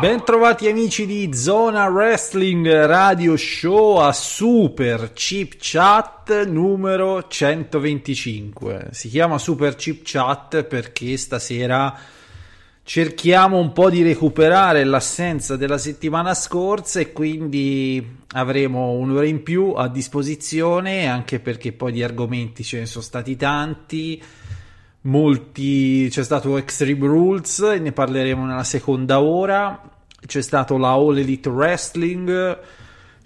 Bentrovati amici di Zona Wrestling Radio Show a Super Chip Chat numero 125. Si chiama Super Chip Chat perché stasera cerchiamo un po' di recuperare l'assenza della settimana scorsa e quindi avremo un'ora in più a disposizione anche perché poi di argomenti ce ne sono stati tanti molti c'è stato Extreme Rules ne parleremo nella seconda ora. C'è stato la All Elite Wrestling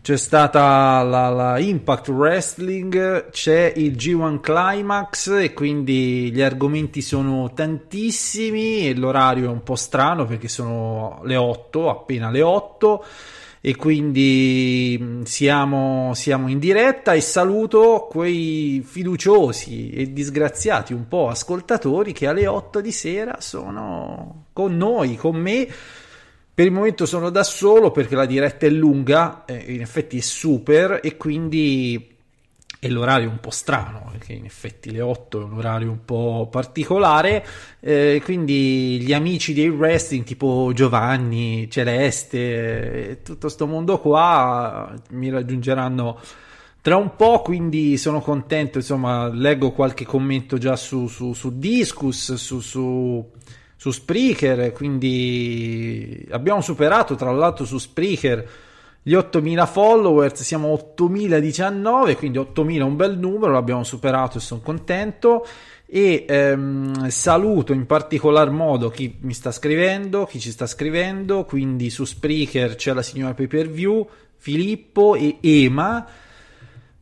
c'è stata la, la Impact Wrestling c'è il G1 Climax e quindi gli argomenti sono tantissimi e l'orario è un po' strano perché sono le 8 appena le 8 e quindi mm, siamo, siamo in diretta e saluto quei fiduciosi e disgraziati un po' ascoltatori che alle 8 di sera sono con noi, con me. Per il momento sono da solo perché la diretta è lunga, eh, in effetti è super e quindi è l'orario un po' strano, perché in effetti le 8 è un orario un po' particolare, eh, quindi gli amici del wrestling tipo Giovanni, Celeste, eh, tutto questo mondo qua mi raggiungeranno tra un po', quindi sono contento, insomma, leggo qualche commento già su, su, su Discus, su, su su Spreaker, quindi abbiamo superato tra l'altro su Spreaker gli 8000 followers, siamo 8019, quindi 8000 è un bel numero, l'abbiamo superato e sono contento. E ehm, saluto in particolar modo chi mi sta scrivendo, chi ci sta scrivendo, quindi su Spreaker c'è la signora Pay Per View, Filippo e Ema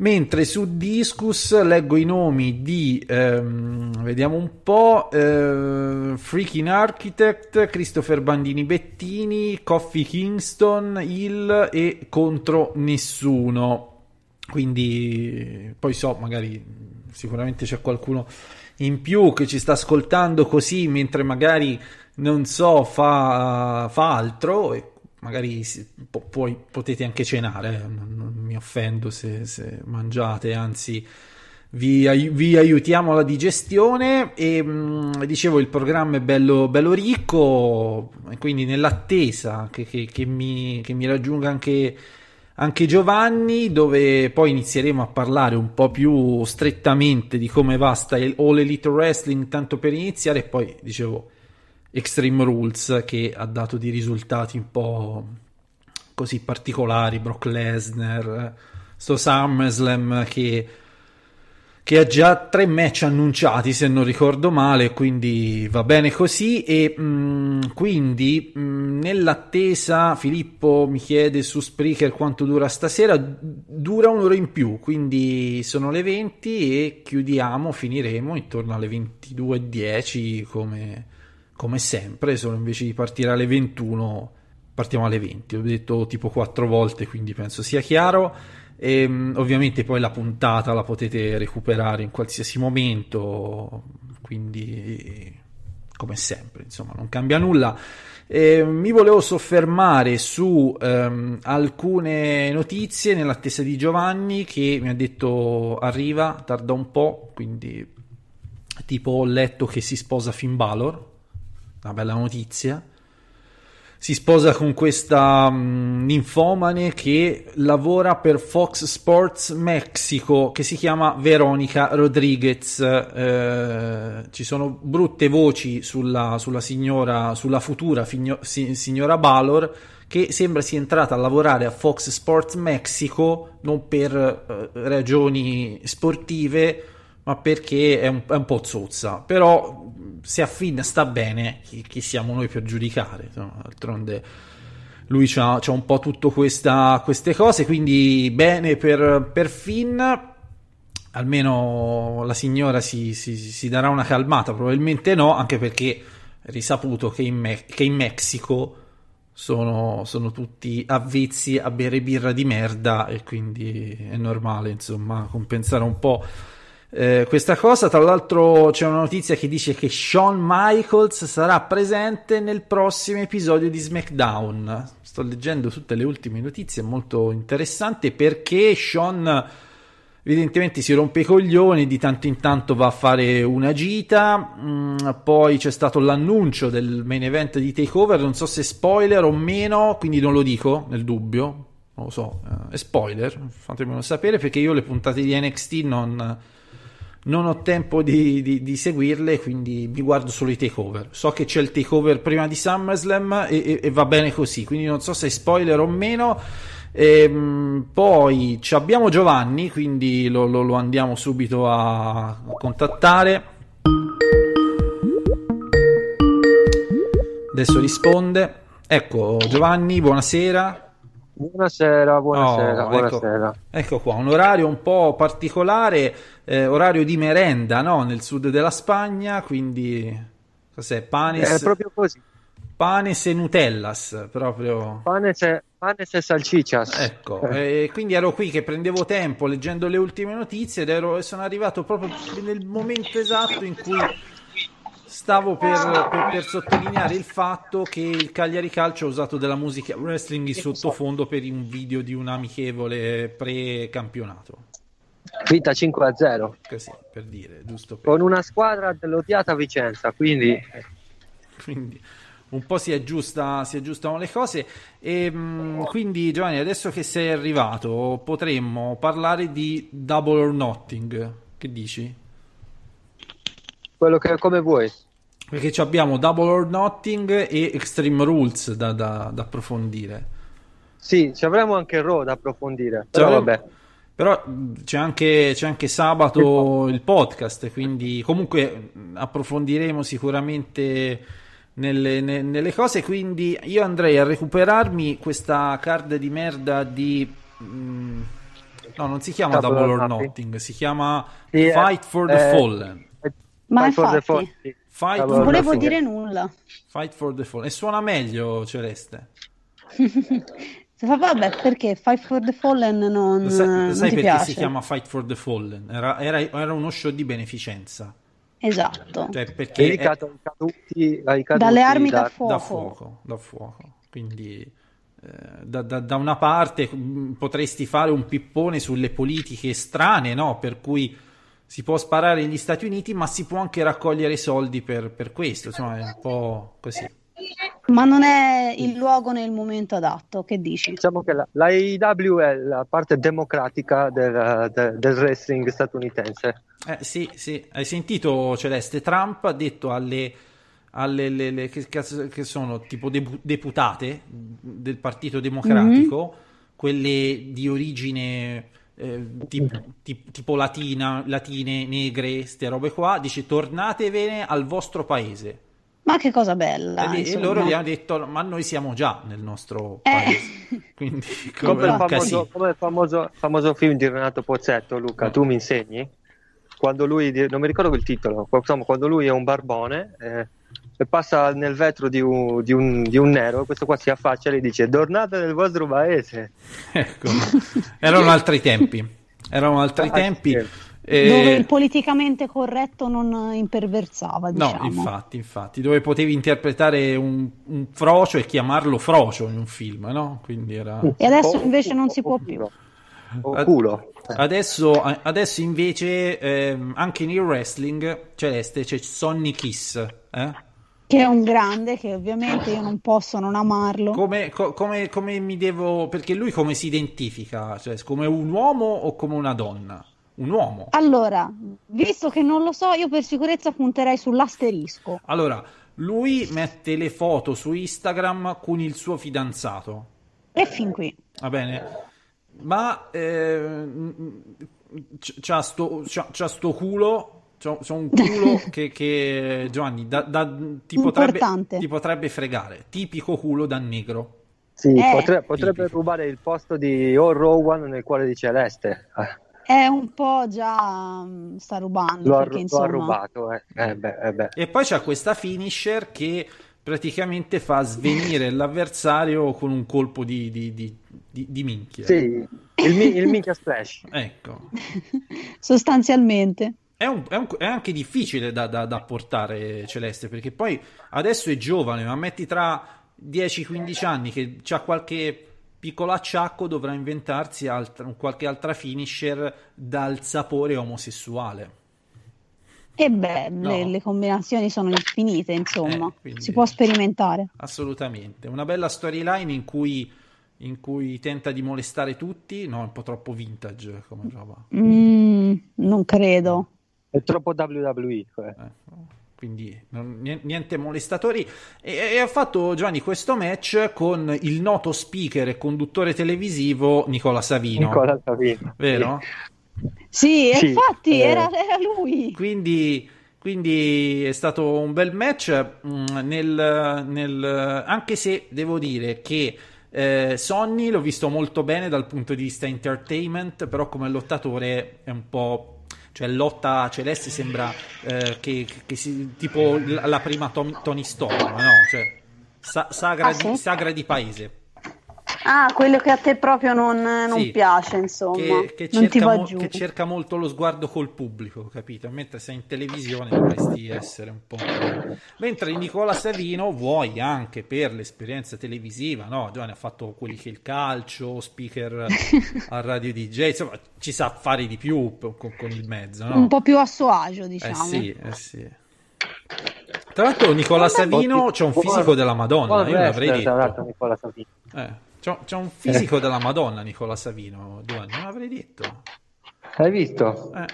Mentre su Discus leggo i nomi di, ehm, vediamo un po', eh, Freaking Architect, Christopher Bandini Bettini, Coffee Kingston, Hill e Contro Nessuno. Quindi poi so, magari sicuramente c'è qualcuno in più che ci sta ascoltando così mentre magari non so fa, fa altro e magari po- poi potete anche cenare, non, non mi offendo se, se, mangiate, anzi vi, ai- vi, aiutiamo alla digestione. E mh, mm, dicevo il programma è bello, bello ricco quindi nell'attesa che, che, che, mi, che mi, raggiunga anche, anche Giovanni dove poi inizieremo a parlare un po' più strettamente di come va sta All Elite Wrestling tanto per iniziare e poi dicevo Extreme Rules che ha dato dei risultati un po' così particolari, Brock Lesnar, sto SummerSlam che, che ha già tre match annunciati se non ricordo male, quindi va bene così. E mh, mm, quindi mh, mm, nell'attesa Filippo mi chiede su Spreaker quanto dura stasera, dura un'ora in più, quindi sono le 20 e chiudiamo, finiremo intorno alle 22.10 come come sempre, solo invece di partire alle 21 partiamo alle 20. L'ho detto tipo quattro volte, quindi penso sia chiaro. E, ehm, ovviamente poi la puntata la potete recuperare in qualsiasi momento, quindi come sempre, insomma, non cambia nulla. E, mi volevo soffermare su ehm, alcune notizie nell'attesa di Giovanni che mi ha detto arriva, tarda un po', quindi tipo ho letto che si sposa Finn Balor, una bella notizia. Si sposa con questa um, ninfomane che lavora per Fox Sports Mexico, che si chiama Veronica Rodriguez. Eh, ci sono brutte voci sulla, sulla signora, sulla futura figno, si, signora Balor, che sembra sia entrata a lavorare a Fox Sports Mexico non per eh, ragioni sportive, ma perché è un, è un po' zozza. Però se affina sta bene, chi, chi, siamo noi per giudicare? Insomma, d'altronde lui c'ha, c'ha un po' tutte queste cose, quindi bene per, per Finn. Almeno la signora si, si, si, darà una calmata, probabilmente no, anche perché è risaputo che in, Me- che in Messico sono, sono, tutti avvezzi a bere birra di merda e quindi è normale, insomma, compensare un po' Eh, questa cosa, tra l'altro, c'è una notizia che dice che Shawn Michaels sarà presente nel prossimo episodio di SmackDown. Sto leggendo tutte le ultime notizie, molto interessante perché Shawn evidentemente si rompe i coglioni, di tanto in tanto va a fare una gita, mm, poi c'è stato l'annuncio del main event di Takeover, non so se spoiler o meno, quindi non lo dico nel dubbio, non lo so, eh, è spoiler, fatemelo sapere perché io le puntate di NXT non non ho tempo di, di, di, seguirle, quindi mi guardo solo i takeover. So che c'è il takeover prima di SummerSlam e, e, e va bene così, quindi non so se spoiler o meno. Ehm, poi abbiamo Giovanni, quindi lo, lo, lo andiamo subito a contattare. Adesso risponde. Ecco, Giovanni, buonasera. Buonasera, buonasera, Oh, buonasera. Ecco, ecco qua, un orario un po' particolare, eh, orario di merenda, no? Nel sud della Spagna, quindi cos'è? Panes, È proprio così. panes e Nutellas, proprio. Panes e, panes e salsiccias. Ecco, e quindi ero qui che prendevo tempo leggendo le ultime notizie ed ero, e sono arrivato proprio nel momento esatto in cui stavo per, per- per sottolineare il fatto che il Cagliari Calcio ha usato della musica wrestling in sottofondo per un video di un amichevole pre-campionato. Vinta 5 a 0 Così, per dire, giusto per... con una squadra dell'odiata Vicenza. Quindi quindi un po' si, aggiusta, si aggiustano le cose e mh, quindi Giovanni adesso che sei arrivato potremmo parlare di Double or Nothing che dici? quello che come vuoi. Perché ci abbiamo Double or Nothing e Extreme Rules da, da- da approfondire Sì, ci avremo anche Raw da approfondire. Però avremo- vabbè. però c'è anche, c'è anche sabato il podcast quindi comunque approfondiremo sicuramente nelle, ne- nelle cose quindi io andrei a recuperarmi questa card di merda di mh, no non si chiama Double Double or Nothing. Nothing si chiama Sì, eh, Fight for the eh, Fallen Ma Fight for the infatti, Fall, sì. Fight non volevo dire nulla. Fight for the Fallen e suona meglio Celeste Vabbè, perché Fight for the Fallen non, Lo sai, lo non sai ti perché piace? si chiama Fight for the Fallen? Era, era- era uno show di beneficenza. Esatto. Cioè, perché Dedicato ai caduti, ai caduti Dalle armi da da- fuoco. da fuoco, da fuoco. Quindi eh, da, da- da una parte mh, potresti fare un pippone sulle politiche strane, no? Per cui si può sparare negli Stati Uniti, ma si può anche raccogliere soldi per, per questo. Insomma, è un po' così. Ma non è il luogo nel momento adatto, che dici? Diciamo che la, la AEW è la parte democratica del, del- del wrestling statunitense. Eh, sì, sì, hai sentito Celeste? Trump ha detto alle, alle le- le- che, che sono tipo depu- deputate del Partito Democratico, quelle di origine eh, tip- tip- tipo latina, latine, negre, ste robe qua, dice tornatevene al vostro paese. Ma che cosa bella, e, e loro gli hanno detto, ma noi siamo già nel nostro Eh. paese. Quindi Come il famoso, come il famoso, famoso film di Renato Pozzetto, Luca, Mm. tu mi insegni? Quando lui, non mi ricordo il titolo, insomma, quando lui è un barbone eh, e passa nel vetro di un, di un- di un nero, questo qua si affaccia e gli dice tornate nel vostro paese. Ecco, erano altri tempi. Erano altri Ah, tempi. sì. Eh, Dove il politicamente corretto non imperversava, No, diciamo. infatti, infatti, dove potevi interpretare un, un frocio e chiamarlo frocio in un film, no? Quindi era... E adesso invece non si può più. Culo. Adesso, adesso invece ehm, anche nel wrestling celeste c'è Sonny Kiss. eh? Che è un grande, che ovviamente io non posso non amarlo. Come, co- come- come mi devo... Perché lui come si identifica? Cioè, come un uomo o come una donna? Un uomo. Allora, visto che non lo so, io per sicurezza punterei sull'asterisco. Allora, lui mette le foto su Instagram con il suo fidanzato. E fin qui. Va bene, ma eh, c'ha, sto, c'ha- c'ha sto culo, c'ha un culo che, che, Giovanni da- da- ti, potrebbe, ti potrebbe fregare, tipico culo da negro. Sì, Eh. potre- potrebbe Tipico. rubare il posto di O Rowan nel cuore di Celeste. È un po' già mm, sta rubando, Lo ha, perché lo ha insomma... rubato. Eh. Eh beh, eh beh. E poi c'ha questa finisher che praticamente fa svenire l'avversario con un colpo di, di, di, di- di minchia. Sì, il, mi- il minchia splash. Ecco. Sostanzialmente. È, un- è un- è anche difficile da, da- da portare Celeste perché poi adesso è giovane, ma metti tra 10-15 anni che c'ha qualche piccolo acciacco, dovrà inventarsi altra- qualche altra finisher dal sapore omosessuale. E beh, No. le, le combinazioni sono infinite, insomma. Eh, quindi- Si può sperimentare. Assolutamente. Una bella storyline in cui, in cui tenta di molestare tutti, no, è un po' troppo vintage come roba. Mm, non credo. È troppo WWE. eh. Eh, quindi niente molestatori e, e ha fatto Giovanni questo match con il noto speaker e conduttore televisivo Nicola Savino Nicola Savino. vero? Sì, Sì, infatti eh. era, era lui. Quindi, quindi è stato un bel match mm, nel, nel- anche se devo dire che Eh, Sonny l'ho visto molto bene dal punto di vista entertainment, però come lottatore è un po'. Cioè, lotta celeste sembra eh, che, che si, tipo la, prima Tony Storm, no? Cioè, sa- sagra, Ah, di, sì? sagra di paese. Ah, quello che a te proprio non, non Sì. piace, insomma. Che, che non ti cerca va mo- giù. che cerca molto lo sguardo col pubblico, capito? Mentre sei in televisione dovresti essere un po'. Mentre Nicola Savino vuoi anche per l'esperienza televisiva, no? Giovanni ha fatto quelli che il calcio, speaker a radio DJ, insomma, ci sa fare di più con, con il mezzo, no? Un po' più a suo agio, Eh diciamo. sì, eh sì. Tra l'altro Nicola Savino c'è un fisico della Madonna, Buon io l'avrei wrestler, tra l'altro, detto. Nicola Savino. Eh, c'è, c'è un fisico della Madonna Nicola Savino, Giovanni, non l'avrei detto. Hai visto? Eh,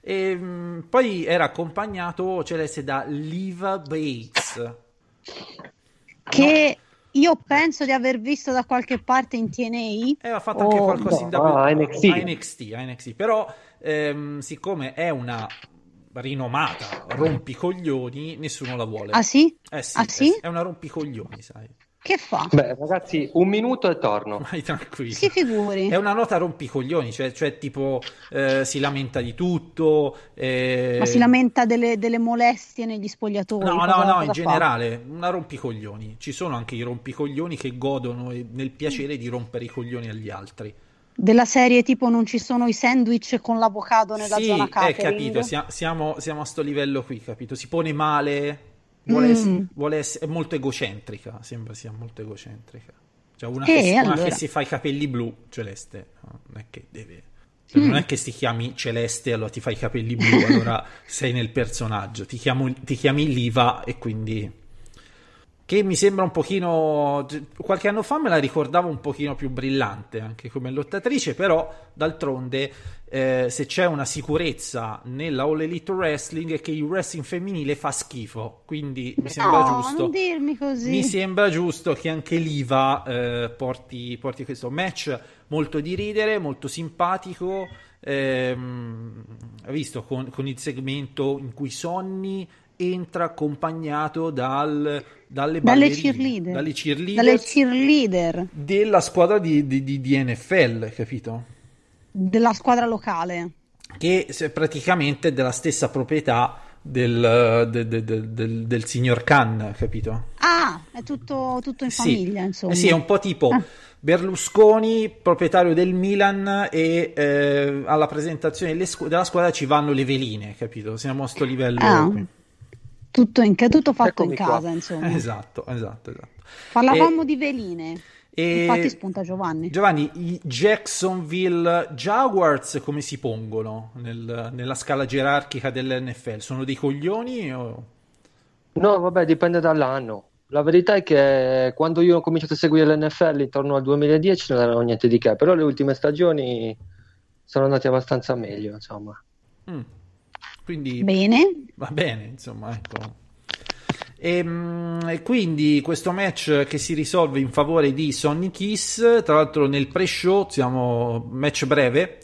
E, mh, poi era accompagnato Celeste da Liva Bates. Che io penso di aver visto da qualche parte in TNA. E aveva fatto anche Oh, qualcosa in no, W- a NXT. a NXT, a NXT. Però, ehm, siccome è una rinomata rompicoglioni, nessuno la vuole. Ah sì? Eh sì, Ah, eh sì? È una rompicoglioni, sai. Che fa? Beh, ragazzi, un minuto e torno. Vai tranquillo. Si figuri. È una nota rompicoglioni, cioè, cioè tipo eh, si lamenta di tutto. eh, Ma si lamenta delle, delle molestie negli spogliatoi? No, no, no, in fa? generale, una rompicoglioni. Ci sono anche i rompicoglioni che godono nel piacere di rompere i coglioni agli altri. Della serie tipo non ci sono i sandwich con l'avocado nella sì, zona eh, catering? capito, sia- siamo, siamo a sto livello qui, capito? Si pone male, vuole, Mm. vuole essere, è molto egocentrica, sembra sia molto egocentrica. Cioè una, Eh, che, si- una allora. che si fa i capelli blu, Celeste, no, non è che deve... cioè, Non Mm. è che ti chiami Celeste allora ti fai i capelli blu, allora sei nel personaggio. Ti, chiamo- ti chiami Liva e quindi... Che mi sembra un pochino... Qualche anno fa me la ricordavo un pochino più brillante anche come lottatrice, però d'altronde eh, se c'è una sicurezza nella All Elite Wrestling è che il wrestling femminile fa schifo, quindi mi sembra No, giusto... Mi sembra giusto che anche l'IVA eh, porti, porti questo match molto di ridere, molto simpatico. ehm, visto con, con il segmento in cui Sonny entra accompagnato dal, dalle Dalle cheerleader. dalle cheerleader Dalle cheerleader della squadra di, di, di- di NFL, capito? della squadra locale. Che se- praticamente è della stessa proprietà del, del- del- del- del- signor Khan, capito? Ah, è tutto, tutto in Sì. famiglia, insomma. Eh sì, è un po' tipo Ah. Berlusconi, proprietario del Milan, e eh, alla presentazione della squadra ci vanno le veline, capito? Siamo a sto livello. Ah, qui. Tutto, in, tutto fatto Eccomi in qua. casa, insomma. Esatto, esatto, esatto. Parlavamo di veline. e- Infatti spunta Giovanni. Giovanni, i Jacksonville Jaguars come si pongono nel- nella scala gerarchica dell'NFL? Sono dei coglioni o... No, vabbè, dipende dall'anno. La verità è che quando io ho cominciato a seguire l'NFL intorno al 2010 non erano niente di che, però le ultime stagioni sono andate abbastanza meglio, insomma. Mm. Quindi Bene. Va bene, insomma, ecco. Ehm, E, quindi questo match che si risolve in favore di Sonny Kiss, tra l'altro nel pre-show siamo match breve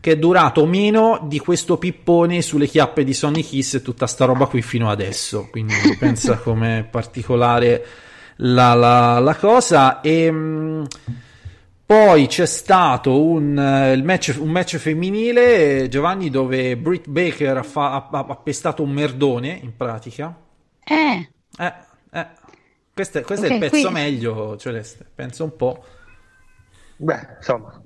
che è durato meno di questo pippone sulle chiappe di Sonny Kiss e tutta sta roba qui fino adesso, quindi pensa com'è particolare la, la- la cosa e mm, poi c'è stato un, eh, il match, un match femminile, eh, Giovanni, dove Britt Baker ha, fa- ha- ha pestato un merdone in pratica. Eh, Eh, eh. Questo, è, questo è Ok, il pezzo qui- meglio, Celeste. Pensa un po'. Beh, insomma,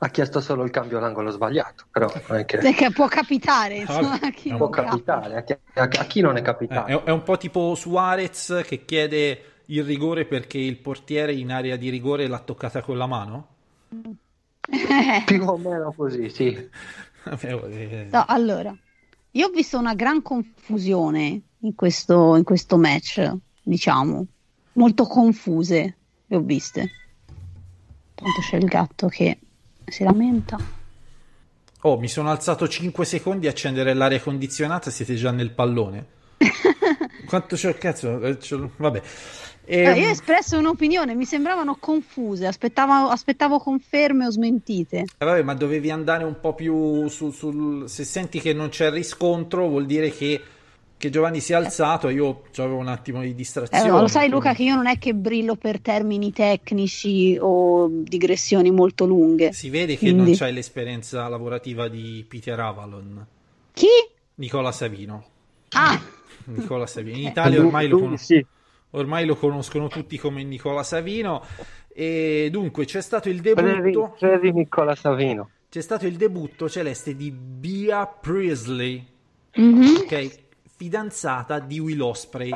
ha chiesto solo il cambio all'angolo sbagliato, però non è che perché può capitare, insomma, vabbè, a chi è può capitare, a chi, a- a chi non è Eh, capitato. è, è un po' tipo Suarez che chiede il rigore perché il portiere in area di rigore l'ha toccata con la mano. Più o meno così, sì. Eh, No, allora, io ho visto una gran confusione in questo, in questo match, diciamo, molto confuse le ho viste. Tanto c'è il gatto che si lamenta. Oh, mi sono alzato 5 secondi a accendere l'aria condizionata, siete già nel pallone. Quanto c'è cazzo? Eh, c'ho- Vabbè. Eh, Ehm, io ho espresso un'opinione, mi sembravano confuse, aspettavo, aspettavo conferme o smentite. Eh, vabbè, ma dovevi andare un po' più su, sul... Se senti che non c'è riscontro, vuol dire che che Giovanni si è alzato, io avevo un attimo di Eh, distrazione. ma lo sai Luca che io non è che brillo per termini tecnici o digressioni molto lunghe. Si vede che Quindi- non c'hai l'esperienza lavorativa di Peter Avalon, Chi? Nicola Savino. Ah, Nicola Savino. In Italia ormai lo, Lui- conos- sì. Ormai lo conoscono tutti come Nicola Savino. E dunque c'è stato il debutto. previ Nicola Savino. C'è stato il debutto celeste di Bea Priestley, mhm. ok? Fidanzata di Will Osprey.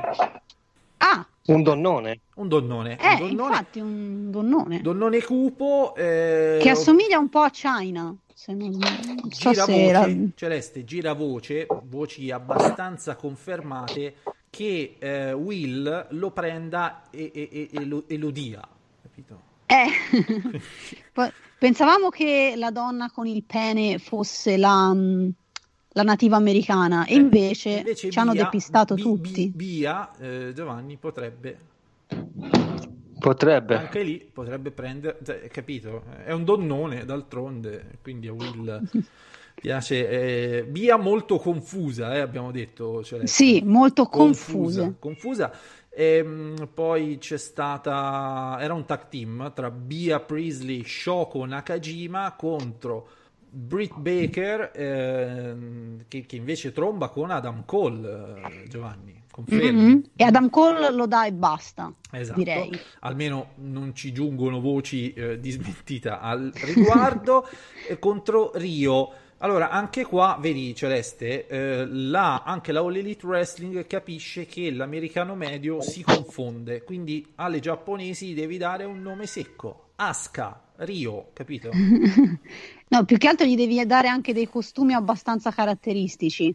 ah, Un donnone. Un donnone. eh, un donnone, infatti un donnone donnone cupo. eh, che assomiglia un po' a China. Se non, non so gira se voce, era... Celeste gira voce, voci abbastanza confermate che eh, Will lo prenda e, e- e- e lo, e lo dia, capito? Eh. Pensavamo che la donna con il pene fosse la, mm, la nativa americana, e invece, Eh, Invece ci hanno Bia- depistato Bi- tutti. Bia, eh, Giovanni potrebbe Potrebbe. anche lì potrebbe prendere, cioè, capito? È un donnone d'altronde, quindi a Will piace. eh, Bia molto confusa, eh, abbiamo detto. Celeste. Sì, molto confusa. confuse. confusa. Ehm, poi c'è stata era un tag team tra Bia Priestley Shoko Nakajima contro Britt Baker ehm, che, che invece tromba con Adam Cole eh, Giovanni Mhm. E Adam Cole lo dà e basta, Esatto, direi. almeno non ci giungono voci eh, di smentita al riguardo eh, contro Rio. Allora, anche qua, vedi Celeste, eh, la- anche la All Elite Wrestling capisce che l'americano medio si confonde, quindi alle giapponesi devi dare un nome secco. Asuka, Rio, capito? No, più che altro gli devi dare anche dei costumi abbastanza caratteristici.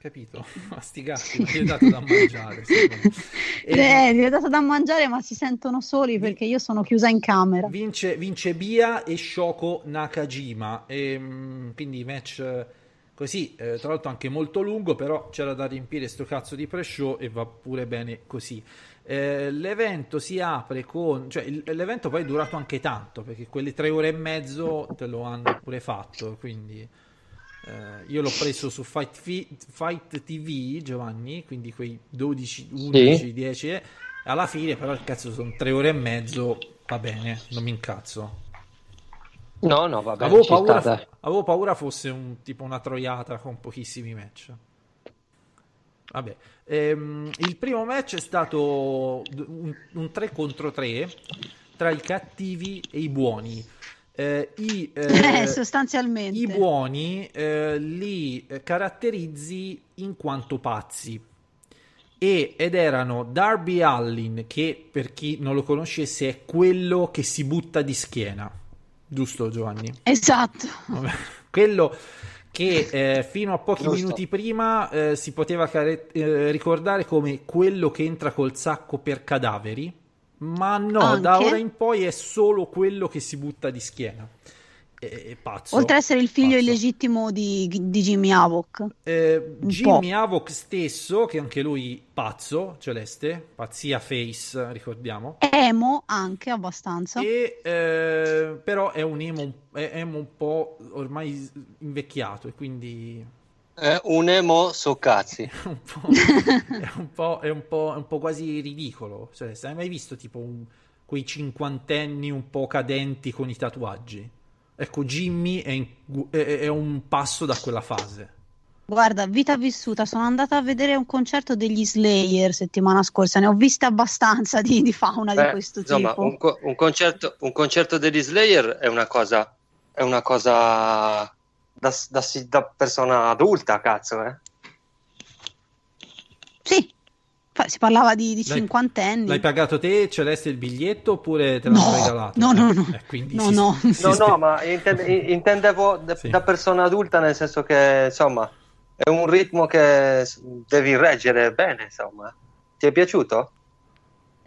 Capito? Ma sti gatti, ma gli hai dato da mangiare. Eh, gli ho dato da mangiare, ma si sentono soli perché io sono chiusa in camera. Vince, vince Bia e Shoko Nakajima. E, mm, quindi match eh, così, eh, tra l'altro anche molto lungo, però c'era da riempire sto cazzo di pre-show e va pure bene così. Eh, l'evento si apre con, cioè il- l'evento poi è durato anche tanto perché quelle tre ore e mezzo te lo hanno pure fatto. Quindi eh, io l'ho preso su Fight, Fi- Fight TV, Giovanni, quindi quei 12, 11, 10. eh. Alla fine, però, il cazzo sono tre ore e mezzo. Va bene, non mi incazzo. No, no, vabbè, Avevo ci paura, dai. avevo paura fosse un tipo una troiata con pochissimi match. Vabbè, ehm, il primo match è stato un, un 3 contro 3 tra i cattivi e i buoni. Eh, i, eh, sostanzialmente. i buoni eh, li eh, caratterizzi in quanto pazzi. E, ed erano Darby Allin, che per chi non lo conoscesse è quello che si butta di schiena. Giusto Giovanni? Esatto. Vabbè, quello che eh, fino a pochi Giusto. minuti prima eh, si poteva care- eh, ricordare come quello che entra col sacco per cadaveri, ma no, da Anche? ora in poi è solo quello che si butta di schiena. È, è pazzo. Oltre ad essere il figlio pazzo. illegittimo di, di Jimmy Havoc. Eh, Jimmy po'. Havoc stesso, che anche lui pazzo, celeste, pazzia face, ricordiamo. Emo anche abbastanza. E, eh, però è un emo, è emo un po' ormai invecchiato e quindi Eh, un emo so cazzi. è un po', è un po', è un po', è un po' quasi ridicolo. Cioè, hai mai visto tipo un- quei cinquantenni un po' cadenti con i tatuaggi? Ecco, Jimmy è, in- è- è un passo da quella fase. Guarda, vita vissuta, sono andata a vedere un concerto degli Slayer settimana scorsa, ne ho viste abbastanza di, di fauna di Beh, questo insomma, tipo. un, co- un concerto, un concerto degli Slayer è una cosa, è una cosa da, da da persona adulta, cazzo, eh. Sì, si parlava di, di cinquantenni. L'hai pagato te, Celeste, il biglietto oppure te l'hanno No, regalato? no, no, no. eh, No, si- no. si No, spe- no, ma intende- intendevo da, Sì. da persona adulta nel senso che, insomma, è un ritmo che devi reggere bene, insomma. Ti è piaciuto?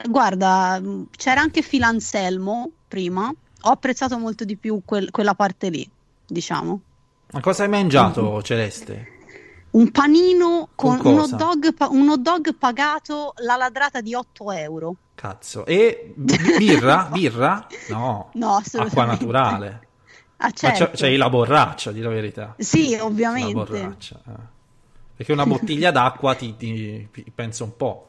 Guarda, c'era anche Phil Anselmo prima, ho apprezzato molto di più quel- quella parte lì, diciamo. Ma cosa hai mangiato, Celeste? Un panino con, Con un, hot dog, un hot dog pagato la ladrata di 8 euro. Cazzo. E bi- birra? Birra? No. No. Acqua naturale. Ah, Ma certo. c'è, c'hai la borraccia, di la verità. Sì, La ovviamente. borraccia. eh. Perché una bottiglia d'acqua ti, ti, ti pensa un po'.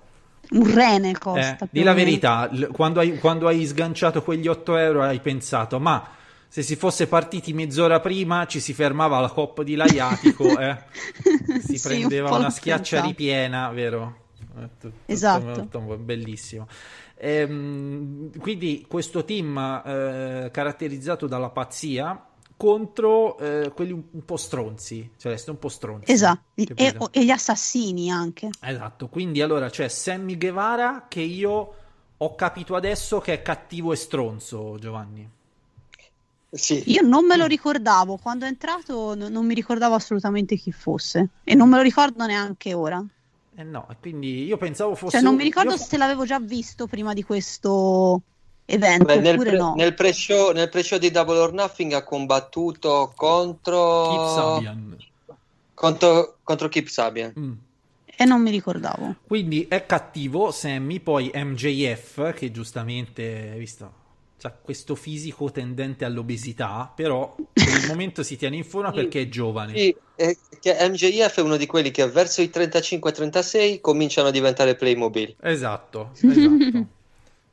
Un rene Eh, costa. di più la verità, quando hai, quando hai sganciato quegli 8 euro hai pensato, ma se si fosse partiti mezz'ora prima ci si fermava alla coppa di Laiatico, eh? si Sì, prendeva un una schiaccia ripiena, vero? Eh, tut- tutto Esatto. molto- bellissimo. Ehm, quindi questo team eh, caratterizzato dalla pazzia contro eh, quelli un, po' stronzi, Celeste, un po' stronzi. Esatto. E, e gli assassini anche. Esatto, quindi allora c'è Sammy Guevara che io ho capito adesso che è cattivo e stronzo, Giovanni. Sì. Io non me lo ricordavo, quando è entrato no- non mi ricordavo assolutamente chi fosse e non me lo ricordo neanche ora. Eh no, e quindi io pensavo fosse... Cioè non mi ricordo io- se l'avevo già visto prima di questo evento Beh, nel, oppure pre- no. nel pre-show, nel pre-show di Double or Nothing ha combattuto contro Keep Sabian. contro, contro Kip Sabian. Mm. E non mi ricordavo. Quindi è cattivo Sammy, poi MJF che giustamente, hai visto, ha questo fisico tendente all'obesità, però per il momento si tiene in forma perché è giovane. Sì, è che MJF è uno di quelli che verso i 35-36 cominciano a diventare Playmobil. Esatto, esatto.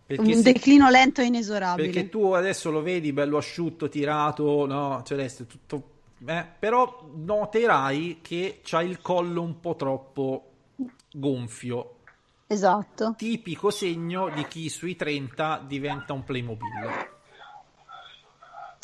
Perché, Un se- declino lento e inesorabile. perché tu adesso lo vedi bello asciutto, tirato, no? Celeste, tutto... eh, però noterai che c'ha il collo un po' troppo gonfio. Esatto. Tipico segno di chi sui 30 diventa un Playmobil.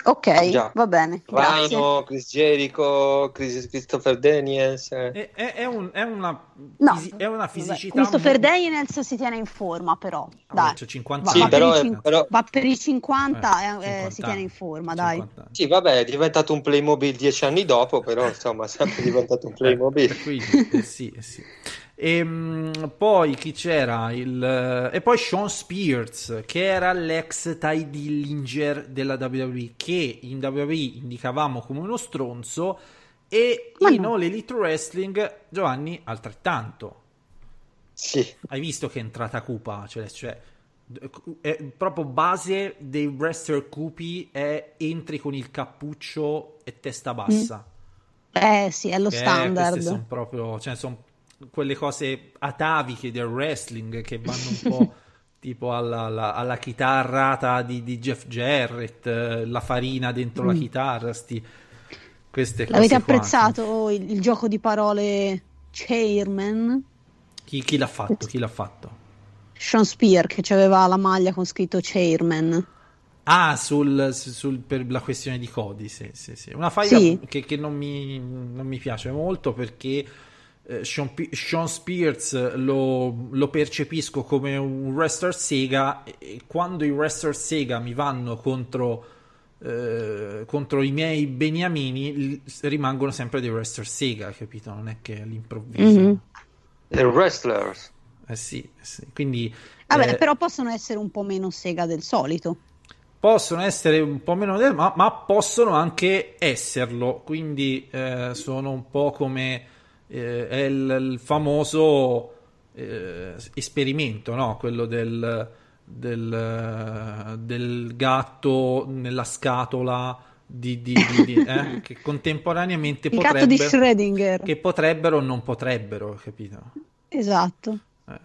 Ok, Già. va bene. Rhino, Chris Jericho, Chris- Christopher Daniels. eh. È, è- è un- è una, No, è una vabbè, fisicità. Christopher mo- Daniels si tiene in forma, però. Dai. c'ha 50 Va, Sì, va per però i è- cin- però- va per i 50 Eh, eh, 50 si tiene in forma, dai. 50 anni. Sì, vabbè, è diventato un Playmobil dieci anni dopo, però insomma è sempre diventato un Playmobil. Eh, quindi, eh, sì, eh, sì. Ehm, poi chi c'era? Il, eh, e poi Sean Spears, che era l'ex Ty Dillinger della WWE, che in WWE indicavamo come uno stronzo, e Ma in no. All Elite Wrestling Giovanni altrettanto. Sì, Hai visto che è entrata cupa? Cioè, cioè, è proprio base dei wrestler cupi è entri con il cappuccio e testa bassa. Eh sì, è lo Che standard. queste sono proprio, cioè, sono quelle cose ataviche del wrestling che vanno un po' tipo alla, alla, alla chitarrata di, di Jeff Jarrett, eh, la farina dentro la chitarra, sti, queste cose L'avete qua. apprezzato il, il gioco di parole chairman? Chi, chi l'ha fatto? Chi l'ha fatto? Sean Spear che aveva la maglia con scritto chairman. Ah, sul, sul- per la questione di Cody, sì, sì, sì. Una faglia Sì. che, che non, mi, non mi piace molto perché Sean, P- Sean Spears lo, lo percepisco come un wrestler Sega e, quando i wrestler Sega mi vanno contro, eh, contro i miei beniamini l- rimangono sempre dei wrestler Sega, capito? Non è che all'improvviso. Mhm. The Wrestlers. Eh sì, sì. Quindi Vabbè, eh, però possono essere un po' meno sega del solito. possono essere un po' meno del- ma, ma possono anche esserlo quindi eh, sono un po' come eh, è il, il famoso eh, esperimento no? quello del, del, eh, del gatto nella scatola di, di- di- di- eh, che contemporaneamente Il gatto di potrebbero Schrödinger. che potrebbero o non potrebbero capito Esatto. Eh.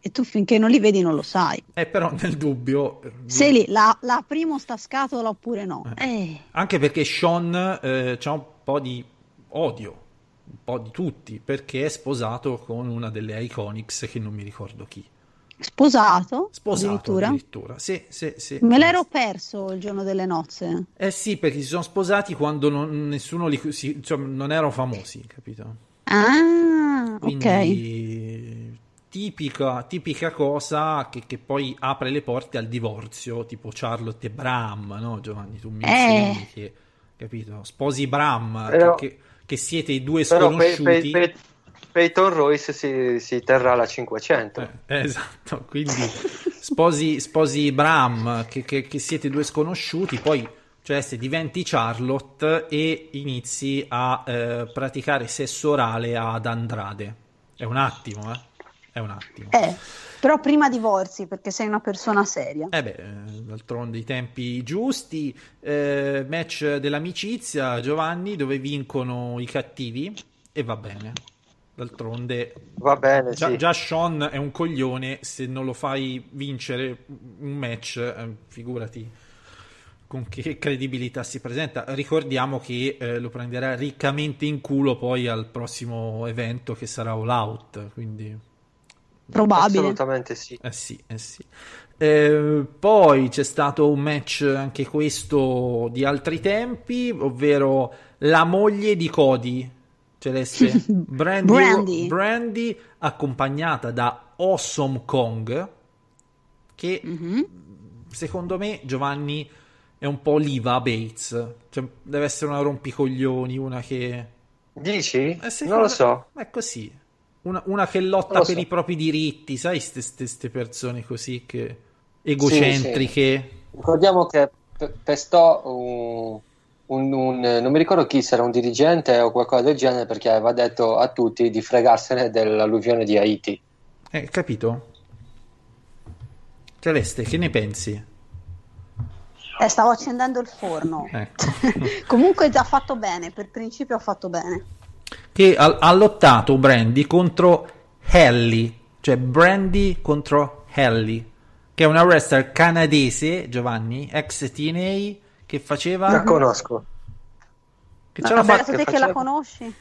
E tu finché non li vedi non lo sai. Eh, però nel dubbio eh, Se lì la, la primo sta scatola oppure no. Eh. Anche perché Sean eh, c'ha un po' di odio, un po' di tutti, perché è sposato con una delle Iconics che non mi ricordo chi. Sposato? Sposato addirittura? addirittura. Sì, sì, sì. Me l'ero perso il giorno delle nozze. Eh sì, perché si sono sposati quando non, nessuno li... si- cioè, non erano famosi, capito? Ah, ok. Quindi tipica, tipica cosa che, che poi apre le porte al divorzio, tipo Charlotte e Bram, no Giovanni? Tu mi Eh. insegni che, capito? Sposi Bram, Però- che, che- che siete i due Però Pe- sconosciuti. Pe- Pe- Peyton Royce si, si terrà la 500. Eh, eh, esatto, quindi sposi, sposi Bram, che, che- che siete due sconosciuti, poi cioè se diventi Charlotte e inizi a eh, praticare sesso orale ad Andrade. È un attimo, eh? È un attimo. Eh, però prima divorzi perché sei una persona seria. Eh beh, eh, d'altronde i tempi giusti, eh, match dell'amicizia, Giovanni, dove vincono i cattivi e va bene. D'altronde, Va bene, già, sì. già Sean è un coglione. Se non lo fai vincere un match, eh, figurati con che credibilità si presenta. Ricordiamo che eh, lo prenderà riccamente in culo poi al prossimo evento che sarà All Out. Quindi, Probabile. Assolutamente sì. eh sì, eh sì. Eh, poi c'è stato un match anche questo di altri tempi, ovvero la moglie di Cody, Celeste Brandy, Brandy. Brandy, accompagnata da Awesome Kong, che Mhm. secondo me Giovanni è un po' Liva Bates, cioè, deve essere una rompicoglioni, una che... Dici? Eh, secondo non lo me- so. È così. Una, una che lotta lo per so. i propri diritti, sai, queste persone così che egocentriche. Ricordiamo che pe- pestò un, un- un- non mi ricordo chi, se era un dirigente o qualcosa del genere, perché aveva detto a tutti di fregarsene dell'alluvione di Haiti. Eh, capito? Celeste, che ne pensi? Eh, stavo accendendo il forno. Ecco. Comunque ha fatto bene, per principio ha fatto bene. Che ha, ha lottato Brandy contro Helly, cioè Brandy contro Helly, che è una wrestler canadese, Giovanni, ex TNA, che faceva... La conosco. Che Ma ce l'ha beato fatta- te che che la conosci?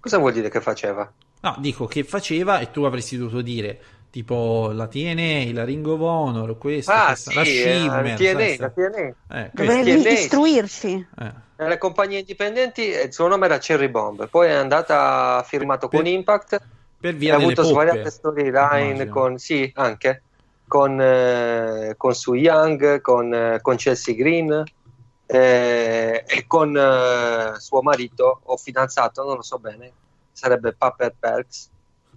Cosa vuol dire che faceva? No, dico che faceva e tu avresti dovuto dire tipo la TNA, la Ring of Honor, questa, Ah, questa, sì, la eh, Shimmer, TNA, sai, la TNA. eh, Dovevi TNA. istruirci. eh. Nelle compagnie indipendenti eh, il suo nome era Cherry Bomb, poi è andata firmato con Per- Impact per via ha avuto poppe, svariate storyline con, sì, anche, con, eh, con Sue Young, con, eh, con Chelsea Green eh, e con eh, suo marito o fidanzato, non lo so bene, sarebbe Pepper Perks.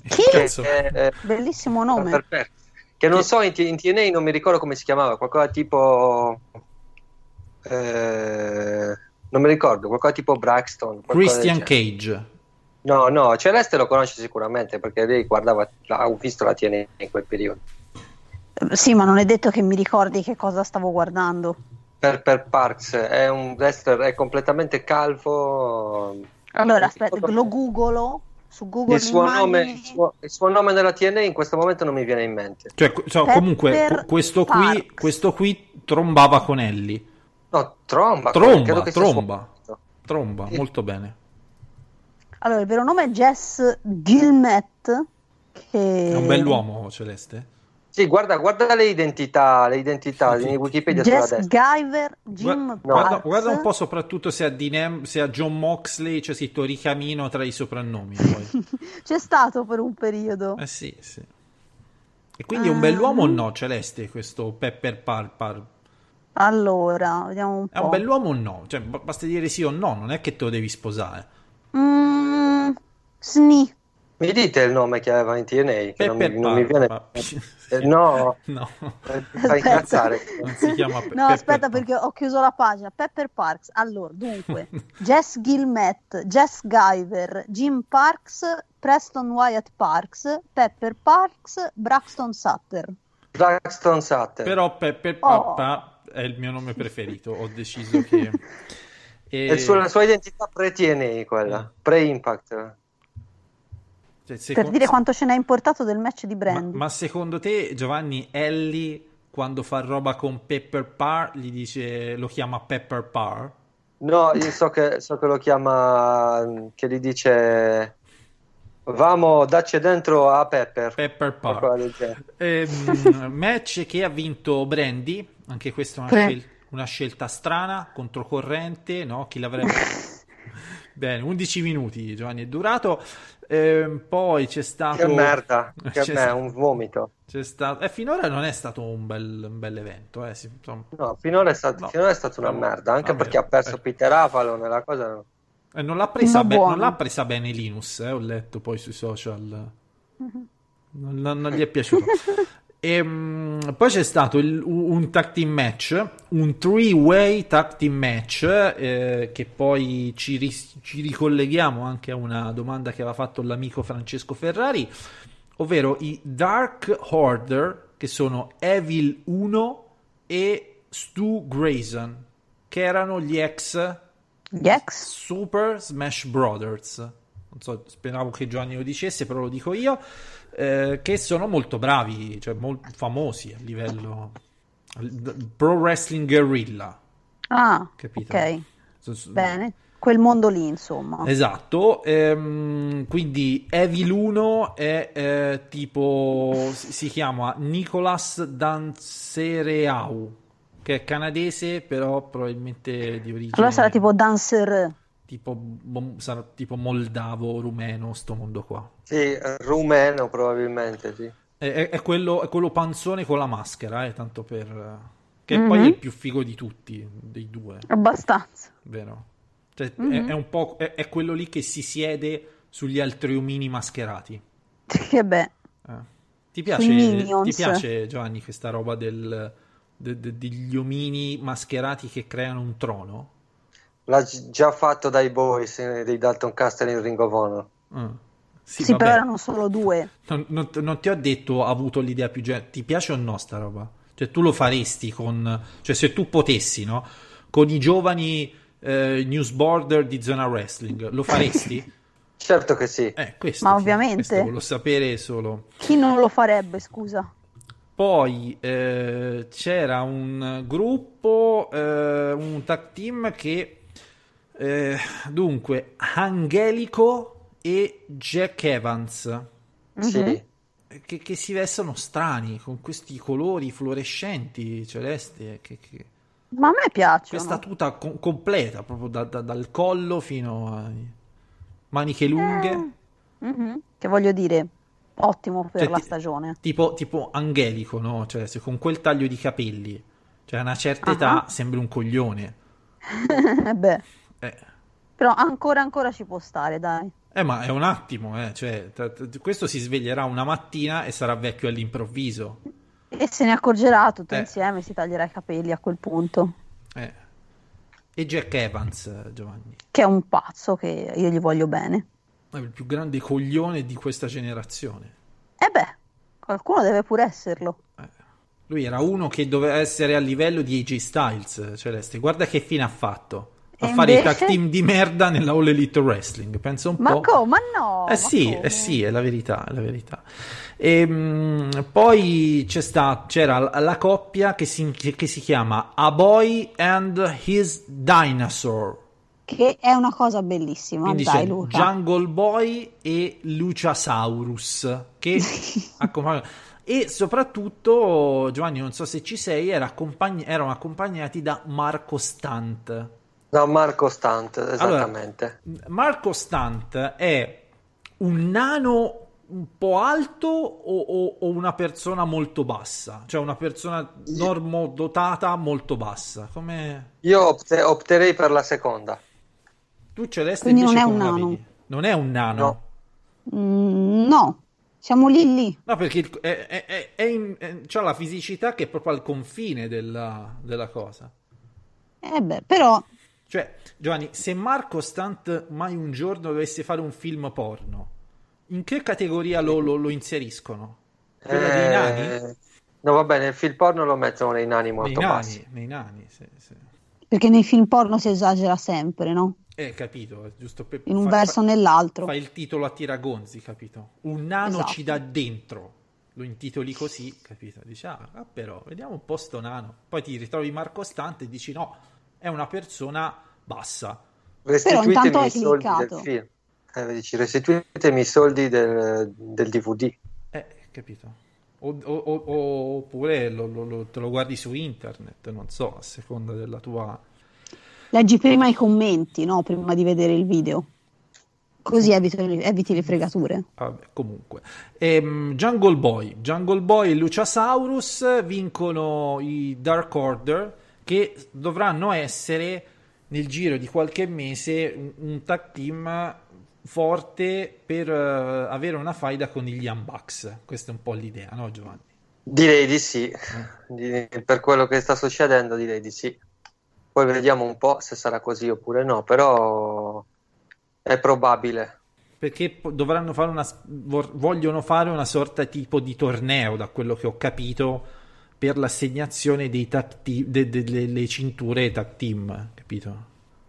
Chi? Che, Cazzo. eh, Bellissimo Pepper nome. Perks, che non Chi- so in, T- in TNA non mi ricordo come si chiamava, qualcosa tipo... eh, non mi ricordo, qualcosa tipo Braxton. qualcosa Christian. Cage. No, no, Celeste lo conosce sicuramente perché lei guardava, ha visto la TNA in quel periodo. Sì, ma non è detto che mi ricordi che cosa stavo guardando. Per, per Parks è un wrestler, è completamente calvo. Allora, aspetta, lo googolo su Google Il suo, nome, il, suo, il suo nome nella TNA in questo momento non mi viene in mente. Cioè, so, comunque, qu- questo qui, questo qui trombava con Ellie. No, Tromba. Tromba, credo che sia tromba. Tromba, Sì. molto bene. Allora, il vero nome è Jess Gilmet. Che... È un bell'uomo, Celeste. Sì, guarda, guarda le identità, le identità Sì. in Wikipedia Jess. Guyver, Jim Guarda, guarda, Parks. guarda un po' soprattutto se a, Dinem- se a John Moxley c'è scritto ricamino tra i soprannomi. Poi. C'è stato per un periodo. Eh sì, sì. E quindi è un Ah. bell'uomo o no, Celeste, questo Pepper Parpar? Allora, vediamo un po'. È un bell'uomo o no? Cioè, b- basta dire sì o no, non è che te lo devi sposare. Mm, sni. Mi dite il nome che aveva in TNA? Che non mi, Pepper non mi viene. Eh, no, no, eh, fa incazzare. non si chiama Pe- No, Pepper aspetta Parpar. perché ho chiuso la pagina. Pepper Parks. Allora, dunque, Jess Gilmet, Jess Guyver, Jim Parks, Preston Wyatt Parks, Pepper Parks, Braxton Sutter. Braxton Sutter. Però Pepper Oh. È il mio nome preferito, ho deciso che... E- È il suo- la sua identità pre-TNA, quella, pre-Impact. cioè, Per secondo- dire quanto ce n'è importato del match di ma, Brandy. ma secondo te, Giovanni, Ellie, quando fa roba con Pepper Par, gli dice, lo chiama Pepper Par? No, io so che, so che lo chiama, che gli dice, vamo, dacci dentro a Pepper. Pepper Par. Qualcosa del genere. Ehm, match che ha vinto Brandy, anche questa è una, scel- una scelta strana, controcorrente, no? Chi l'avrebbe... Bene, 11 minuti Giovanni è durato. Ehm, poi c'è stato... Che merda, che C'è me, un vomito. c'è stato... E finora non è stato un bel, un bel evento, eh, insomma. No, finora è, stato, No. finora è stata una No, merda, anche perché ha perso eh. Peter Avalon e la cosa... Eh, non l'ha presa, be- non l'ha presa bene Linus, eh, ho letto poi sui social. Non, non- non gli è piaciuto. Ehm, poi c'è stato il- un tag team match, un three-way tag team match, eh, che poi ci, ris- ci ricolleghiamo anche a una domanda che aveva fatto l'amico Francesco Ferrari, ovvero i Dark Order, che sono Evil 1 e Stu Grayson, che erano gli ex Gli ex? Super Smash Brothers. non so, speravo che Giovanni lo dicesse, però lo dico io, eh, che sono molto bravi, cioè molto famosi a livello Pro Wrestling Guerrilla, Ah, capito? ok. So- so- Bene. Quel mondo lì, insomma. Esatto, ehm, quindi Evil 1 è eh, tipo, si si chiama Nicolas Dansereau, che è canadese, però probabilmente di origine... Allora sarà tipo Dancer. tipo, sarà tipo moldavo, rumeno, sto mondo qua. Sì, rumeno probabilmente, sì. È, è- è quello, è quello panzone con la maschera, eh, tanto per... Che Mhm. poi è il più figo di tutti, dei due, Abbastanza. vero? Cioè, è- Mhm. è, un po', è, è quello lì che si siede sugli altri omini mascherati. Che beh. Eh. Ti piace, ti piace, Giovanni, questa roba del, de- de- degli omini mascherati che creano un trono? L'ha gi- già fatto dai boys eh, dei Dalton Castle in Ring of Honor. Mm. Sì, Sì, però erano solo due. Non, non- non ti ho detto, ho avuto l'idea più gen- Ti piace o no sta roba? Cioè, tu lo faresti con... Cioè, se tu potessi, no? Con i giovani eh, newsboarder di Zona Wrestling, lo faresti? Certo che sì. Eh, questo, Ma ovviamente. Questo volevo sapere solo. Chi non lo farebbe, scusa? Poi eh, c'era un gruppo, eh, un tag team che eh, dunque Angelico e Jack Evans Sì. che, che si vestono strani con questi colori fluorescenti celesti che, che- Ma a me piacciono. questa tuta co- completa proprio da- da- dal collo fino a maniche lunghe Mhm. Che voglio dire, ottimo per Cioè, la stagione. tipo, tipo angelico no? Cioè se con quel taglio di capelli cioè a una certa Ah. età sembri un coglione Eh beh, eh. però ancora ancora ci può stare, dai. Eh, ma è un attimo, eh, cioè, t- t- questo si sveglierà una mattina e sarà vecchio all'improvviso. E se ne accorgerà tutto Eh. insieme, si taglierà i capelli a quel punto. Eh. E Jack Evans, eh, Giovanni, Che è un pazzo che io gli voglio bene. Il più grande coglione di questa generazione. E beh, qualcuno deve pure esserlo. Lui era uno che doveva essere a livello di AJ Styles, eh, Celeste. Guarda che fine ha fatto. A E fare i invece? tag team di merda nella All Elite Wrestling. Pensa un Ma po'. come? Ma no! Eh ma sì, come? eh sì, è la verità, è la verità. Ehm, poi c'è sta, c'era la la coppia che si, che si chiama A Boy and His Dinosaur. Che è una cosa bellissima, Quindi dai c'è Luca. Jungle Boy e Luciasaurus che accompagnano. E soprattutto, Giovanni, non so se ci sei, era accompagn- erano accompagnati da Marco Stant. No, Marco Stant, esattamente. Marco Stant è un nano un po' alto o, o- o una persona molto bassa? Cioè una persona normodotata molto bassa? Come... Io opte- opterei per la seconda. Tu Celeste Quindi non è un nano. vedi? Non è un nano. No. Mm, no, siamo lì lì. No, perché è, è- è- è in- è- c'ha la fisicità che è proprio al confine della, della cosa. Eh beh, però Cioè, Giovanni, se Marco Stant mai un giorno dovesse fare un film porno, in che categoria lo, lo- lo inseriscono? Quella dei nani? Eh, No, va bene, il film porno lo mettono nei nani Nei molto nani, bassi. nei nani, sì, sì. perché nei film porno si esagera sempre, no? Eh, capito, giusto per... In un fa- verso o nell'altro. Fa il titolo a tiragonzi, capito? Un nano Esatto. ci dà dentro. Lo intitoli così, capito? Dici, ah, ah, però, vediamo un po' sto nano. Poi ti ritrovi Marco Stante e dici, no, è una persona bassa. Restituitemi intanto hai i soldi cliccato. Eh, dici, restituitemi i soldi del, del DVD. Eh, capito? O- o- o- oppure lo- lo- lo- te lo guardi su internet, non so, a seconda della tua... Leggi prima i commenti, no? Prima di vedere il video. Così eviti, eviti le fregature. Vabbè, comunque. Ehm, Jungle Boy. Jungle Boy e Luciasaurus vincono i Dark Order che dovranno essere nel giro di qualche mese un, un tag team forte per eh, avere una faida con gli Bucks. Questa è un po' l'idea, no Giovanni? Direi di sì. Di- per quello che sta succedendo, direi di sì. Poi vediamo un po' se sarà così oppure no, però è probabile. Perché dovranno fare una, vogliono fare una sorta tipo di torneo, da quello che ho capito, per l'assegnazione dei tag team, de- de- delle cinture tag team, capito?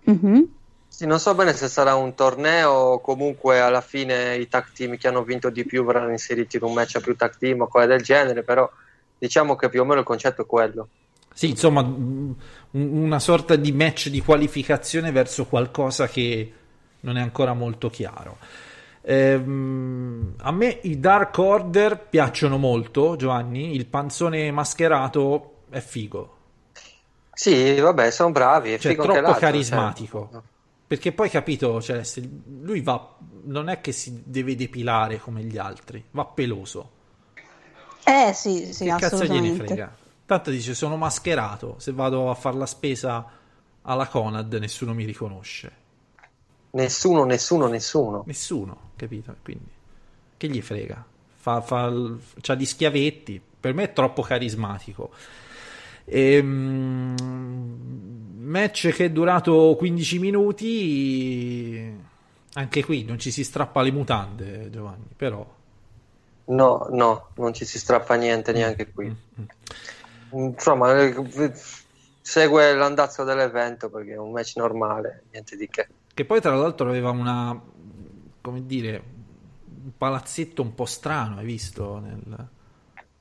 Mhm. Sì, non so bene se sarà un torneo o comunque alla fine i tag team che hanno vinto di più verranno inseriti in un match a più tag team o cose del genere, però diciamo che più o meno il concetto è quello. Sì, insomma, un- una sorta di match di qualificazione verso qualcosa che non è ancora molto chiaro. Ehm, a me i Dark Order piacciono molto, Giovanni. Il panzone mascherato è figo. Sì, vabbè, sono bravi, è Cioè, figo troppo carismatico. cioè. Perché poi capito, cioè, lui va, non è che si deve depilare come gli altri, va peloso. Eh sì, sì, che cazzo gliene assolutamente. frega? Tanto dice sono mascherato, se vado a fare la spesa alla Conad nessuno mi riconosce. Nessuno, nessuno, nessuno. Nessuno, capito? Quindi che gli frega? Fa, fa c'ha gli schiavetti, per me è troppo carismatico. Ehm, match che è durato 15 minuti, anche qui non ci si strappa le mutande, Giovanni, però No, no, non ci si strappa niente neanche qui. Mm, Insomma, eh, segue l'andazzo dell'evento perché è un match normale, niente di che. Che poi tra l'altro aveva una, come dire, un palazzetto un po' strano, hai visto? Nel...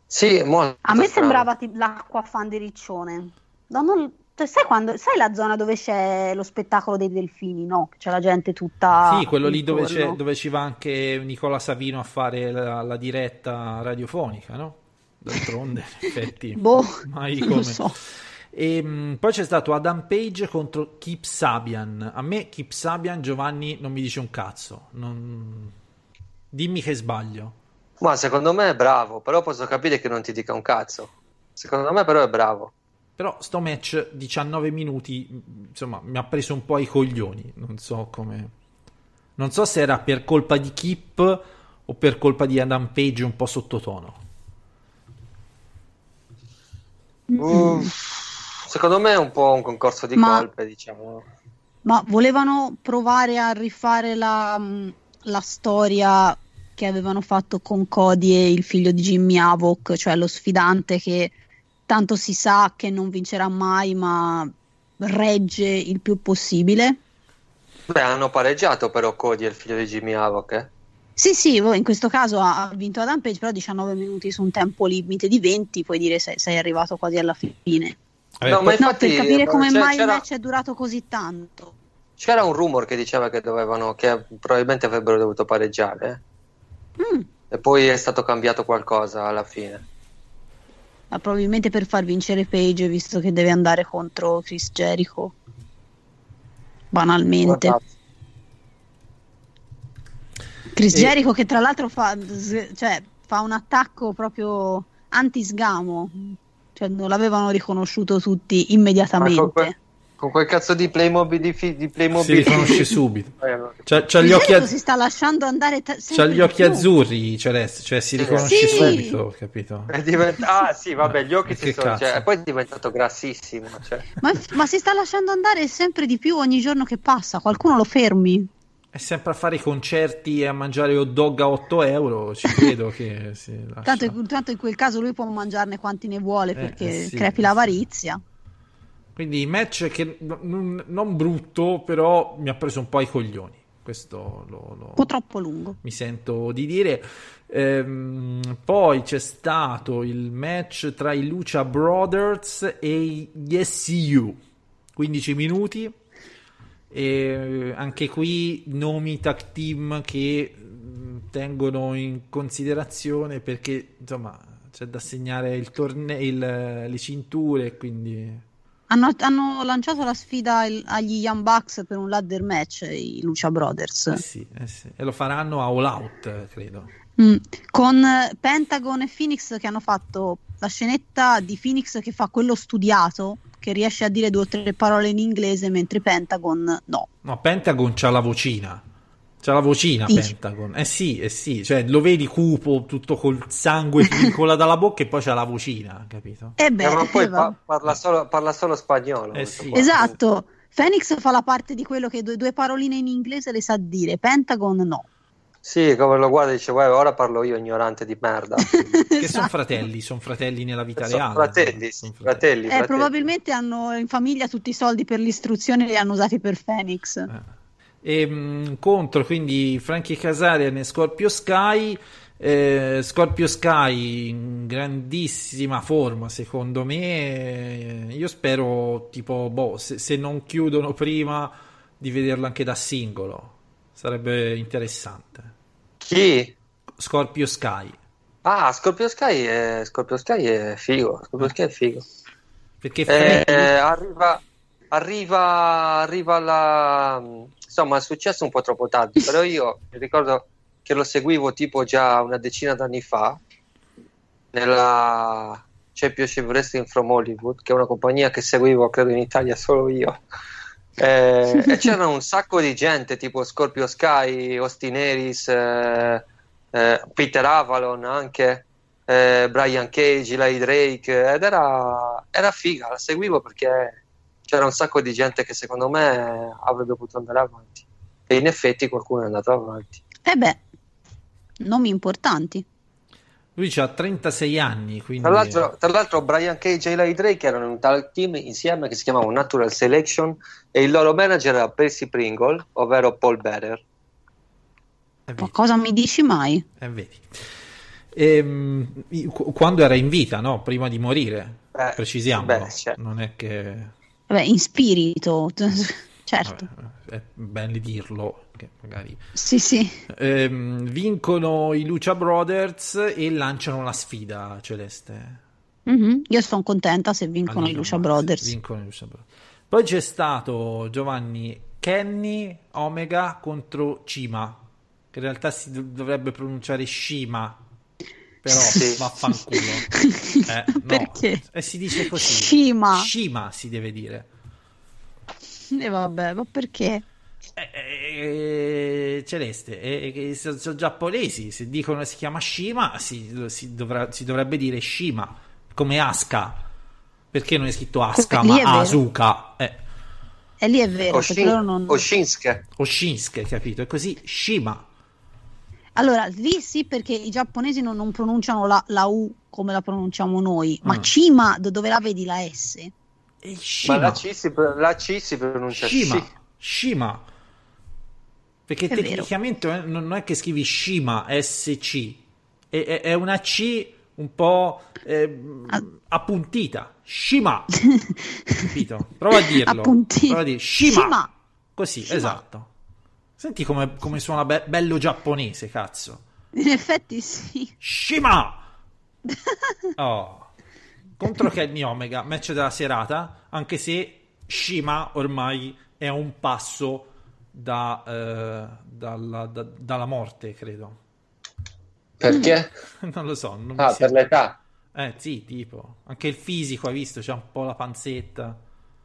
Sì, molto A me strano. sembrava tipo l'acqua fan di Riccione. No, non- cioè, sai, quando, sai la zona dove c'è lo spettacolo dei delfini, no? C'è la gente tutta. Sì, quello lì dove, dove ci va anche Nicola Savino a fare la, la diretta radiofonica, no? D'altronde, in effetti, Boh, mai come. lo so. E, mh, poi c'è stato Adam Page contro Kip Sabian. A me Kip Sabian, Giovanni, non mi dice un cazzo. Non- Dimmi che sbaglio. Ma secondo me è bravo, però posso capire che non ti dica un cazzo. Secondo me però è bravo. Però sto match 19 minuti, insomma, mi ha preso un po' i coglioni. Non so come. Non so se era per colpa di Kip o per colpa di Adam Page un po' sottotono. Uh, secondo me è un po' un concorso di Ma- colpe, diciamo. Ma volevano provare a rifare la, mh, la storia che avevano fatto con Cody e il figlio di Jimmy Havoc, cioè lo sfidante che tanto si sa che non vincerà mai, ma regge il più possibile. Beh, hanno pareggiato però Cody e il figlio di Jimmy Havoc, eh? Sì, sì, in questo caso ha, vinto Adam Page, però 19 minuti su un tempo limite di 20, puoi dire se sei arrivato quasi alla fine. No, ma No, infatti per capire come mai il match è durato così tanto. c'era un rumor che diceva che dovevano, che probabilmente avrebbero dovuto pareggiare? Mm, E poi è stato cambiato qualcosa alla fine. ma probabilmente per far vincere Page, visto che deve andare contro Chris Jericho. Banalmente. Guardate. Chris E- Jericho che tra l'altro fa, cioè, fa un attacco proprio anti-sgamo. Cioè, non l'avevano riconosciuto tutti immediatamente. con, quel, con quel cazzo di Playmobil di, fi- di Playmobil si riconosce subito. Eh. C'ha, c'ha gli occhi, az- si sta lasciando andare ta- c'ha gli occhi più. azzurri, Celeste, cioè si riconosce Sì. subito, capito? È divent- ah sì, vabbè, gli occhi Che si sono... Cioè, poi è diventato grassissimo. Cioè. Ma, ma si sta lasciando andare sempre di più ogni giorno che passa. Qualcuno lo fermi. È sempre a fare i concerti e a mangiare hot dog a 8 euro, ci credo che si lascia. Tanto, tanto in quel caso lui può mangiarne quanti ne vuole Eh, perché eh sì, crepi eh l'avarizia. Quindi match che non, non brutto, però mi ha preso un po' i coglioni. Questo lo, lo- Un po' troppo lungo. mi sento di dire. Ehm, poi c'è stato il match tra i Lucha Brothers e gli SCU. 15 minuti. E anche qui nomi tag team che mh, tengono in considerazione perché insomma c'è da segnare il torneo, le cinture, quindi Hanno, hanno lanciato la sfida il- agli Young Bucks per un ladder match, i Lucia Brothers. eh sì, eh sì. e lo faranno a All Out, eh, credo. Mm. Con eh, Pentagon e Phoenix che hanno fatto la scenetta di Phoenix che fa quello studiato, che riesce a dire due o tre parole in inglese, mentre Pentagon no. No, Pentagon c'ha la vocina. C'ha la vocina Dici? Pentagon. Eh sì, eh sì, cioè lo vedi cupo, tutto col sangue che gli cola dalla bocca e poi c'ha la vocina, capito? E beh, Eh, ma poi eh, pa- parla, solo, parla solo spagnolo. Eh sì. esatto. Phoenix fa la parte di quello che due, due paroline in inglese le sa dire, Pentagon no. Sì, come lo guarda e dice, "Guarda, ora parlo io, ignorante di merda. Che sono Esatto. fratelli, sono fratelli nella vita Sono reale. fratelli, Sono sì, fratelli, Eh, fratelli. probabilmente hanno in famiglia tutti i soldi per l'istruzione li hanno usati per Phoenix. Eh. E, mh, contro quindi Frankie Kazarian e Scorpio Sky. Eh, Scorpio Sky in grandissima forma secondo me. Eh, Io spero, tipo, boh, se, se non chiudono prima di vederlo anche da singolo. Sarebbe interessante. Chi? Scorpio Sky. Ah, Scorpio Sky è, Scorpio Sky è figo. Scorpio Sky è figo. Perché Eh, Frankie- arriva, arriva, arriva la... Insomma, è successo un po' troppo tardi, però io mi ricordo che lo seguivo tipo già una decina d'anni fa nella Championship Wrestling from Hollywood, che è una compagnia che seguivo, credo, in Italia solo io. Eh, e c'era un sacco di gente, tipo Scorpio Sky, Austin Harris, eh, eh, Peter Avalon anche, eh, Brian Cage, Eli Drake, ed era, era figa, la seguivo perché c'era un sacco di gente che secondo me avrebbe potuto andare avanti. E in effetti qualcuno è andato avanti. E beh, nomi importanti. Lui ha 36 anni, quindi Tra l'altro, tra l'altro Brian Cage e Eli Drake erano in un tag team insieme che si chiamava Natural Selection e il loro manager era Percy Pringle, ovvero Paul Better. eh, Ma cosa mi dici mai? eh, vedi. Ehm, i- qu- quando era in vita, no? Prima di morire, Eh, precisiamolo. beh, certo. Non è che Vabbè, in spirito, certo. vabbè, è bene dirlo, che magari Sì, sì. Ehm, vincono i Lucia Brothers e lanciano la sfida celeste. Mhm. Io sono contenta se vincono i Almeno, Lucia ma- Brothers. vincono i Lucha Brothers. Poi c'è stato Giovanni Kenny Omega contro Cima, che in realtà si dov- dovrebbe pronunciare Shima, però Sì. vaffanculo. Eh, no. Perché? E si dice così. Shima. Shima si deve dire. E vabbè, ma perché? Eh, eh, Celeste, eh, eh, sono, sono giapponesi, se dicono si chiama Shima, si, si dovrà- si dovrebbe dire Shima, come Asuka. Perché non è scritto Asuka, ma. Asuka? Eh, E lì è vero, Oshin- loro non... Oshinsuke. capito? È così, Shima. Allora, lì sì perché i giapponesi non, non pronunciano la, la U come la pronunciamo noi, ma Mm. Cima, do- dove la vedi la S? E Ma Shima. la C si, la C si pronuncia Shima. Shi. Shima. Perché È vero. tecnicamente eh, non è che scrivi Shima, SC. È, è- è una C un po' ehm, Ah. appuntita. Shima. Capito? Prova a dirlo. Appuntita. Prova a dire Shima. Shima. Così, Shima. esatto. Senti come, come suona be- bello giapponese, cazzo. In effetti sì. Shima! Oh. Contro Kenny Omega, match della serata, anche se Shima ormai è a un passo da, eh, dalla, da- dalla morte, credo. Perché? Non lo so. Non Ah, per l'età. Eh, sì, tipo. Anche il fisico, hai visto? C'ha un po' la panzetta.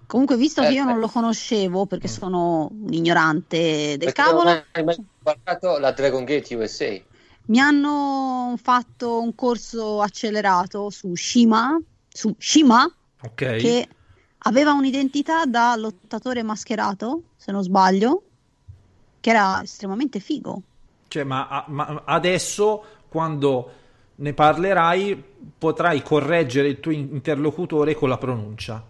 Comunque, visto che Eh, io non eh. lo conoscevo perché sono un ignorante del Perché cavolo, non hai mai guardato la Dragon Gate USA? mi hanno fatto un corso accelerato su Shima, su Shima, Ok. che aveva un'identità da lottatore mascherato, se non sbaglio, che era estremamente figo. Cioè, ma, ma adesso, quando ne parlerai, potrai correggere il tuo interlocutore con la pronuncia.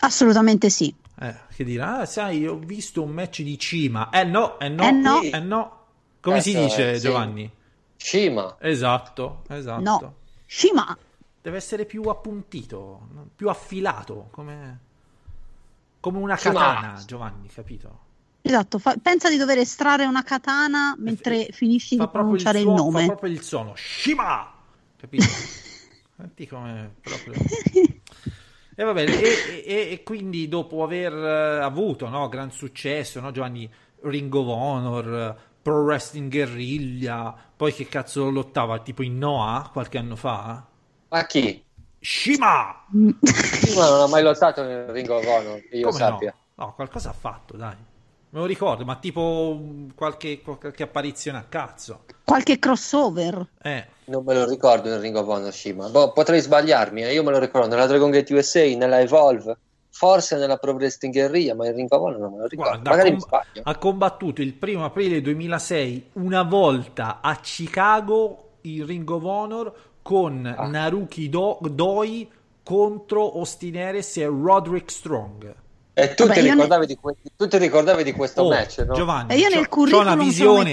Assolutamente sì. Eh, che dirà, ah, sai, ho visto un match di Cima. Eh no, eh no, Eh no. eh no. Come si Questo dice, è- sì. Giovanni? Shima. Esatto, esatto. No. Shima. Deve essere più appuntito, più affilato, come, come una katana, Giovanni, capito? Esatto, fa- pensa di dover estrarre una katana mentre finisci di il pronunciare il, suono, nome. fa proprio il suono. Shima! Capito? Senti come proprio... E va bene, e, e- e quindi dopo aver eh, avuto no, gran successo, no, Giovanni, Ring of Honor, Pro Wrestling Guerriglia, poi che cazzo lottava tipo in Noah qualche anno fa? Ma chi? Shima! Shima non ha mai lottato nel Ring of Honor, che io Come sappia. no? No, qualcosa ha fatto, dai. Me lo ricordo, ma tipo qualche, qualche apparizione a cazzo. Qualche crossover. Eh, Non me lo ricordo nel Ring of Honor Shima. Boh, potrei sbagliarmi, eh. io me lo ricordo nella Dragon Gate USA, nella Evolve, forse nella Pro Wrestling Guerrilla, ma il Ring of Honor non me lo ricordo. Guarda, Magari ha, mi com- sbaglio. ha combattuto il primo aprile 2006 una volta a Chicago in Ring of Honor con Ah. Naruki Do- Doi contro Austin Aries e Roderick Strong. E tu, Vabbè, ti ricordavi, di que- tu ti ricordavi di questo Oh, match, no? Giovanni, E io nel curriculum una visione.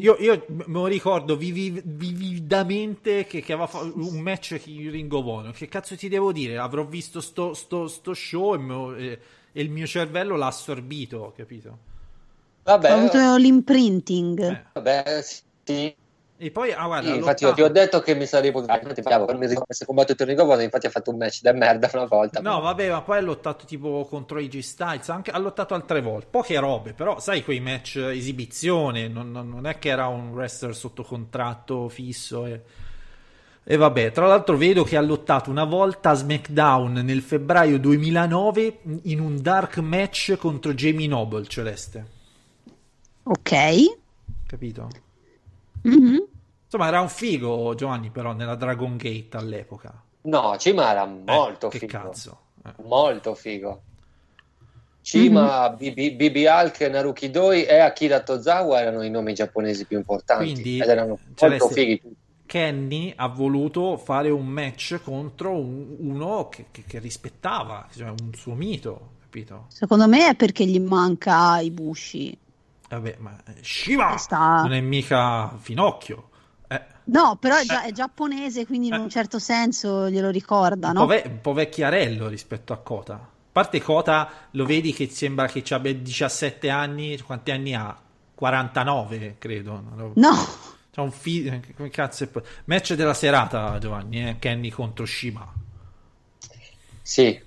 Io, io me lo ricordo vivi- vividamente che, che aveva fatto un match in Ring of Honor. Che cazzo ti devo dire? Avrò visto sto, sto- sto show e, me- e- e il mio cervello l'ha assorbito, capito? Vabbè, Ho avuto l'imprinting. Eh. vabbè, sì. E poi, ah, guarda, Sì, infatti io ti ho detto che mi sarei potuto infatti, bravo, non mi ricordo se combattuto il Ring of infatti ha fatto un match da merda una volta No, vabbè, ma poi ha lottato tipo contro AJ Styles, anche, ha lottato altre volte, poche robe, però sai quei match esibizione, non, non- non è che era un wrestler sotto contratto fisso e, e vabbè, tra l'altro vedo che ha lottato una volta a SmackDown nel febbraio 2009 in un dark match contro Jamie Noble, Celeste, Ok. capito? Mhm. Insomma, era un figo Giovanni però nella Dragon Gate all'epoca. no Cima era Eh, molto che figo cazzo. Eh. molto figo Cima, BB, BB Hulk, Naruki Doi e Akira Tozawa erano i nomi giapponesi più importanti Quindi, ed erano Celeste, molto fighi tutti. Kenny ha voluto fare un match contro un- uno che, che- che rispettava, cioè un suo mito, capito? Secondo me è perché gli manca Ibushi. Vabbè, ma eh, Shiva Sta- non è mica Finocchio. No, però è, già- è giapponese, quindi in un certo senso glielo ricorda, un, no? po ve- un po' vecchiarello rispetto a Kota. A parte Kota, lo vedi che sembra che abbia 17 anni, quanti anni ha? 49, credo. No, C'ha un fi- eh, come cazzo è Match della serata, Giovanni, eh? Kenny contro Shima. sì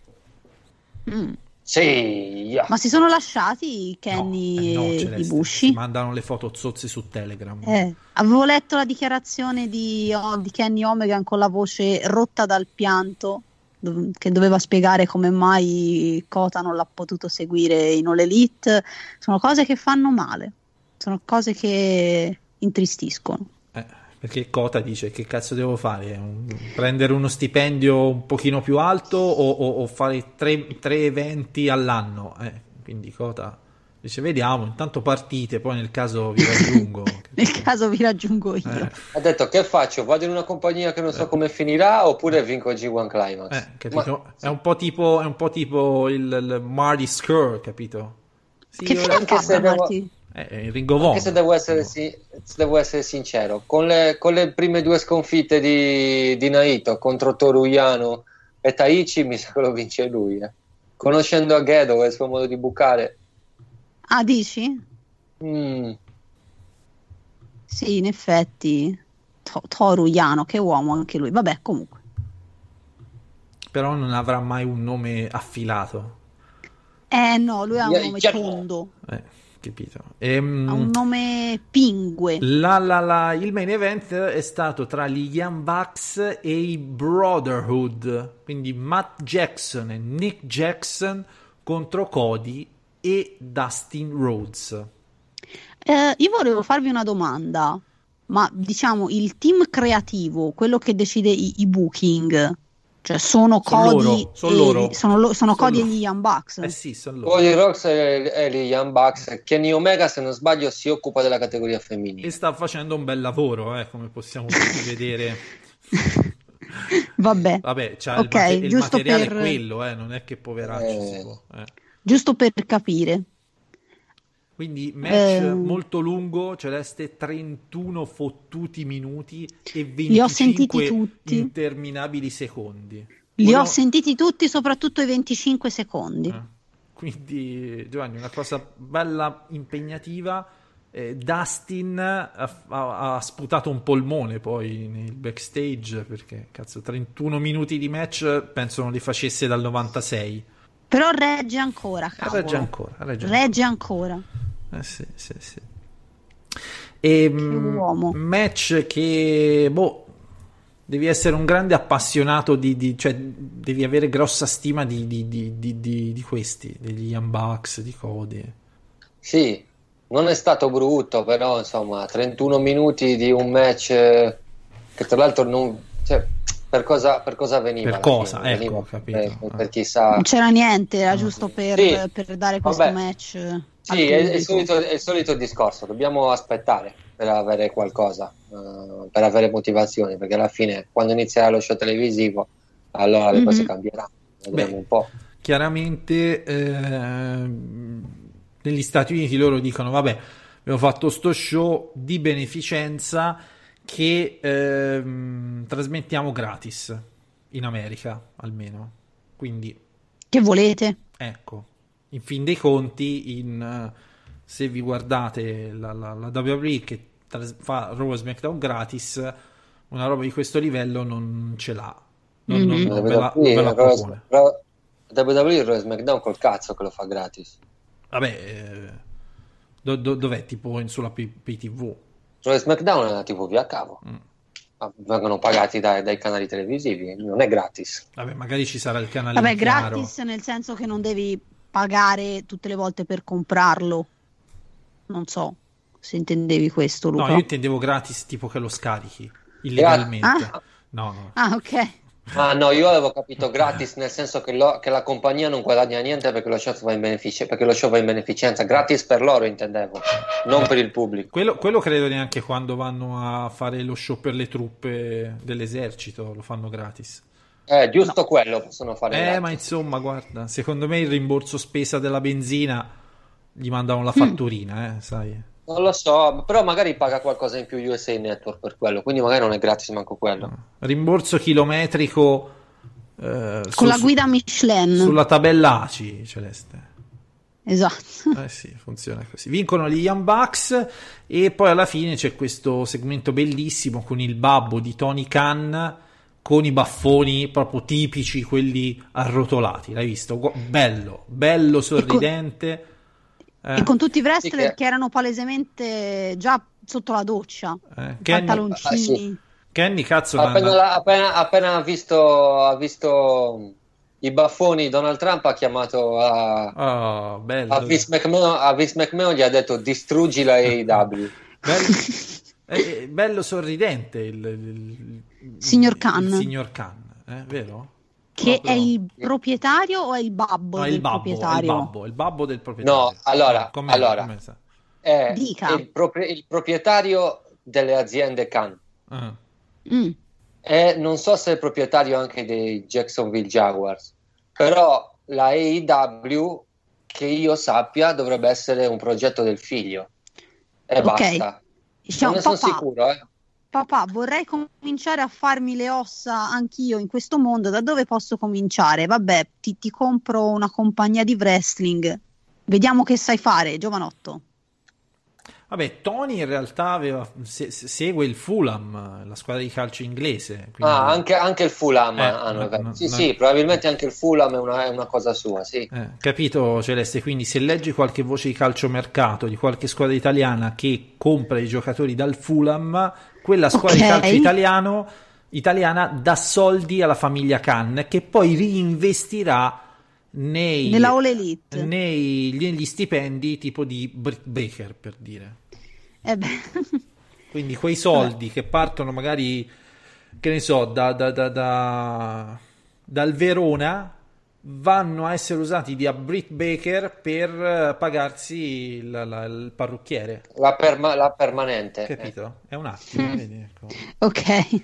Mm. Sì yeah. ma si sono lasciati Kenny No, eh no, e Ibushi? si mandano le foto zozze su Telegram. Eh, avevo letto la dichiarazione di, oh, di Kenny Omegan con la voce rotta dal pianto, dov- che doveva spiegare come mai Kota non l'ha potuto seguire in All Elite. Sono cose che fanno male, sono cose che intristiscono. Eh, perché Kota dice che cazzo devo fare? Prendere uno stipendio un pochino più alto o, o- o fare tre, tre eventi all'anno? Eh, quindi Kota dice vediamo, intanto partite, poi nel caso vi raggiungo. Nel caso vi raggiungo io. Eh, ha detto che faccio vado in una compagnia che non so come finirà oppure vinco il G1 Climax eh? Ma- È un po' tipo, è un po' tipo il, il Marty Skrull, capito? Sì, Che fine ha anche se fatto devo- Marty? Eh, of Anche se devo essere, si- se devo essere sincero, con le, con le prime due sconfitte di, di Naito contro Toruyano e Taichi, mi sa che lo vince lui. eh. Conoscendo Aghedo e il suo modo di bucare, Ah, dici? mm, Sì, in effetti. To- Toru Yano, che uomo anche lui. Vabbè, comunque. Però non avrà mai un nome affilato. Eh no, lui ha un nome tondo, Eh, capito? Ehm, ha un nome pingue. La, la, la- il main event è stato tra gli Young Bucks e i Brotherhood, quindi Matt Jackson e Nick Jackson contro Cody e Dustin Rhodes. Eh, io volevo farvi una domanda, ma diciamo il team creativo, quello che decide i, i booking, cioè sono Sono Cody, loro, sono e, loro. sono, lo- sono Sono Cody loro. e gli Young Bucks? Eh sì, sono loro. Cody Rocks e, e gli Young Bucks. Kenny Omega, se non sbaglio, si occupa della categoria femminile. E sta facendo un bel lavoro, eh, come possiamo tutti vedere. Vabbè, Vabbè, c'ha Ok, il, mate- il materiale per- è quello, eh, non è che poveraccio Eh. si può. eh. giusto per capire. Quindi match Eh. molto lungo, Celeste 31 fottuti minuti e 25 Li ho sentiti tutti. interminabili secondi. Li Vogliamo- ho sentiti tutti, soprattutto i 25 secondi. Eh. Quindi Giovanni, una cosa bella impegnativa. eh, Dustin ha, ha- ha sputato un polmone poi nel backstage perché cazzo 31 minuti di match penso non li facesse dal 96. Però regge ancora. Regge ancora, regge Regge ancora. Eh, sì, sì, sì. E, mm, uomo. match che, boh, devi essere un grande appassionato di, di- cioè devi avere grossa stima di, di- di- di- di- di questi, degli Bucks, di Cody. Sì, non è stato brutto, però insomma, 31 minuti di un match eh, che tra l'altro non... Cioè, per cosa, per cosa veniva? Per cosa? fine? Ecco, Veniva capito. Per, per chissà... Non c'era niente, era giusto per, Sì, per dare questo vabbè. match. Sì, è, è il solito, è il solito discorso, dobbiamo aspettare per avere qualcosa, eh, per avere motivazioni, perché alla fine quando inizierà lo show televisivo, allora le cose Mhm. cambieranno, vedremo Beh, un po'. chiaramente ehm, negli Stati Uniti loro dicono vabbè abbiamo fatto sto show di beneficenza che ehm, trasmettiamo gratis in America almeno quindi Che volete? ecco in fin dei conti in, eh, se vi guardate la, la, la WWE che tras- fa Raw SmackDown gratis una roba di questo livello non ce l'ha non, non- Mhm. non ve la, non WWE, ve la propone Raw- WWE Raw SmackDown col cazzo che lo fa gratis. Vabbè, eh, do- do- dov'è? Tipo in, sulla P- PTV? Raw SmackDown è una TV via cavo. Mm. Vengono pagati dai, dai canali televisivi, non è gratis. Vabbè, magari ci sarà il canale Vabbè, gratis nel senso che non devi pagare tutte le volte per comprarlo. Non so se intendevi questo, Luca. No, io intendevo gratis, tipo che lo scarichi illegalmente. Ah. No, no. Ah, ok. Ah no, io avevo capito gratis nel senso che, lo- che la compagnia non guadagna niente perché lo show va in benefic- perché lo show va in beneficenza. Gratis per loro intendevo, non per il pubblico. Quello, quello credo neanche quando vanno a fare lo show per le truppe dell'esercito lo fanno gratis. Eh, giusto quello possono fare. Eh, ma insomma, guarda, secondo me il rimborso spesa della benzina gli mandano la fatturina, eh, sai. Non lo so, però magari paga qualcosa in più USA Network per quello, quindi magari non è gratis manco quello. Rimborso chilometrico eh, su- Con la su- guida Michelin. sulla tabella ACI, Celeste. Esatto. Eh sì, funziona così. Vincono gli Young Bucks e poi alla fine c'è questo segmento bellissimo con il babbo di Tony Khan con i baffoni proprio tipici, quelli arrotolati. L'hai visto? Bello, bello, sorridente. Eh, E con tutti i wrestler che- che erano palesemente già sotto la doccia. eh, Kenny, Pantaloncini. Ah, sì. Kenny, cazzo, Appena, la- appena- appena ha visto, ha visto i baffoni Donald Trump ha chiamato a, Oh, bello. a Vince McMahon, a Vince McMahon gli ha detto distruggi la AEW. bello, eh, bello sorridente il, il- il- Signor Khan. il signor Khan, eh, vero? Che Proprio- è il proprietario o è il babbo No, del il babbo, è il proprietario? babbo, il babbo del proprietario. No, allora, Com'è? allora. Com'è sta? È Dica. il, propri- il proprietario delle aziende Khan. Ah. Mm. E non so se è il proprietario anche dei Jacksonville Jaguars, però la AEW, che io sappia, dovrebbe essere un progetto del figlio. E Ok. basta. Diciamo, non ne sono sicuro, eh. Papà, vorrei cominciare a farmi le ossa anch'io in questo mondo. Da dove posso cominciare? Vabbè, ti, ti compro una compagnia di wrestling. Vediamo che sai fare, giovanotto. Vabbè, Tony in realtà aveva- se- se- segue il Fulham, la squadra di calcio inglese. quindi- Ah, anche, anche il Fulham Eh, hanno no, no, Sì, no. sì, probabilmente anche il Fulham è una, è una cosa sua, sì. Eh, capito Celeste, quindi se leggi qualche voce di calciomercato di qualche squadra italiana che compra i giocatori dal Fulham, quella squadra di Ok. calcio italiano, italiana dà soldi alla famiglia Khan che poi reinvestirà nei, Nella All Elite. nei- negli stipendi tipo di Britt Baker per dire. Eh Quindi quei soldi che partono magari, che ne so, da- da- da- dal Verona vanno a essere usati da Britt Baker per eh, pagarsi il, la- il parrucchiere. La, perma- la permanente. eh. Capito? È un attimo, vedi? Ecco. ok.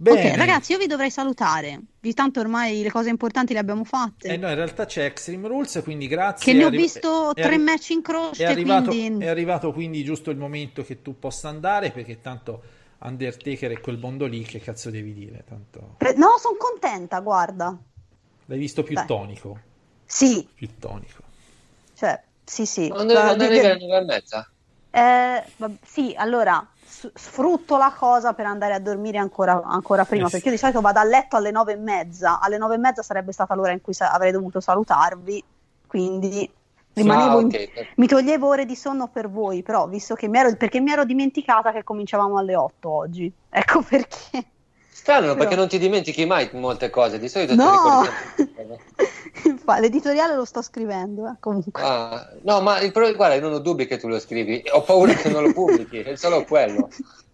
Bene. Ok, ragazzi, io vi dovrei salutare. Vi tanto ormai le cose importanti le abbiamo fatte. Eh no, in realtà c'è Extreme Rules, quindi grazie. che ne È ho arri- visto è tre arri- match in È croce, arrivato, quindi... è arrivato quindi giusto il momento che tu possa andare perché tanto Undertaker è quel mondo lì, che cazzo devi dire? Tanto... No, sono contenta, guarda. L'hai visto più Dai. tonico, Sì, più tonico. cioè, sì, sì. Di- arriva alle nove e mezza. Eh, sì, allora sfrutto la cosa per andare a dormire ancora, ancora prima, Eh sì. perché io di solito vado a letto alle nove e mezza. Alle nove e mezza sarebbe stata l'ora in cui sa- avrei dovuto salutarvi, quindi rimanevo Ah, in- ok. mi toglievo ore di sonno per voi, però visto che mi ero, perché mi ero dimenticata che cominciavamo alle 8 oggi. Ecco perché. Strano, Però- perché non ti dimentichi mai molte cose. Di solito ti No! L'editoriale lo sto scrivendo, eh, comunque. Ah, no, ma il problema, guarda, io non ho dubbi che tu lo scrivi. Ho paura che non lo pubblichi, è solo quello.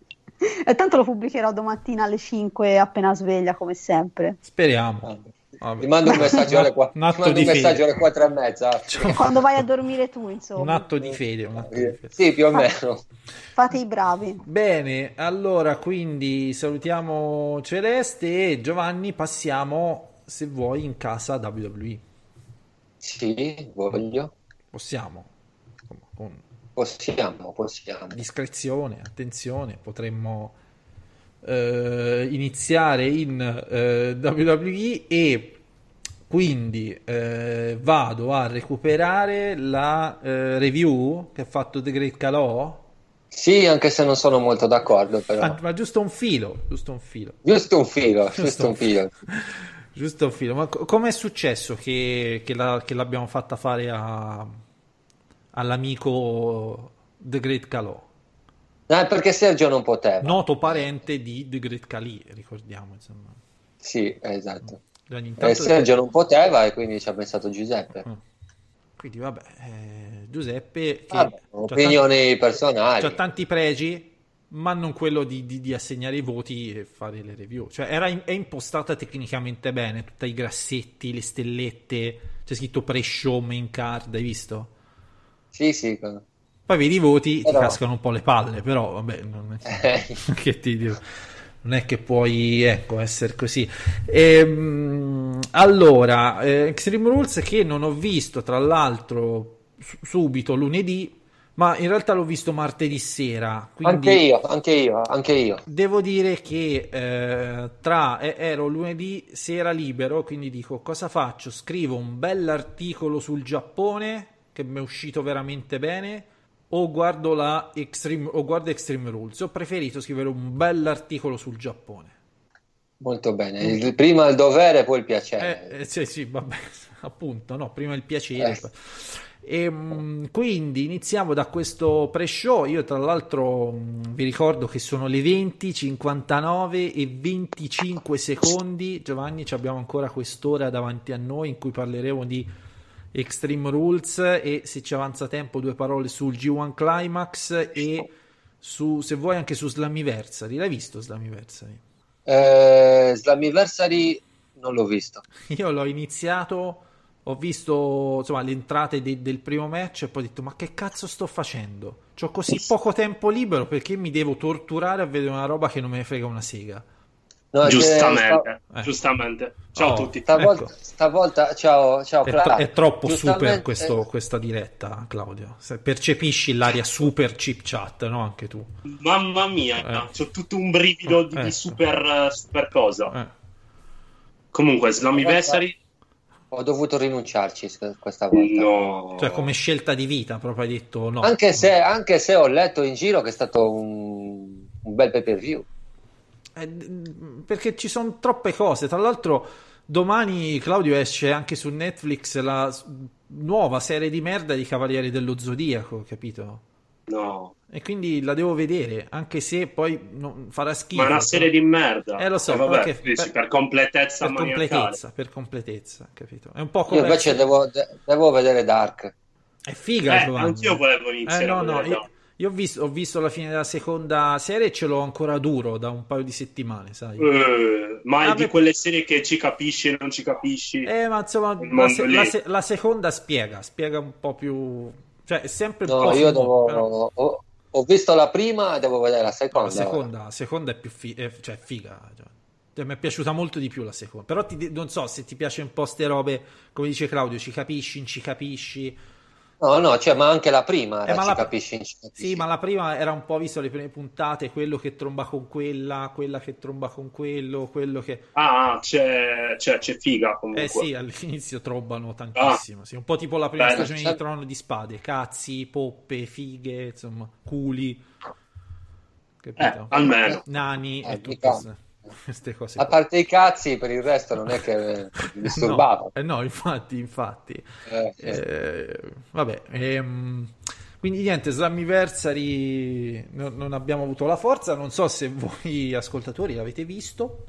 E tanto lo pubblicherò domattina alle 5 appena sveglia, come sempre. Speriamo. Vabbè. Ti mando un messaggio alle, qua- Un ti atto mando di un messaggio fede. alle quattro e mezza. Quando vai a dormire tu, Un insomma. atto di fede, un atto di fede. Sì, più o meno. Fate i bravi. Bene, allora quindi salutiamo Celeste e Giovanni, passiamo se vuoi in casa WWE. Sì, voglio. Possiamo. Con Possiamo, possiamo. discrezione, attenzione, potremmo eh, iniziare in eh, WWE e quindi eh, vado a recuperare la eh, review che ha fatto The Great Calò. Sì, anche se non sono molto d'accordo, però. Ma, ma giusto un filo, giusto un filo. Giusto un filo, giusto un filo. Giusto un filo. Ma co- com'è successo che, che la- che l'abbiamo fatta fare a- all'amico The Great Calò? No, perché Sergio non poteva. Noto parente di The Great Khali, ricordiamo, insomma. Sì, esatto. Ogni E tanto- Sergio non poteva e quindi ci ha pensato Giuseppe. Quindi vabbè, eh, Giuseppe che Vabbè, opinioni tanti- personali. c'ha tanti pregi, ma non quello di, di- di assegnare i voti e fare le review. Cioè era in- è impostata tecnicamente bene, tutti i grassetti, le stellette, c'è scritto pre-show, main card, hai visto? Sì, sì. Poi vedi i voti, Però- ti cascano un po' le palle, però vabbè, non è, che ti dico, non è che puoi ecco, essere così. Ehm, allora, eh, Extreme Rules che non ho visto, tra l'altro, su- subito lunedì, ma in realtà l'ho visto martedì sera. Anche io, anche io, anche io. Devo dire che eh, tra eh, ero lunedì sera libero, quindi dico cosa faccio? Scrivo un bell'articolo sul Giappone che mi è uscito veramente bene o guardo la Extreme, o guardo Extreme Rules. Ho preferito scrivere un bell'articolo sul Giappone. Molto bene. Il- prima il dovere, poi il piacere. Eh, eh, sì, sì, vabbè, appunto, no, prima il piacere. Eh. E, mm, quindi iniziamo da questo pre-show. Io, tra l'altro, mm, vi ricordo che sono le 20, 59 e 25 secondi. Giovanni, ci abbiamo ancora quest'ora davanti a noi in cui parleremo di Extreme Rules. E se ci avanza tempo, due parole sul G1 Climax e su, se vuoi, anche su Slammiversary. L'hai visto Slammiversary? Eh, Slammiversary non l'ho visto. Io l'ho iniziato, ho visto insomma le entrate de- del primo match e poi ho detto ma che cazzo sto facendo? C'ho così poco tempo libero perché mi devo torturare a vedere una roba che non me ne frega una sega. No, Giustamente, Eh. giustamente. Ciao Oh. a tutti. Stavolta, Ecco. stavolta- ciao, ciao È, Clara. tro- è troppo Giustamente- super questo- questa diretta, Claudio. Se percepisci l'aria super chip chat, no? Anche tu. Mamma mia, Eh. c'ho tutto un brivido di, di Ecco. super, eh, super cosa. Eh. Comunque, Slammiversary, Ho dovuto rinunciarci questa volta. no. Cioè, come scelta di vita, proprio hai detto no. Anche, se, anche se ho letto in giro che è stato un, un bel pay per view. Eh, perché ci sono troppe cose. Tra l'altro, domani Claudio esce anche su Netflix la nuova serie di merda di Cavalieri dello Zodiaco, capito? No. E quindi la devo vedere, anche se poi non- farà schifo. Ma è una serie di merda. Eh, lo so, vabbè, perché- dici, per- per completezza per completezza, per completezza, capito? È un po' Io come invece devo, de- devo vedere Dark. è figa, Eh, Giovanni. anch'io volevo iniziare Eh, no, a no, io, io ho, visto, ho visto la fine della seconda serie e ce l'ho ancora duro da un paio di settimane, sai? Eh, ma è Ah, di beh- quelle serie che ci capisci e non ci capisci. Eh, ma insomma, la, se- la se- la seconda spiega, spiega un po' più... Cioè, è sempre un No, po' io devo, però ho, ho visto la prima e devo vedere la la seconda. seconda, la seconda è più fi- eh, cioè, figa. Cioè. Cioè, mi è piaciuta molto di più la seconda. Però ti- non so se ti piace un po' ste robe, come dice Claudio, ci capisci, non ci capisci. No, no, cioè, ma anche la prima, Eh, la- capisci, ci capisci. Sì, ma la prima era un po' visto le prime puntate, quello che tromba con quella, quella che tromba con quello, quello che... Ah, c'è, c'è, c'è figa comunque. Eh sì, all'inizio trombano tantissimo. Sì, un po' tipo la prima Bene, stagione di Trono di Spade, cazzi, poppe, fighe, insomma, culi. Capito? Eh, almeno. Nani Eh, e tutte A parte i cazzi, per il resto non è che mi disturbava. No, eh, no, infatti, infatti. Eh, Eh, vabbè, ehm, quindi niente, Slammiversary non, non abbiamo avuto la forza, non so se voi ascoltatori l'avete visto,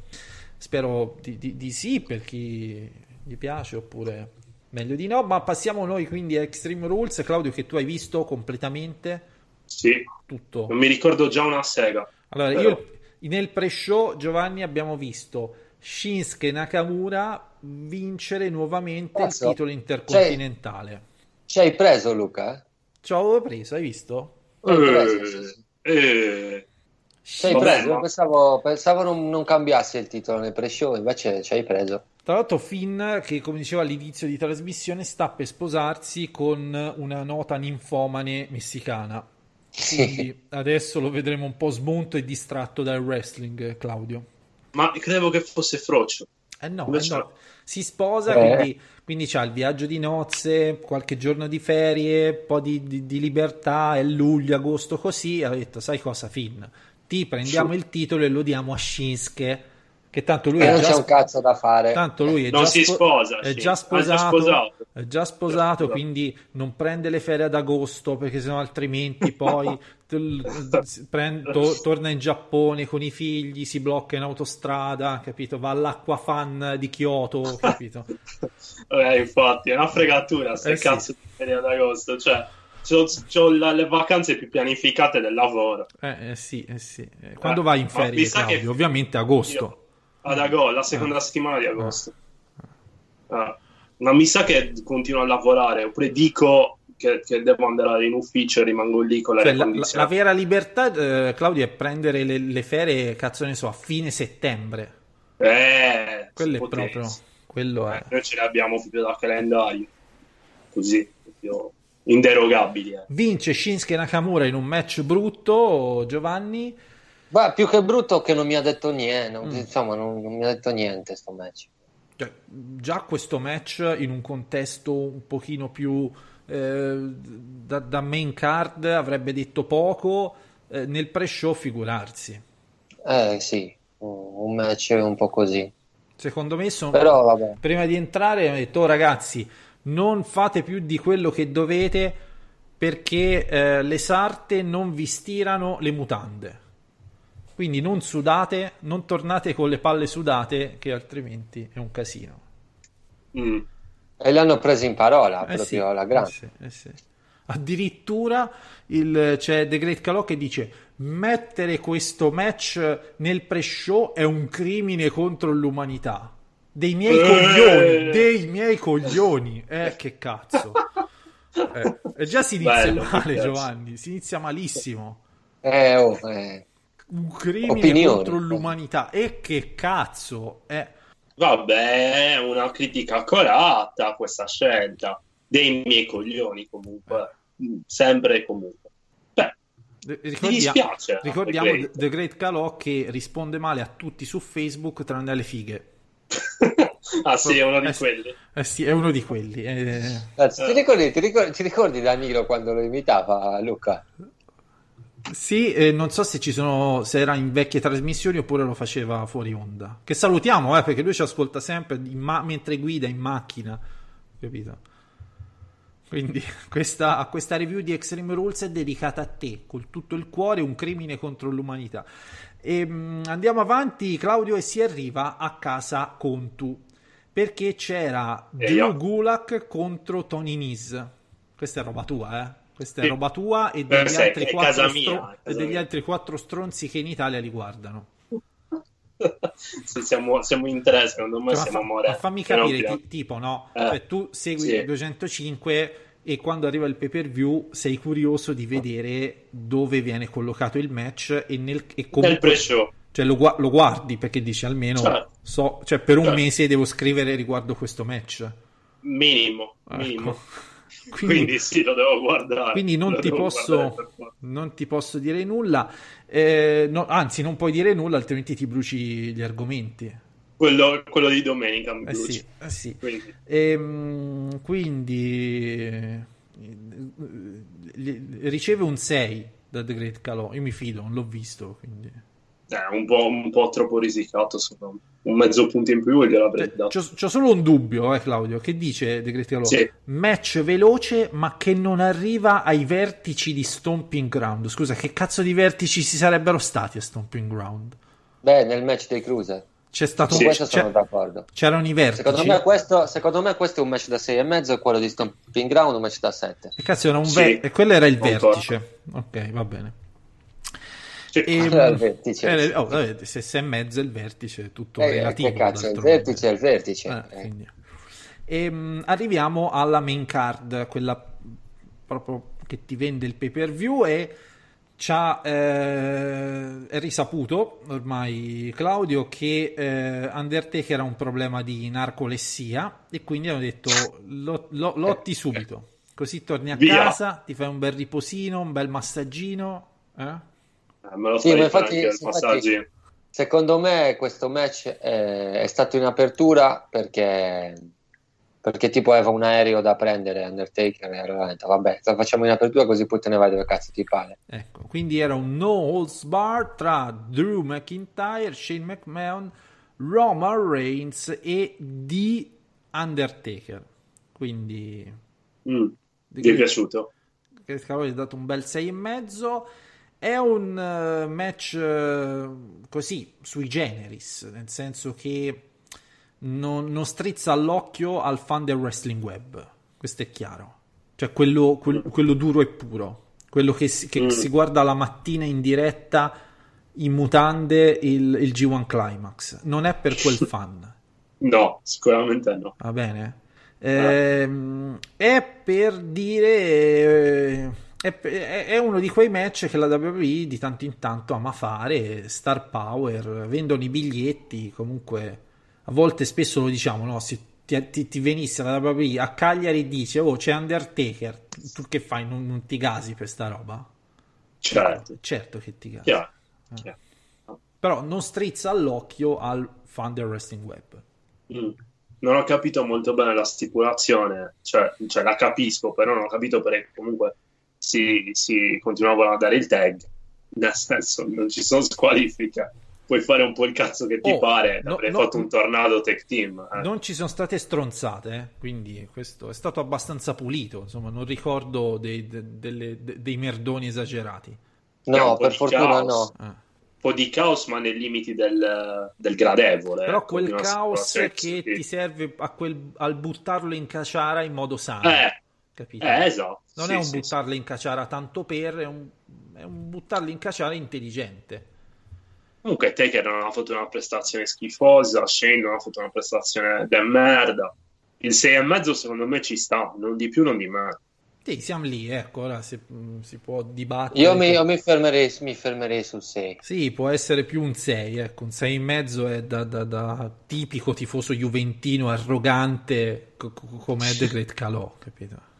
spero di, di- di sì per chi gli piace oppure meglio di no, ma passiamo noi quindi a Extreme Rules, Claudio che tu hai visto completamente Sì, tutto. non mi ricordo già una sega. Allora, Però- io nel pre-show, Giovanni, abbiamo visto Shinsuke Nakamura vincere nuovamente Cazzo. il titolo intercontinentale. Ci hai preso, Luca? Ci avevo preso, hai visto? Ci hai preso, sì, sì. Eh, Ci hai preso? Pensavo, pensavo non, non cambiassi il titolo nel pre-show, invece ci hai preso. Tra l'altro Finn, che come dicevo all'inizio di trasmissione, sta per sposarsi con una nota ninfomane messicana. Quindi adesso lo vedremo un po' smonto e distratto dal wrestling, Claudio. Ma credevo che fosse Frocio. Eh no, eh no. si sposa, Eh. quindi, quindi c'ha il viaggio di nozze, qualche giorno di ferie, un po' di, di- di libertà, è luglio, agosto, così. Ha detto, sai cosa, Finn? Ti prendiamo il titolo e lo diamo a Shinsuke, che tanto lui E è non già, c'è un cazzo da fare. tanto lui è Non già si spo- sposa, è sì. già è già sposato, sposato. è già sposato, Esatto. quindi non prende le ferie ad agosto, perché sennò altrimenti poi prend- to- torna in Giappone con i figli, si blocca in autostrada, capito? Va all'acquafan di Kyoto, capito? Eh, infatti, è una fregatura, ste Eh, sì. cazzo di ferie ad agosto. Cioè, c'ho, c'ho la- le vacanze più pianificate del lavoro. Eh, eh, sì, eh, sì. Eh, Quando vai in ferie, sa che- Claudio? Ovviamente agosto. Io- ad agosto, la seconda settimana di agosto. Ah, ma mi sa che continuo a lavorare, oppure dico che, che devo andare in ufficio e rimango lì con Cioè, la, la- la condizionata. vera libertà, eh, Claudio, è prendere le, le ferie, cazzo ne so, a fine settembre. Eh, Quello è potesse. proprio, quello è. Eh, noi ce le abbiamo proprio da calendario. Così, proprio inderogabili. eh. Vince Shinsuke Nakamura in un match brutto, Giovanni. Ma più che brutto che non mi ha detto niente, non- Mm. insomma, non, non mi ha detto niente sto match. Cioè, già questo match in un contesto un pochino più eh, da, da main card avrebbe detto poco, eh, nel pre-show figurarsi. Eh sì, un match un po' così. Secondo me sono... Però vabbè. prima di entrare ho detto "Oh, ragazzi non fate più di quello che dovete perché eh, le sarte non vi stirano le mutande quindi non sudate non tornate con le palle sudate che altrimenti è un casino Mm. E l'hanno preso in parola, Eh proprio sì, alla eh grande. sì, eh sì. addirittura il- c'è The Great Calò che dice mettere questo match nel pre-show è un crimine contro l'umanità dei miei Eh. coglioni dei miei coglioni eh che cazzo Eh, e già si inizia Bello, male. Giovanni si inizia malissimo Eh, oh, eh. Un crimine Opinioni. contro l'umanità e che cazzo eh, Vabbè, è una critica accorata a questa scelta. Dei miei coglioni, comunque. Mm, Sempre e comunque. Beh, Eh, mi ricordia- dispiace. ricordiamo The The Great Calò che risponde male a tutti su Facebook tranne alle fighe ah, sì, è uno di Eh quelli. Eh sì, è uno di quelli. eh. Anzi, ti, ricordi, ti, ricordi, ti ricordi Danilo quando lo imitava Luca? Sì, eh, non so se ci sono, se era in vecchie trasmissioni oppure lo faceva fuori onda. Che salutiamo, eh, perché lui ci ascolta sempre ma- mentre guida in macchina, capito? Quindi questa, a questa review di Extreme Rules è dedicata a te, con tutto il cuore, un crimine contro l'umanità. E, mh, andiamo avanti, Claudio, e si arriva a casa Contu, perché c'era Drew. Gulak contro Tony Nese. Questa è roba tua, eh? Questa è roba tua e Eh, degli, sai, altri quattro, casa mia, stro- è casa degli altri quattro stronzi che in Italia li guardano. Sì, siamo, siamo in tre, secondo me Cioè, siamo fa- more. ma fammi capire, ti- tipo, no? Eh, Cioè, tu segui sì. 205 e quando arriva il pay per view sei curioso di vedere dove viene collocato il match e, nel, e Nel comunque pre-show. cioè, lo, lo guardi perché dici almeno Certo. so, cioè, per un Certo. mese devo scrivere riguardo questo match. Minimo, Ecco. minimo. Quindi, Quindi, sì, lo devo guardare. quindi non ti posso non ti posso dire nulla. Eh, no, anzi, non puoi dire nulla, altrimenti ti bruci gli argomenti. Quello, quello di domenica mi Eh sì, eh sì. Quindi, Ehm, quindi eh, li- riceve un 6 da The Great Calò. Io mi fido, non l'ho visto. Quindi. Eh, un, po', un po' troppo risicato, secondo me. Un mezzo punto in più gliel'avrei Cioè, dato. c'ho, c'ho solo un dubbio, eh, Claudio. Che dice The Great Calò? Sì. Match veloce, ma che non arriva ai vertici di Stomping Ground. Scusa, che cazzo di vertici ci sarebbero stati a Stomping Ground? Beh, nel match dei Cruiser. C'è stato Su un- questo sono d'accordo. c'erano i vertici. Secondo me, questo, secondo me questo è un match da 6,5 e quello di Stomping Ground un match da 7. E cazzo, era un Sì, ver- e quello era il concordo. vertice. Ok, va bene. Sì. E- il vertice. era- oh, vabbè, se sei in mezzo il vertice, è tutto Eh, relativo. che cazzo, il vertice è il vertice. Eh, Eh. quindi. Ehm, arriviamo alla main card, quella proprio che ti vende il pay per view e c'ha, eh, è risaputo ormai, Claudio, che eh, Undertaker ha un problema di narcolessia e quindi hanno detto lo- lo- lotti subito, così torni a Via. casa, ti fai un bel riposino, un bel massaggino. eh? Eh, me lo Sì, infatti- anche infatti- massaggio. Secondo me questo match è, è stato in apertura perché, perché tipo aveva un aereo da prendere Undertaker e allora detto vabbè, lo facciamo in apertura così poi te ne vai dove cazzo ti pare. Ecco, quindi era un no holds bar tra Drew McIntyre, Shane McMahon, Roman Reigns e The Undertaker. Quindi Mm, ti è piaciuto? che Scaloni ha dato un bel 6,5. È un eh, match eh, così sui generis, nel senso che non, non strizza all'occhio al fan del wrestling web. Questo è chiaro. Cioè quello, quel- quello duro e puro, quello che, si, che Mm. si guarda la mattina in diretta in mutande il, il G1 Climax. Non è per quel fan. No, sicuramente no. Va bene? Ehm, è per dire. È, è- uno di quei match che la WWE di tanto in tanto ama fare. Star Power, vendono i biglietti. Comunque, a volte spesso lo diciamo, no? Se ti, ti- ti venisse la WWE a Cagliari e dice: Oh, c'è Undertaker. Tu che fai? Non, non ti gasi per sta roba? Certo, Certo che ti gasi. chiaro. Eh. chiaro. Però non strizza all'occhio al fan del wrestling web. Mm. Non ho capito molto bene la stipulazione, cioè, cioè la capisco, però non ho capito perché comunque si, si continuavano a dare il tag, nel senso non ci sono squalifiche, puoi fare un po' il cazzo che ti Oh, pare, no, avrei no. fatto un tornado tag team. eh. Non ci sono state stronzate, eh, quindi questo è stato abbastanza pulito. Insomma, non ricordo dei, de- delle- de- dei merdoni esagerati. No, per fortuna caos. no. Eh. Un po' di caos, ma nei limiti del, del gradevole. Però ecco, quel caos che ti serve a quel- al buttarlo in caciara in modo sano, Eh, capito? eh, esatto. Non Sì, è un sì, buttarlo in caciara tanto per, è un, è un buttarlo in caciara intelligente. Comunque Taker non ha fatto una prestazione schifosa, Shane non ha fatto una prestazione de merda. Il 6,5 secondo me ci sta, non di più, non di meno. Sì, siamo lì, ecco, ora si, si può dibattere. Io mi, io mi fermerei, mi fermerei sul 6. Sì, può essere più un 6, ecco, un 6,5 è da, da- da tipico tifoso juventino arrogante co- co- come è The Great Calò, capito?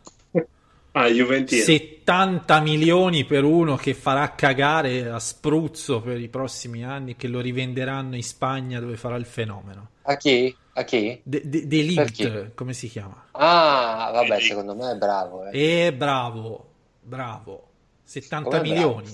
Ah, Juventino. 70 milioni per uno che farà cagare a spruzzo per i prossimi anni che lo rivenderanno in Spagna dove farà il fenomeno. A chi? A chi? De, de, come si chiama? Ah, vabbè, Vedi. secondo me è bravo. eh. E bravo, bravo. 70 Com'è milioni.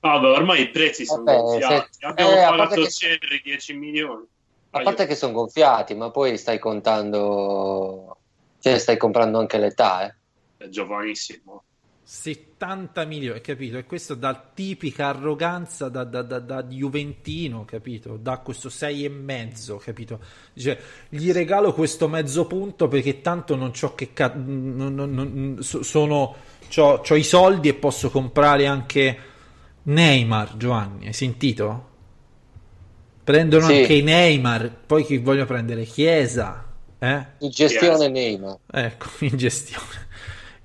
Ah, beh, ormai i prezzi sono Vabbè, gonfiati. se- Abbiamo eh, pagato che- Cherry 10 milioni. A parte che sono gonfiati, ma poi stai contando... Cioè, stai comprando anche l'età, eh. È giovanissimo. 70 milioni, capito? E questo da tipica arroganza da, da, da, da Juventino, capito? Da questo 6 e mezzo, capito? Dice, gli regalo questo mezzo punto perché tanto non c'ho che ca- non- non- non- so- sono c'ho, c'ho i soldi e posso comprare anche Neymar, Giovanni, hai sentito? Prendono Sì. anche i Neymar, poi chi vogliono prendere Chiesa, eh? In gestione Yes. Neymar. Ecco, in gestione.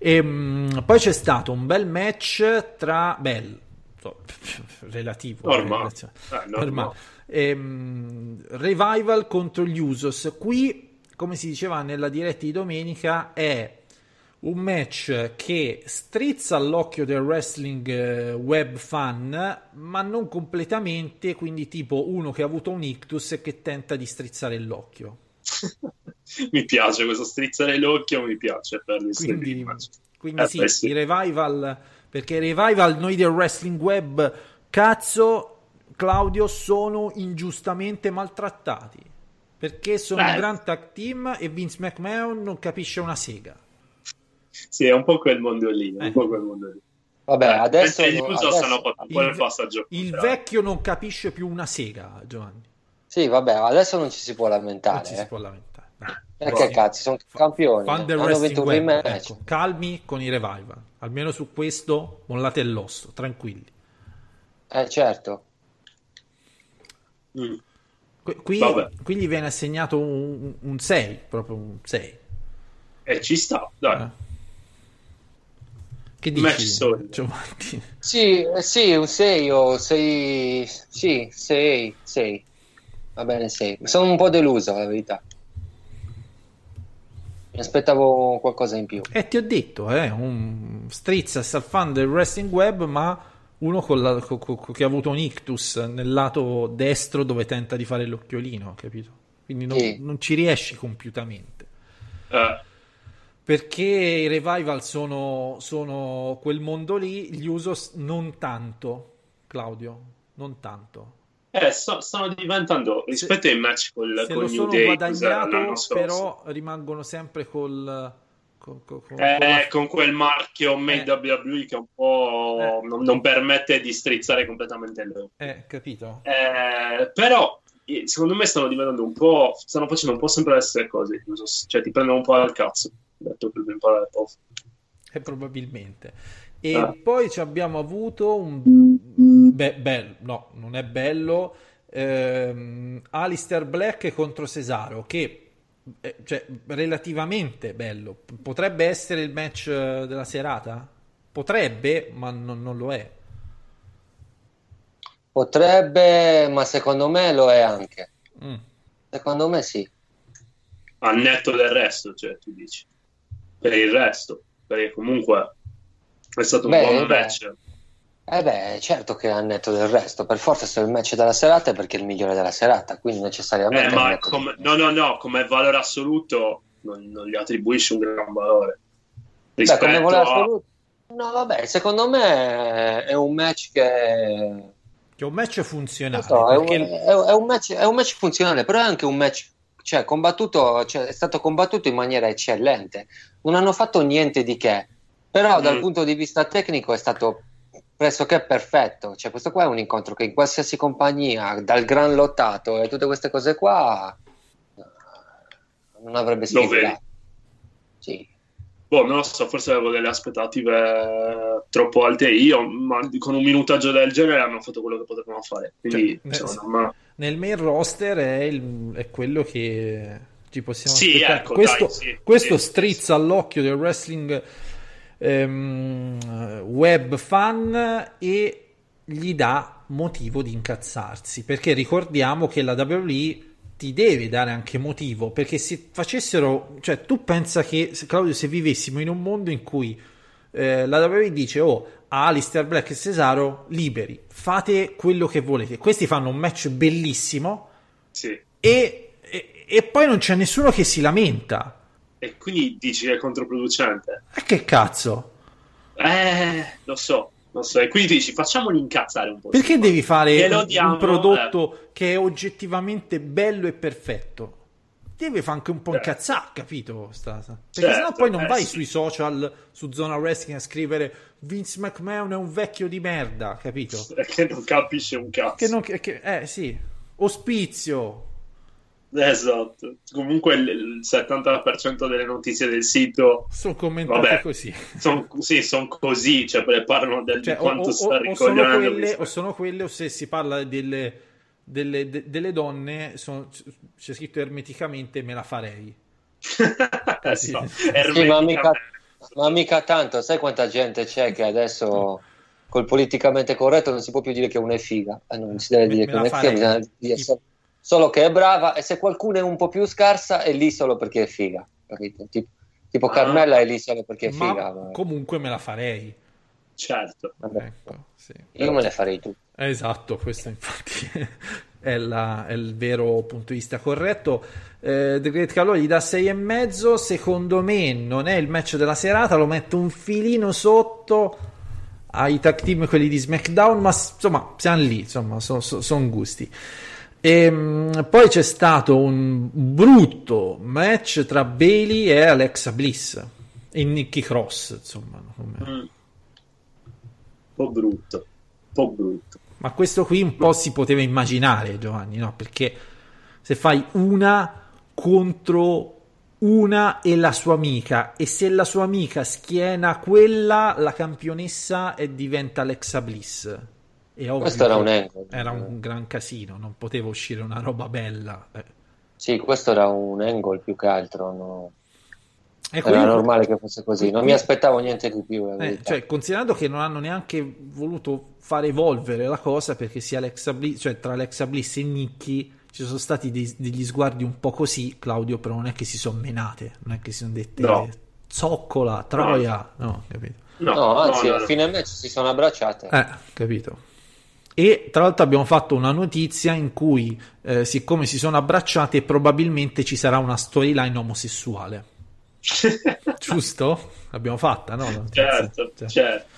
E, mh, poi c'è stato un bel match tra bel relativo Normale. eh, Eh, normale. normale. E, mh, Revival contro gli Usos. Qui, come si diceva nella diretta di domenica, è un match che strizza all'occhio del wrestling eh, web fan, ma non completamente, quindi tipo uno che ha avuto un ictus e che tenta di strizzare l'occhio. mi piace questo strizzare l'occhio, mi piace per il Quindi, quindi Eh, sì, beh, sì. i revival, perché i revival noi del wrestling web, cazzo, Claudio, sono ingiustamente maltrattati. Perché sono Beh. un gran tag team e Vince McMahon non capisce una sega. Sì, è un po' quel mondo lì, Eh. un po' quel mondo lì. Vabbè, Eh, adesso... Usos adesso- po' Il, il vecchio non capisce più una sega, Giovanni. Sì, vabbè, adesso non ci si può Non lamentare. ci si eh. può lamentare. Dai. Perché Sì. cazzo, sono campioni. Fan eh. del Hanno wrestling vinto un web, ecco, calmi con i revival. Almeno su questo mollate l'osso, tranquilli. Eh, certo. Mm. Qui, qui, gli viene assegnato un, un 6, proprio un 6. E ci sta, dai. Eh. Che dici. Giovanni? Sì, eh, sì, un 6 o 6. Sì, 6, 6. Va bene, 6. Sono un po' deluso, la verità. Mi aspettavo qualcosa in più. E ti ho detto, eh, un strizza sta fan del wrestling web, ma uno con la- co- co- che ha avuto un ictus nel lato destro dove tenta di fare l'occhiolino, capito? Quindi non, Sì. non ci riesci compiutamente. Eh, Perché i revival sono, sono quel mondo lì, gli Usos non tanto, Claudio, non tanto. Eh, sto- stanno diventando rispetto ai match col, Se col lo New sono Day però rimangono sempre col... con- con- con- Eh, con quel marchio made WWE che un po' Eh. non, non permette di strizzare completamente le Eh, capito? Eh, però eh, secondo me stanno diventando un po' stanno facendo un po' sempre le stesse cose Usos. cioè ti prendono un po' al cazzo detto per. Eh, probabilmente. E Ah. poi ci abbiamo avuto un... Beh, bello, no, non è bello. Ehm, Alistair Black contro Cesaro, che eh, cioè, relativamente bello. P- Potrebbe essere il match eh, della serata? Potrebbe, ma non, non lo è. Potrebbe, ma secondo me lo è anche. Mm. Secondo me sì. a netto del resto cioè tu dici per il resto perché comunque è stato un Beh, buon beh. match Eh beh, certo che è al netto del resto. Per forza se è il match della serata è perché è il migliore della serata, quindi necessariamente Eh, ma come, no no no come valore assoluto non, non gli attribuisci un gran valore Beh, come vuole a assoluto. No, vabbè, secondo me è un match che Che è un match funzionale. so, è, un, perché è- è un match, è un match funzionale, però è anche un match cioè combattuto, cioè, è stato combattuto in maniera eccellente. Non hanno fatto niente di che, però dal Mm. punto di vista tecnico è stato pressoché perfetto. Cioè, questo qua è un incontro che in qualsiasi compagnia, dal gran lottato e tutte queste cose qua, non avrebbe sfigato. Sì. Boh, non lo so, forse avevo delle aspettative troppo alte io, ma con un minutaggio del genere hanno fatto quello che potevano fare. Quindi, Cioè, insomma, eh, ma- nel main roster è, il- è quello che ci possiamo Sì, aspettare. ecco, questo dai, sì, questo sì, strizza all'occhio del wrestling ehm, web fan e gli dà motivo di incazzarsi perché ricordiamo che la WWE ti deve dare anche motivo perché se facessero cioè tu pensa che Claudio se vivessimo in un mondo in cui eh, la WWE dice oh a Alistair Black e Cesaro liberi fate quello che volete questi fanno un match bellissimo sì. e, e- e poi non c'è nessuno che si lamenta E quindi dici che è controproducente? e che cazzo Eh, lo so, lo so. E quindi dici, facciamoli incazzare un po'. perché devi fare un, diamo, un prodotto che è oggettivamente bello e perfetto deve fare anche un po' Certo. incazzare capito sta- sta- perché Certo, sennò poi non eh, vai sì. sui social su Zona Wrestling a scrivere Vince McMahon è un vecchio di merda capito Che non capisce un cazzo. che non che- eh sì ospizio Esatto. Comunque il, il 70% delle notizie del sito sono commentate Vabbè. così sono sì, son così, cioè parlano del, Cioè, di quanto o- sta o- o sono ricogliendo quelle, questo. o sono quelle o se si parla delle, delle, de- delle donne sono- c'è scritto ermeticamente me la farei Esatto, Sì, ma ermeticamente. mica, ma mica tanto, sai quanta gente c'è che adesso col politicamente corretto non si può più dire che una è figa, Eh, non si deve Me- dire me che una è figa, bisogna dire solo che è brava e se qualcuno è un po' più scarsa è lì solo perché è figa, capito? Tipo, tipo Ah. Carmella è lì solo perché è ma figa, ma- comunque me la farei Certo. vabbè, ecco, sì. io me le farei tutte. esatto questo infatti è, la- è il vero punto di vista corretto eh, The Great Calore gli dà 6,5 secondo me non è il match della serata lo metto un filino sotto ai tag team quelli di SmackDown ma insomma siamo lì insomma sono gusti Ehm, poi c'è stato un brutto match tra Bailey e Alexa Bliss e Nikki Cross insomma Mm. Un po' brutto. Un po' brutto. Ma questo qui un po' si poteva immaginare, Giovanni, no? Perché se fai una contro una e la sua amica, e se la sua amica schiena quella, la campionessa e diventa Alexa Bliss. Questo era un angle. Era un gran casino, non poteva uscire una roba bella. eh. Sì, questo era un angle più che altro, no? Ecco, Era io- normale che fosse così, non mi aspettavo niente di più. Eh, cioè, considerando che non hanno neanche voluto far evolvere la cosa perché sia Alexa Bliss, cioè tra Alexa Bliss e Nikki ci sono stati dei- degli sguardi un po' così, Claudio, però non è che si sono menate, non è che si sono dette No. zoccola, troia, no, capito? No, no, anzi, no, a no. fine match si sono abbracciate. Eh, capito. E tra l'altro abbiamo fatto una notizia in cui, eh, siccome si sono abbracciate, probabilmente ci sarà una storyline omosessuale. Giusto? L'abbiamo fatta, no? certo, Cioè. certo.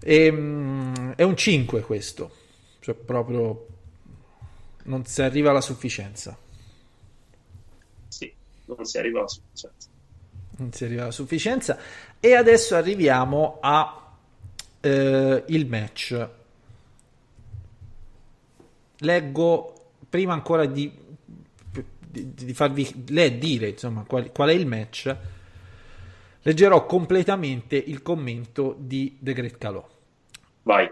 E, mm, è un 5 questo, cioè proprio non si arriva alla sufficienza. Sì, non si arriva alla sufficienza. Non si arriva alla sufficienza. E adesso arriviamo a eh, il match. Leggo prima ancora di, di, di farvi le- dire insomma qual, qual è il match. Leggerò completamente il commento di The Great Calò. Vai.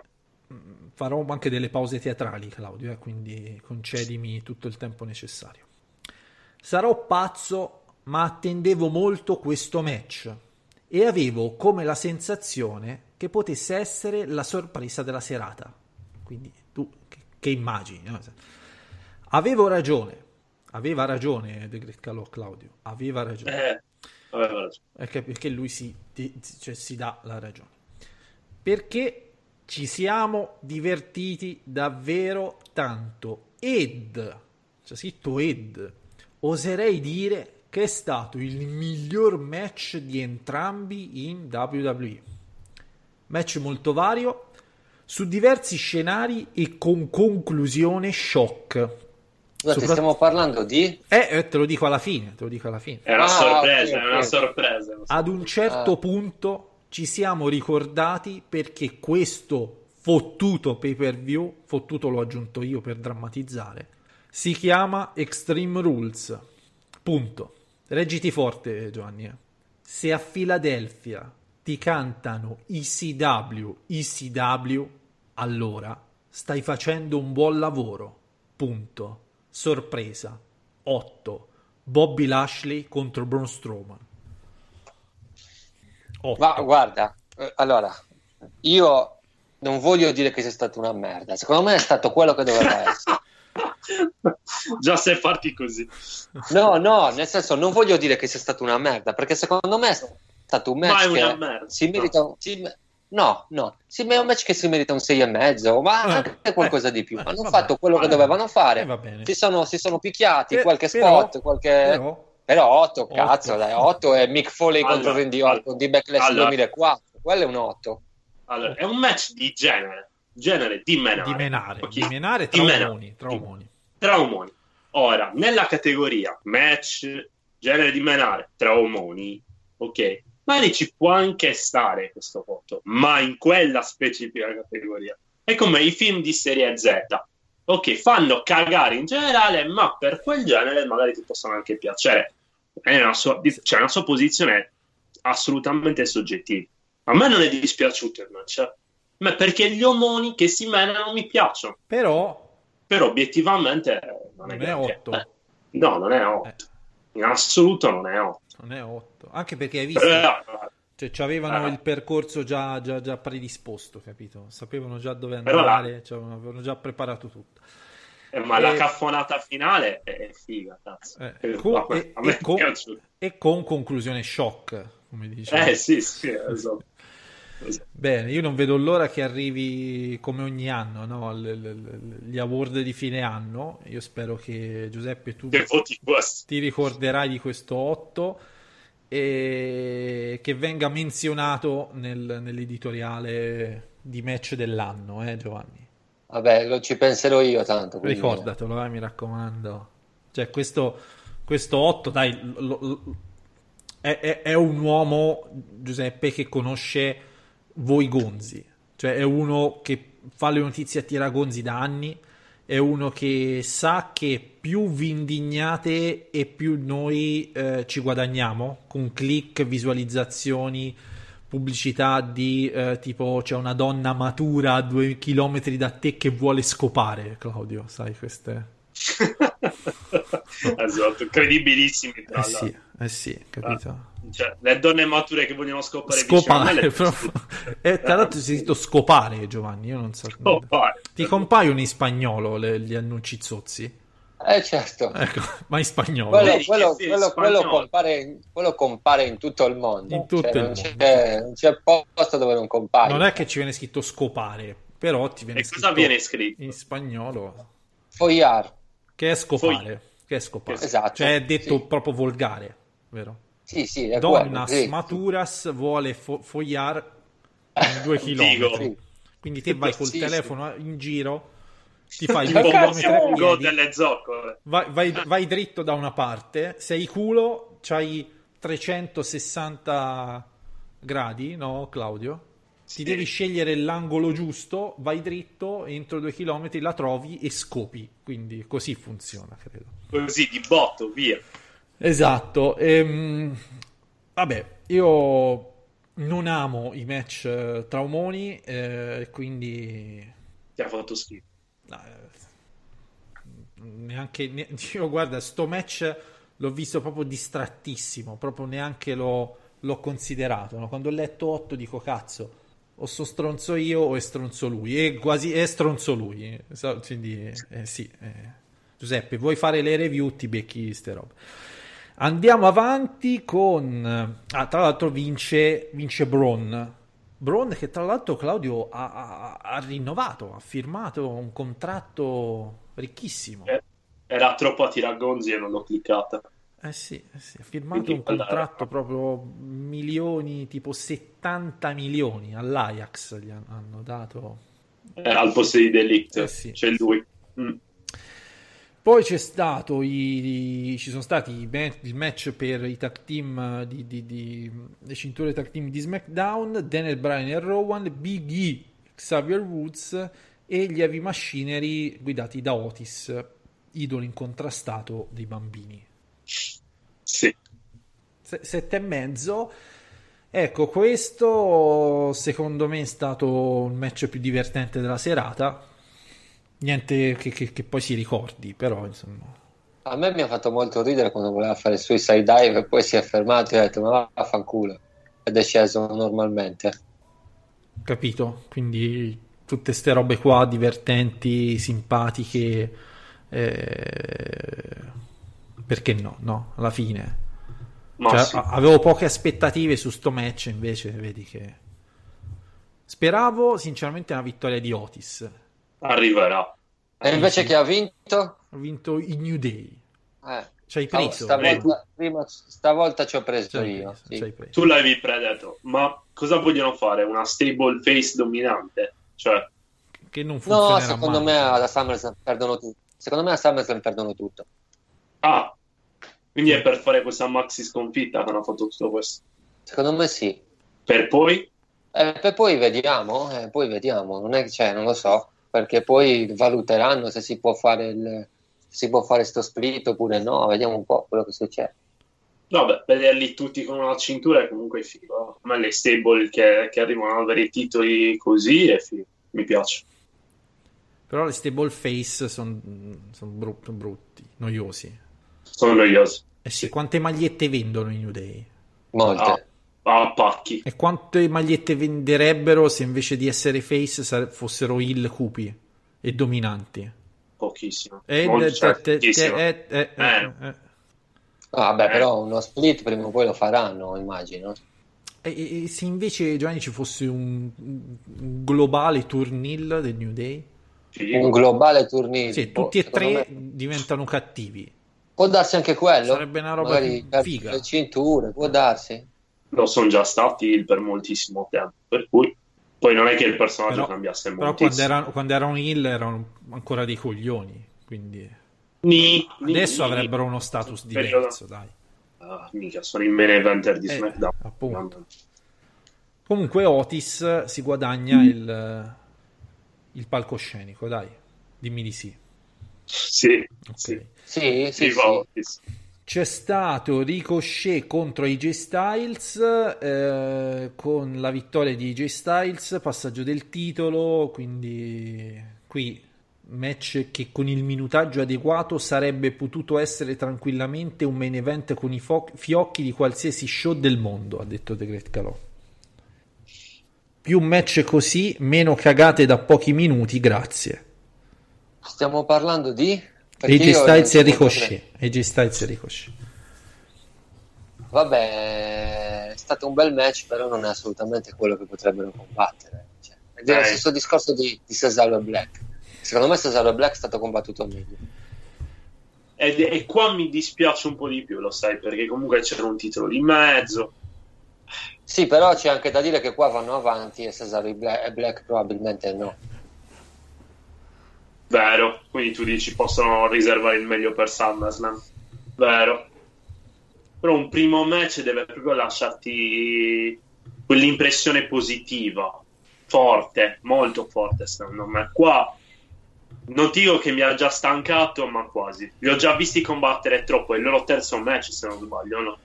farò anche delle pause teatrali, Claudio, eh, quindi concedimi tutto il tempo necessario. Sarò pazzo, ma attendevo molto questo match e avevo come la sensazione che potesse essere la sorpresa della serata. Quindi tu che, che immagini? no? Avevo ragione, aveva ragione De Great Calò, Claudio, aveva ragione. Eh, aveva ragione. Perché, perché lui si, ti- cioè, si dà la ragione. Perché ci siamo divertiti davvero tanto. Ed, c'è scritto Ed, oserei dire che è stato il miglior match di entrambi in WWE. Match molto vario, su diversi scenari e con conclusione shock. Scusate, Soprat- stiamo parlando di... Eh, eh, te lo dico alla fine, te lo dico alla fine. È una Ah, sorpresa, ok, è una sorpresa. ad un certo Ah. punto ci siamo ricordati perché questo fottuto pay per view, fottuto l'ho aggiunto io per drammatizzare, si chiama Extreme Rules. Punto. Reggiti forte, Giovanni. eh. Se a Filadelfia ti cantano ECW, ECW, allora stai facendo un buon lavoro. Punto. Sorpresa. 8. Bobby Lashley contro Braun Strowman. 8. Ma guarda, eh, allora, io non voglio dire che sia stata una merda, secondo me è stato quello che doveva essere. Già sei farti così. No, no, nel senso non voglio dire che sia stata una merda, perché secondo me è stato un Ma match una che merda. si merita un... si- No, no, ma è un match che si merita un 6 e mezzo, ma Eh, anche qualcosa di più. eh, Hanno vabbè. fatto quello che Eh, dovevano fare. eh. Si sono, si sono picchiati, Eh, qualche però- spot, qualche... Però, Però 8, Otto. cazzo, dai, 8 è Mick Foley Allora, contro Randy allora, Orton di Backlash allora. 2004, quello è un 8. Allora, è un match di genere, genere di menare. di menare, Ok? di menare Di tra menare. omoni, tra omoni. Tra omoni. Ora, nella categoria match, genere di menare, tra omoni, ok, magari ci può anche stare questo voto, ma in quella specifica categoria. È come i film di serie Z. Ok, fanno cagare in generale, ma per quel genere magari ti possono anche piacere. È una sua, cioè, una sua posizione assolutamente soggettiva. A me non è dispiaciuto il match, eh. ma perché gli omoni che si menano mi piacciono. Però Però obiettivamente non è, non è granché. 8, Eh, no, non è 8. In assoluto non è 8. Non è 8. Anche perché hai visto, Eh, cioè ci avevano eh. il percorso già, già, già predisposto, capito? Sapevano già dove là- andare, cioè, avevano già preparato tutto. eh, ma Eh, la caffonata finale è figa, cazzo. Eh, Eh, con- e- e con-. E con conclusione shock, come dice. Eh sì, sì, esatto. Bene, io non vedo l'ora che arrivi come ogni anno, no? L- l- gli award di fine anno. Io spero che Giuseppe tu ti ricorderai di questo 8 e che venga menzionato nel- nell'editoriale di match dell'anno, eh Giovanni? Vabbè, lo ci penserò io tanto. quindi- Ricordatelo, eh, mi raccomando. Cioè, questo, questo 8, dai, lo- lo- è, è- è un uomo, Giuseppe, che conosce voi gonzi. Cioè, è uno che fa le notizie a tiragonzi da anni. È uno che sa che più vi indignate e più noi eh, ci guadagniamo con click, visualizzazioni, pubblicità di eh, tipo c'è una donna matura a due chilometri da te che vuole scopare, Claudio, sai queste... esatto, credibilissimi. Eh sì, eh sì, capito? Cioè, le donne mature che vogliono scopare Scopare, me, le- proprio. E tra l'altro si è scritto scopare, Giovanni, io non so. Scopare. Ti compaiono in spagnolo le- gli annunci zozzi? Eh certo. Ecco, ma in spagnolo. Quello, quello- sì, quello- spagnolo. quello compare, in- quello compare in tutto il mondo. In tutto Cioè, il non, mondo. C'è, non c'è posto dove non compare. Non è che ci viene scritto scopare, però ti viene E cosa scritto viene scritto? in spagnolo Foiar. che è scopare. Che è scopare. Esatto, Cioè è detto sì. proprio volgare, vero? Sì, sì, è Donnas quello, sì. maturas vuole fo- foiar in due chilometri. Quindi te vai col Sì, sì. telefono in giro, ti fai due chilometri delle zoccole. vai, vai- vai dritto da una parte, sei culo, c'hai 360 gradi, no Claudio? Ti Sì. devi scegliere l'angolo giusto, vai dritto, entro due chilometri la trovi e scopi. Quindi così funziona, credo. Così di botto, via. Esatto. ehm, vabbè, io non amo i match eh, tra omoni, eh, quindi Ti ha fatto schifo. eh, neanche ne- io guarda, sto match l'ho visto proprio distrattissimo, proprio neanche l'ho, l'ho considerato. no? Quando ho letto 8 dico cazzo. O so stronzo io o è stronzo lui? E quasi è stronzo lui. so- Quindi, eh, sì. eh. Giuseppe, vuoi fare le review? Ti becchi ste robe. Andiamo avanti con... Ah, tra l'altro vince, vince Braun. Braun che tra l'altro Claudio ha, ha- ha rinnovato, ha firmato un contratto ricchissimo. Eh, Era troppo a tiragonzi e non l'ho cliccata. Eh sì, eh sì, ha firmato Quindi, un allora- contratto proprio milioni, tipo 70 milioni all'Ajax gli han- hanno dato. Era al posto di Delict. Eh sì. C'è lui. Mm. Poi c'è stato i, ci sono stati i il match per i tag team di, di- di- le cinture tag team di SmackDown, Daniel Bryan e Rowan, Big E, Xavier Woods e gli Heavy Machinery guidati da Otis, idolo incontrastato dei bambini. Sì. Se- sette e mezzo. Ecco, questo secondo me è stato il match più divertente della serata. Niente che, che- che poi si ricordi, però insomma. A me mi ha fatto molto ridere quando voleva fare il suicide dive e poi si è fermato e ha detto ma vaffanculo ed è sceso normalmente. Capito? Quindi tutte ste robe qua divertenti, simpatiche. eh, Perché no? No, alla fine. Cioè, sì. avevo poche aspettative su sto match, invece vedi che. Speravo sinceramente una vittoria di Otis. Arriverà. E invece chi ha vinto? Ha vinto i New Day. Eh, Ci hai preso? stavolta, prima- stavolta ci ho preso Ci hai io. preso, sì. preso. Tu l'avevi predetto. Ma cosa vogliono fare? Una stable face dominante? Cioè, Che non No, funzionerà secondo mai. me alla SummerSlam perdono tutto. Secondo me a SummerSlam perdono tutto. ah, quindi è per fare questa maxi sconfitta che hanno fatto tutto questo. Secondo me sì. Per poi Eh, per poi vediamo, eh, poi vediamo, non è che cioè, non lo so, perché poi valuteranno se si può fare il si può fare sto split oppure no, vediamo un po' quello che succede. Vabbè, vederli tutti con una cintura è comunque figo. A me le stable che, che arrivano ad avere i titoli così è figo. Mi piace. Però le stable face sono brutti, brutti, noiosi. Sono noiosi. Eh sì, quante magliette vendono i New Day? Molte. Ah, a pacchi. E quante magliette venderebbero se invece di essere face sare- fossero heel cupi e dominanti? Pochissimo. E Vabbè, però uno split prima o poi lo faranno, immagino. E- e- se invece Giovanni ci fosse un, un globale turnil del New Day? Figo. Un globale turniere. Sì, boh, tutti e tre me- diventano cattivi. Può darsi anche quello. Sarebbe una roba Magari figa. le cinture, può darsi. Lo sono già stati per moltissimo tempo. Per cui poi non è che il personaggio Però, cambiasse però quando, erano, quando erano heel erano ancora dei coglioni. Quindi Ni- adesso ni- avrebbero uno status Periodo- diverso, dai. Ah, mica, sono in main eventer di Eh, SmackDown. appunto. Comunque Otis si guadagna il, il palcoscenico, dai. Dimmi di sì. Sì, Ok. sì. Sì, sì, sì. C'è stato Ricochet contro AJ Styles eh, con la vittoria di AJ Styles, passaggio del titolo, quindi qui match che con il minutaggio adeguato sarebbe potuto essere tranquillamente un main event con i fo- fiocchi di qualsiasi show del mondo, ha detto The Great Calò. Più match così, meno cagate da pochi minuti, grazie. Stiamo parlando di... AJ Styles e Ricochet. AJ Styles e Ricochet. Vabbè, è stato un bel match, però non è assolutamente quello che potrebbero combattere. Cioè, è lo Eh. stesso discorso di, di Cesaro e Black. Secondo me Cesaro e Black è stato combattuto meglio. Ed- E, qua mi dispiace un po' di più, lo sai, perché comunque c'era un titolo di mezzo. Sì, però c'è anche da dire che qua vanno avanti e Cesaro e Black, e Black probabilmente no. Vero, quindi tu dici possono riservare il meglio per SummerSlam. Vero. Però un primo match deve proprio lasciarti quell'impressione positiva, forte, molto forte secondo me. Qua non dico che mi ha già stancato, ma quasi. Li ho già visti combattere troppo, è il loro terzo match se non sbaglio, no?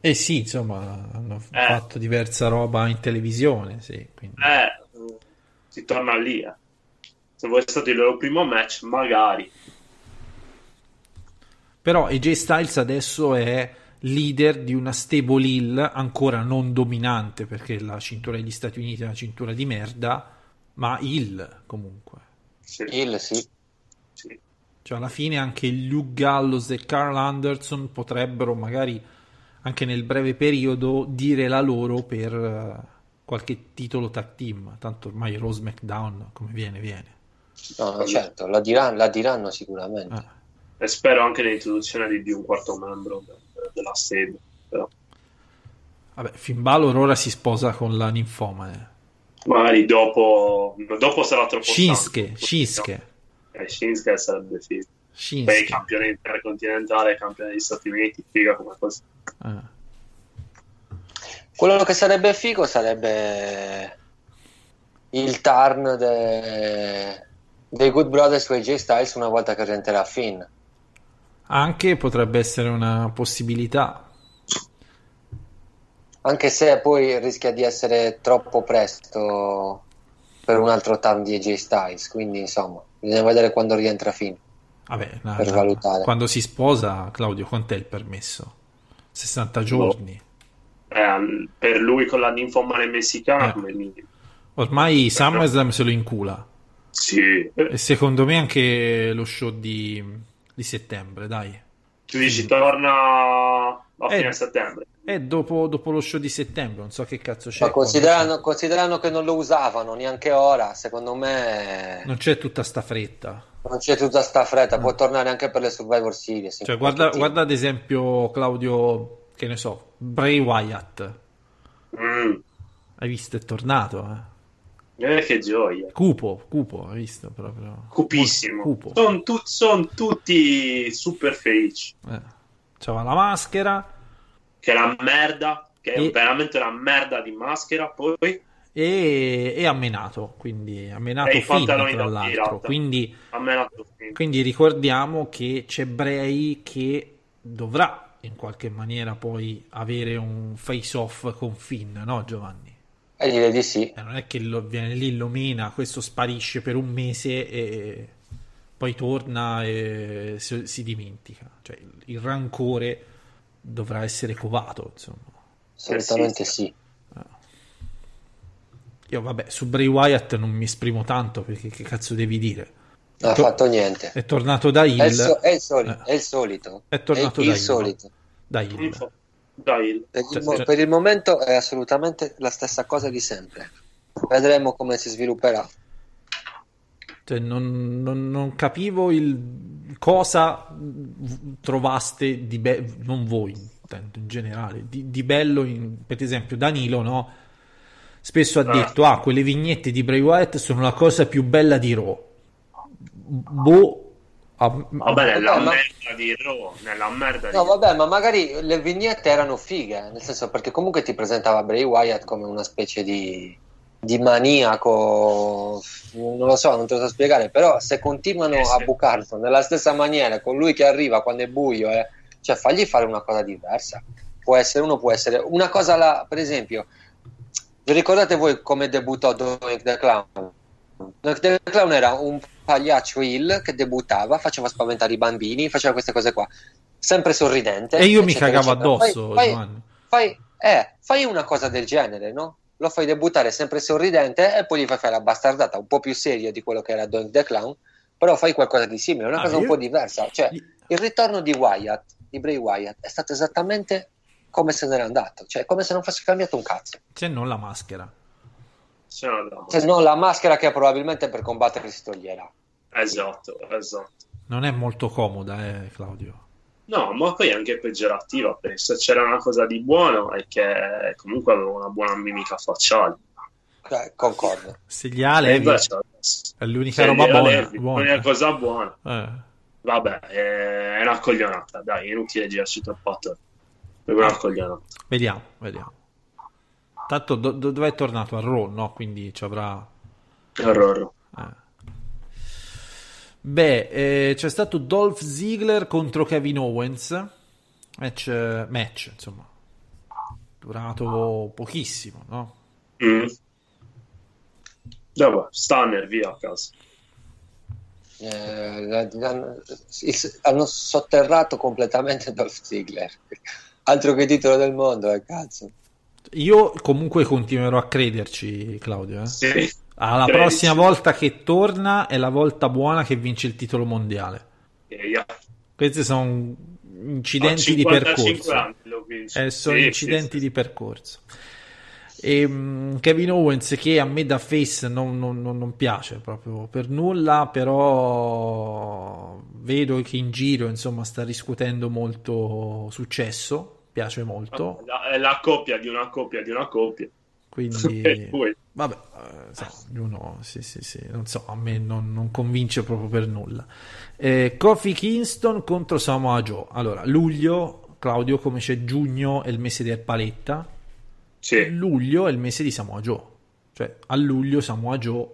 Eh sì, insomma, hanno Eh. fatto diversa roba in televisione, sì, quindi- Eh, si torna lì, eh. Se fosse stato il loro primo match, magari. Però AJ Styles adesso è leader di una stable hill ancora non dominante perché la cintura degli Stati Uniti è una cintura di merda, ma hill comunque. Sì, Il sì. sì. Cioè alla fine anche Luke Gallows e Carl Anderson potrebbero magari anche nel breve periodo dire la loro per eh, qualche titolo tag team, tanto ormai Rose McDown come viene viene. No, certo, la diranno, la diranno sicuramente. Ah. E spero anche nell'introduzione di, di un quarto membro de- della. Però. Vabbè, Finn Balor ora si sposa con la ninfomane. Magari dopo, dopo sarà troppo Shinsuke, stanco. Shinsuke, Eh, Shinsuke sarebbe figo. Shinsuke. campione intercontinentale, campione degli Stati Uniti, figa come cosa. Ah. Quello che sarebbe figo sarebbe il turn de- dei Good Brothers su AJ Styles una volta che rientrerà Finn. Anche potrebbe essere una possibilità. Anche se poi rischia di essere troppo presto per un altro turn di AJ Styles. Quindi insomma, bisogna vedere quando rientra Finn. Vabbè, na- Per na- valutare. quando si sposa, Claudio, quant'è il permesso? 60 giorni. Eh, al- per lui con la ninfomane messicana Eh. come minimo. Ormai SummerSlam se lo incula. Sì. E secondo me anche lo show di, di settembre, dai. Tu dici torna a Eh. fine settembre. E dopo, dopo lo show di settembre, non so che cazzo c'è. Ma qua, considerando, considerando che non lo usavano neanche ora, secondo me Non c'è tutta sta fretta. non c'è tutta sta fretta. Può tornare anche per le Survivor Series. Cioè, guarda, guarda ad esempio, Claudio, che ne so, Bray Wyatt. Mm. Hai visto? È tornato, eh. Eh, che gioia. Cupo, cupo, hai visto proprio. Cupissimo. Cupo. Sono tutti super felici. Eh. C'aveva la maschera Che è la merda, che è E- veramente una merda di maschera. Poi e, e ha menato, quindi ha menato Finn, tra l'altro. Quindi, a me la Finn. quindi ricordiamo che c'è Bray che dovrà in qualche maniera poi avere un face-off con Finn, no Giovanni? E direi di sì. Eh, non è che lo, viene lì, lo mena, questo sparisce per un mese e poi torna e si, si dimentica. Cioè, il, il rancore dovrà essere covato, insomma. Assolutamente Eh sì, sì. Io, vabbè, su Bray Wyatt non mi esprimo tanto perché che cazzo devi dire? Non ha To- fatto niente. È tornato da È il, Hill. so- è il soli- Eh. è il solito. È tornato il da Hill. solito. Da Hill. Dai, Per il, Cioè, mo- cioè- per il momento è assolutamente la stessa cosa di sempre. Vedremo come si svilupperà. Cioè, non, non- non capivo il cosa trovaste di bello, non voi intendo, in generale, di, di bello, in- per esempio Danilo, no? Spesso ha Ah. detto, ah, quelle vignette di Bray Wyatt sono la cosa più bella di Raw. Boh, a- vabbè, nella Vabbè, ma- merda di Raw, nella merda No, di vabbè, ma magari le vignette erano fighe, nel senso perché comunque ti presentava Bray Wyatt come una specie di, di maniaco, non lo so, non te lo so spiegare, però se continuano Eh, a sì. bucarlo nella stessa maniera, con lui che arriva quando è buio, eh, cioè fagli fare una cosa diversa. Può essere uno, può essere una cosa là, per esempio, vi ricordate voi come debuttò Dominic the Clown? The Clown era un pagliaccio Hill che debuttava, faceva spaventare i bambini, faceva queste cose qua, sempre sorridente. E io mi cagavo eccetera. addosso, Fai, Giovanni. fai, eh, fai una cosa del genere, no? Lo fai debuttare sempre sorridente e poi gli fai fare la bastardata un po' più seria di quello che era Doink the Clown, però fai qualcosa di simile, una Ah, cosa un io- po' diversa. Cioè, il ritorno di Wyatt, di Bray Wyatt, è stato esattamente come se n'era andato, cioè come se non fosse cambiato un cazzo. Se non la maschera. Se no. Se no, la maschera che probabilmente per combattere si toglierà. Esatto, esatto. Non è molto comoda, eh, Claudio. No, ma poi è anche peggiorativa, perché se c'era una cosa di buono è che comunque aveva una buona mimica facciale. Eh, concordo. Se gli ha E levi, invece adesso- è l'unica se roba buona. levi, buona. l'unica cosa buona. Eh. Vabbè, è una coglionata, dai, è inutile girarci troppo attorno. È una coglionata. Vediamo, vediamo. Tanto do- do- dove è tornato? A Raw, no? Quindi ci avrà... Errore. Eh. Beh, eh, c'è stato Dolph Ziggler contro Kevin Owens. Match, match, insomma. Durato pochissimo, no? Mm. Vabbè, Stunner via a casa. Eh, hanno sotterrato completamente Dolph Ziggler. Altro che titolo del mondo, eh, cazzo. Io comunque continuerò a crederci, Claudio. eh. Sì. Alla Credici. prossima volta che torna è la volta buona che vince il titolo mondiale. Io- Questi sono incidenti di 55 percorso. Eh, sono Sì, incidenti sì, di percorso. E, mm, Kevin Owens che a me da face non, non- non- non piace proprio per nulla, però vedo che in giro insomma sta riscuotendo molto successo, piace molto, La- è la coppia di una coppia di una coppia. quindi vabbè, eh, so, ognuno, sì, sì, sì, non so, a me non, non convince proprio per nulla. Eh, Kofi Kingston contro Samoa Joe. Allora, luglio, Claudio, come c'è giugno è il mese del paletta, sì, luglio è il mese di Samoa Joe. Cioè, a luglio Samoa Joe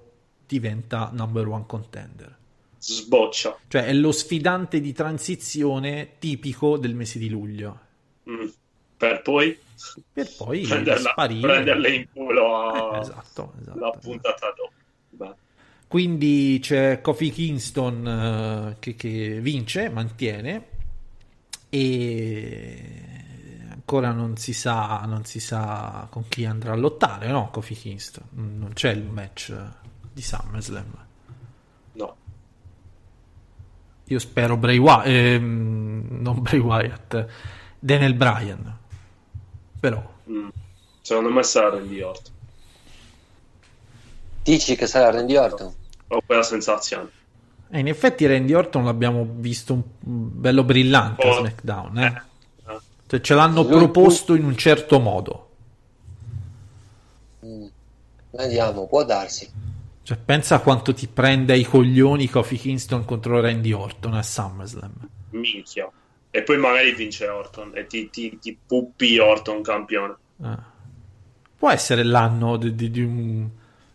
diventa number one contender. sboccia. Cioè, è lo sfidante di transizione tipico del mese di luglio. Mm. Per poi Per poi prenderla, sparire. prenderle in culo a- Eh, esatto, esatto, la esatto. puntata dopo. Beh. Quindi c'è Kofi Kingston eh, che, che vince, mantiene e ancora non si sa, non si sa con chi andrà a lottare, no? Kofi Kingston, non c'è il match di SummerSlam. No. Io spero Bray Wyatt, ehm, non Bray Wyatt, Daniel Bryan, però Mm. Secondo me sarà Randy Orton. Dici che sarà Randy Orton? Ho quella sensazione. eh, in effetti Randy Orton l'abbiamo visto un bello brillante a Oh. SmackDown, eh? Eh. Cioè, ce l'hanno Lui- proposto in un certo modo. Mm. Vediamo, può darsi. Cioè, pensa quanto ti prende ai coglioni Kofi Kingston contro Randy Orton a SummerSlam. Minchia. E poi magari vince Orton e ti, ti, ti puppi Orton campione. Eh. Può essere l'anno di, di- di un-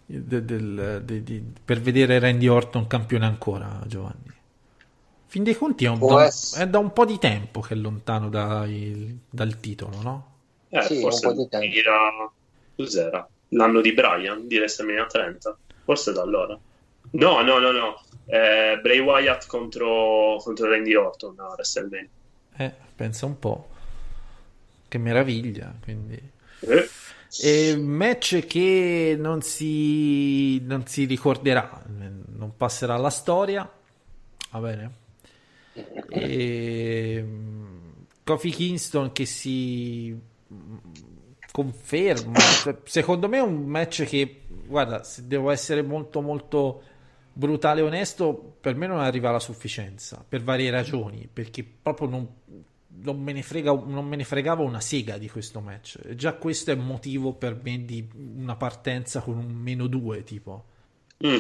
di- di- per vedere Randy Orton campione ancora, Giovanni. Fin dei conti è, un- da, essere. è da un po' di tempo che è lontano dai- dal titolo, no? Eh, Sì, forse un po' di tempo. era... Cos'era? L'anno di Brian di WrestleMania 30? Forse da allora. No, no, no, no. Eh, Bray Wyatt contro, contro Randy Orton a WrestleMania. Eh, pensa un po'. Che meraviglia, quindi... Eh, E match che non si, non si ricorderà, non passerà alla storia. Va bene. E, Kofi Kingston che si conferma. Secondo me è un match che, guarda, se devo essere molto molto brutale e onesto, per me non arriva alla sufficienza, per varie ragioni, perché proprio non, non me ne frega, non me ne fregava una sega di questo match. Già questo è motivo per me di una partenza con un meno due, tipo. mm.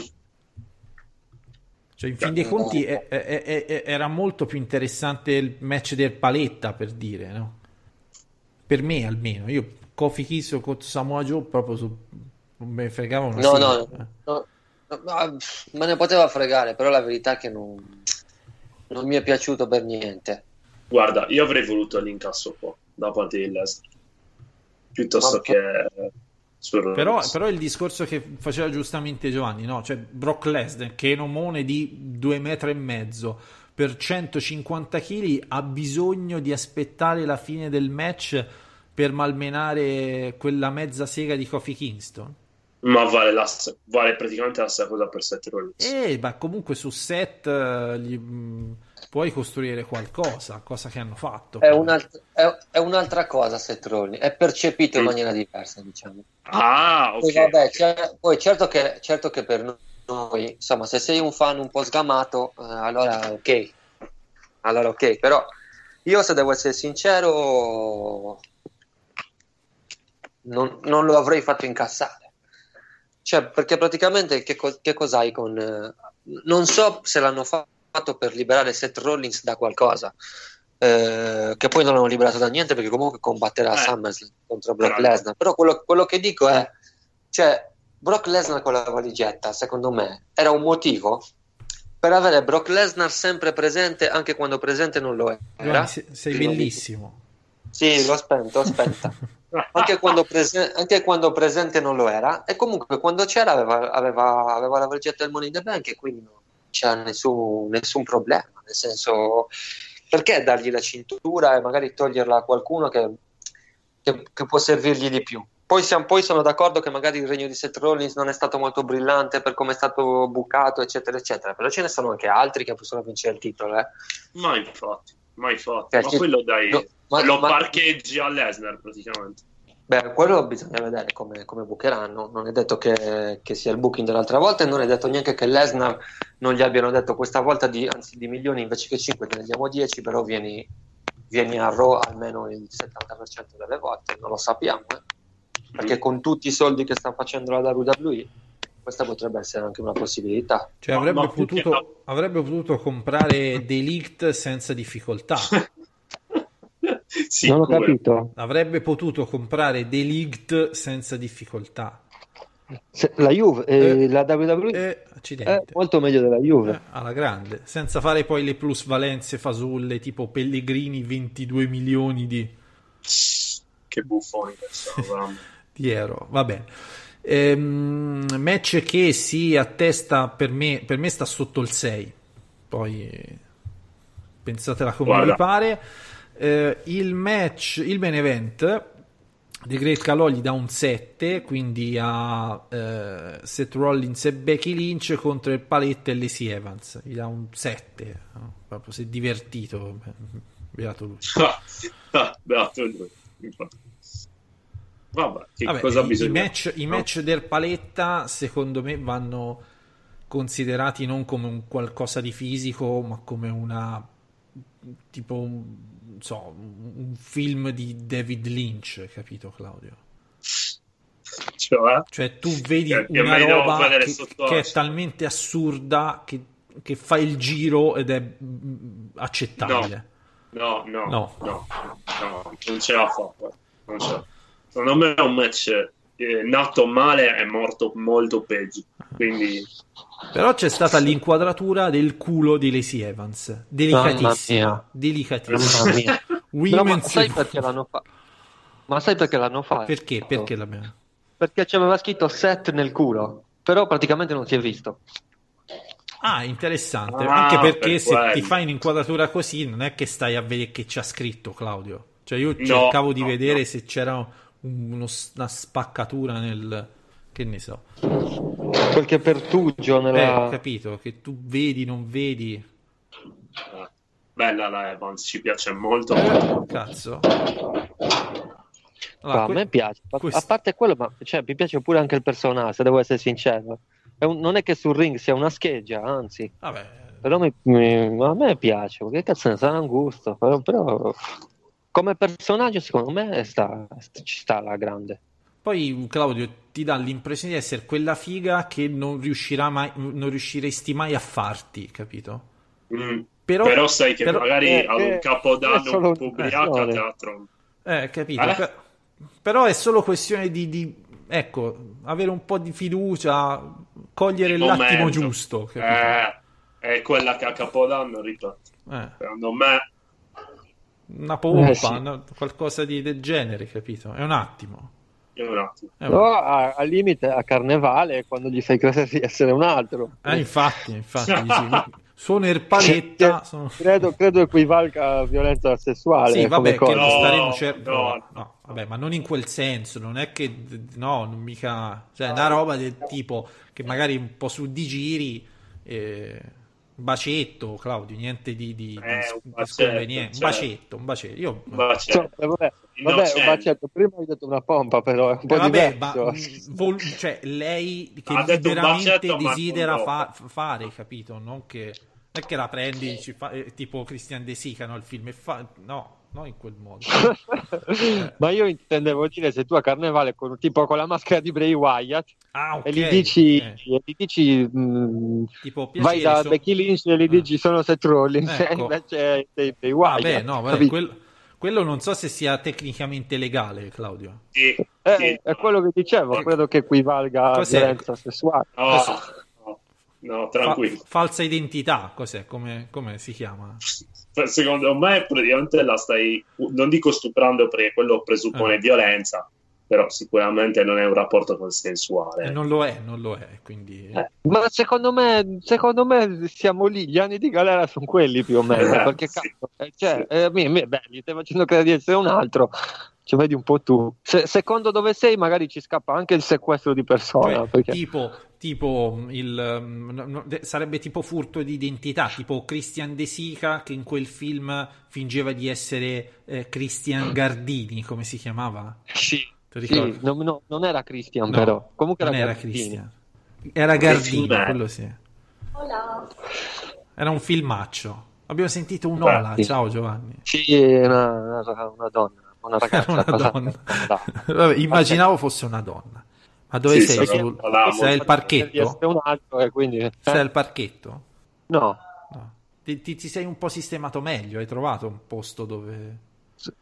Cioè, in fin dei conti è- è- è- era molto più interessante il match del paletta, per dire, no? Per me almeno. Io Kofi Kingston contro Samoa Joe proprio su... non me ne fregava una No, sega. no, Eh. no, no, ma, pff, me ne poteva fregare, però la verità è che non, non mi è piaciuto per niente. Guarda, io avrei voluto l'incasso qua da parte di Lesnar piuttosto Ma- che su Però, però il discorso che faceva giustamente Giovanni, no? Cioè Brock Lesnar, che è un omone di due metri e mezzo per 150 kg, ha bisogno di aspettare la fine del match per malmenare quella mezza sega di Kofi Kingston. Ma vale, la, vale praticamente la stessa cosa per Seth Rollins. E ma comunque su set eh, gli, mh, puoi costruire qualcosa, cosa che hanno fatto. È, un'alt- è- è un'altra cosa Seth Rollins, è percepito in maniera diversa, diciamo. Ah, ok. Poi, vabbè, c'è- poi certo che, certo che per noi, insomma, se sei un fan un po' sgamato, eh, allora ok. Allora ok, però io se devo essere sincero, non, non lo avrei fatto incassare. Cioè, perché praticamente che, co- che cos'hai con... eh, non so se l'hanno fa- fatto per liberare Seth Rollins da qualcosa, eh, che poi non l'hanno liberato da niente perché comunque combatterà Eh. SummerSlam contro Brock Però- Lesnar. Però quello, quello che dico è, cioè, Brock Lesnar con la valigetta, secondo me, era un motivo per avere Brock Lesnar sempre presente anche quando presente non lo era. Giovanni, se- sei bellissimo. Sì, l'ho spento, aspetta. Anche quando, prese- anche quando presente non lo era, e comunque quando c'era aveva, aveva, aveva la valigetta del Money in the Bank e quindi non c'era nessun, nessun problema. Nel senso, perché dargli la cintura e magari toglierla a qualcuno che, che- che può servirgli di più? Poi, siamo- poi sono d'accordo che magari il regno di Seth Rollins non è stato molto brillante per come è stato bucato, eccetera, eccetera, però ce ne sono anche altri che possono vincere il titolo. Eh. Ma infatti, ma infatti. Cioè, ma ci- quello dai, no, ma- lo ma- parcheggi a Lesnar praticamente. Beh, quello bisogna vedere come, come bookeranno. Non è detto che, che sia il booking dell'altra volta e non è detto neanche che Lesnar non gli abbiano detto questa volta di, anzi di milioni invece che 5 te ne diamo 10, però vieni, vieni a Raw almeno il 70% delle volte. Non lo sappiamo, eh. perché con tutti i soldi che sta facendo la WWE questa potrebbe essere anche una possibilità. Cioè, avrebbe, più che potuto, avrebbe potuto comprare Delict senza difficoltà. Sicuro. Non ho capito. Avrebbe potuto comprare Delict senza difficoltà. Se- la Juve, eh, Eh, la WWE E è molto meglio della Juve. Eh, alla grande, senza fare poi le plusvalenze fasulle tipo Pellegrini 22 milioni di, Che buffoni di euro. Va bene. Ehm, match che si attesta per me, per me sta sotto il 6. Poi eh, pensatela come Guarda. vi pare. Eh, il match, il main event, The Great Calò gli dà un 7, quindi a eh, Seth Rollins e Becky Lynch contro il Paletta e Lacey Evans. Gli dà un 7. no? Proprio si è divertito. Beato lui. Ah, beato lui. Vabbè, che Vabbè, cosa i- match, i match del Paletta, secondo me, vanno considerati non come un qualcosa di fisico, ma come una tipo un, so, un film di David Lynch, capito Claudio? Cioè, Cioè tu vedi Che- che una devo roba che, che è talmente assurda che, che fa il giro ed è mm, accettabile. no, no, No. no, no, non ce la fa. Non ce la fa. Secondo me è un match eh, nato male e morto molto peggio. Quindi, Però c'è stata l'inquadratura del culo di Lacey Evans, delicatissima, delicatissima. Mamma. No, ma sai perché l'hanno fatto? Ma sai perché l'hanno fatto? Perché? Perché l'abbiamo... Perché c'aveva scritto set nel culo, però praticamente non si è visto. Ah, interessante. Ah, Anche perché per se quello. ti fai un'inquadratura così, non è che stai a vedere che c'ha scritto Claudio. Cioè, io No, cercavo di no, vedere no. se c'era uno- una spaccatura nel. Che ne so. Qualche pertugio Eh, nella... ho capito che tu vedi, non vedi. eh, bella la Evans, ci piace molto. Eh, cazzo. Allora, que- a me piace, a- questo- a parte quello, ma cioè, mi piace pure anche il personaggio, se devo essere sincero. È un- non è che sul ring sia una scheggia, anzi, Vabbè, però mi- mi- a me piace, che cazzo ne sarà un gusto, però, però come personaggio secondo me sta, ci sta la grande. Poi Claudio ti dà l'impressione di essere quella figa che non riuscirà mai, non riusciresti mai a farti, capito? Mm. Però, Però, sai che però- magari eh, ad eh, un capodanno è solo un po' ubriaca eh, teatro. Eh, capito. Eh? Per- però è solo questione di, di, ecco, avere un po' di fiducia, cogliere Il l'attimo momento. giusto. capito? Eh, è quella che a capodanno, ripeto. Eh, Secondo me, una pompa, Eh, sì. no? qualcosa di, del genere, capito? È un attimo. Io un attimo. Eh, No, a- al limite a carnevale quando gli fai credere di essere un altro. eh, infatti, infatti, dici, sono Erpaletta, sono... Credo, credo equivalga a violenza sessuale. Sì, vabbè, come che cosa. non No, staremo cer- no. no, vabbè, ma non in quel senso, non è che no, non mica, cioè, è una roba del tipo che magari un po' su di giri eh, un bacetto, Claudio, niente di, di, di- Eh, un di bacetto, sconveniente, un certo. bacetto, un bacetto. Io Bacetto. Insomma, vabbè, vabbè, un bacetto. Prima hai detto una pompa, però è un po' Eh, vabbè, ma diverso. mh, vol- cioè, lei che Ha un bacetto, ma desidera fa- fare, capito? Non che, non è che la prendi, fa- eh, tipo Christian De Sica, no? Il film, e fa- no, no in quel modo. Ma io intendevo dire se tu a carnevale con tipo con la maschera di Bray Wyatt Ah, ok. e gli dici, ok. e gli dici mh, Tipo, vai da so- Becky Lynch e gli dici sono Seth Rollins e Ecco. invece sei Bray Wyatt. Vabbè, no, vabbè, quel- quello non so se sia tecnicamente legale, Claudio. Sì, Eh, sì. è quello che dicevo, credo che equivalga a Cos'è? violenza sessuale. No, no, no, Fa- tranquillo. falsa identità, cos'è? Come, come si chiama? Secondo me praticamente la stai, non dico stuprando perché quello presuppone Eh. violenza, però sicuramente non è un rapporto consensuale. non lo è, non lo è, quindi... Eh, Ma secondo me, secondo me siamo lì, gli anni di galera sono quelli più o meno, Eh, perché sì. cazzo, eh, cioè, eh, mi- mi- beh, gli stai facendo credere di essere un altro, ci vedi un po' tu. Se- secondo dove sei magari ci scappa anche il sequestro di persona, Cioè, perché... tipo, tipo il, no- no, de- sarebbe tipo furto di identità, tipo Christian De Sica che in quel film fingeva di essere eh, Christian Gardini, come si chiamava? Sì, sì, no, no, non era Christian No, però, comunque non era, era. Christian. Era Gardini, è? quello sì. Era un filmaccio. Abbiamo sentito un'ola. Sì. Ciao Giovanni. Sì, una, una- una donna, una ragazza. Era una donna. Vabbè, immaginavo fosse una donna. Ma dove Sì, sei? parlavamo. Sei al parchetto? un altro quindi... eh, Sei al parchetto? No, No. Ti, ti- ti sei un po' sistemato meglio? Hai trovato un posto dove...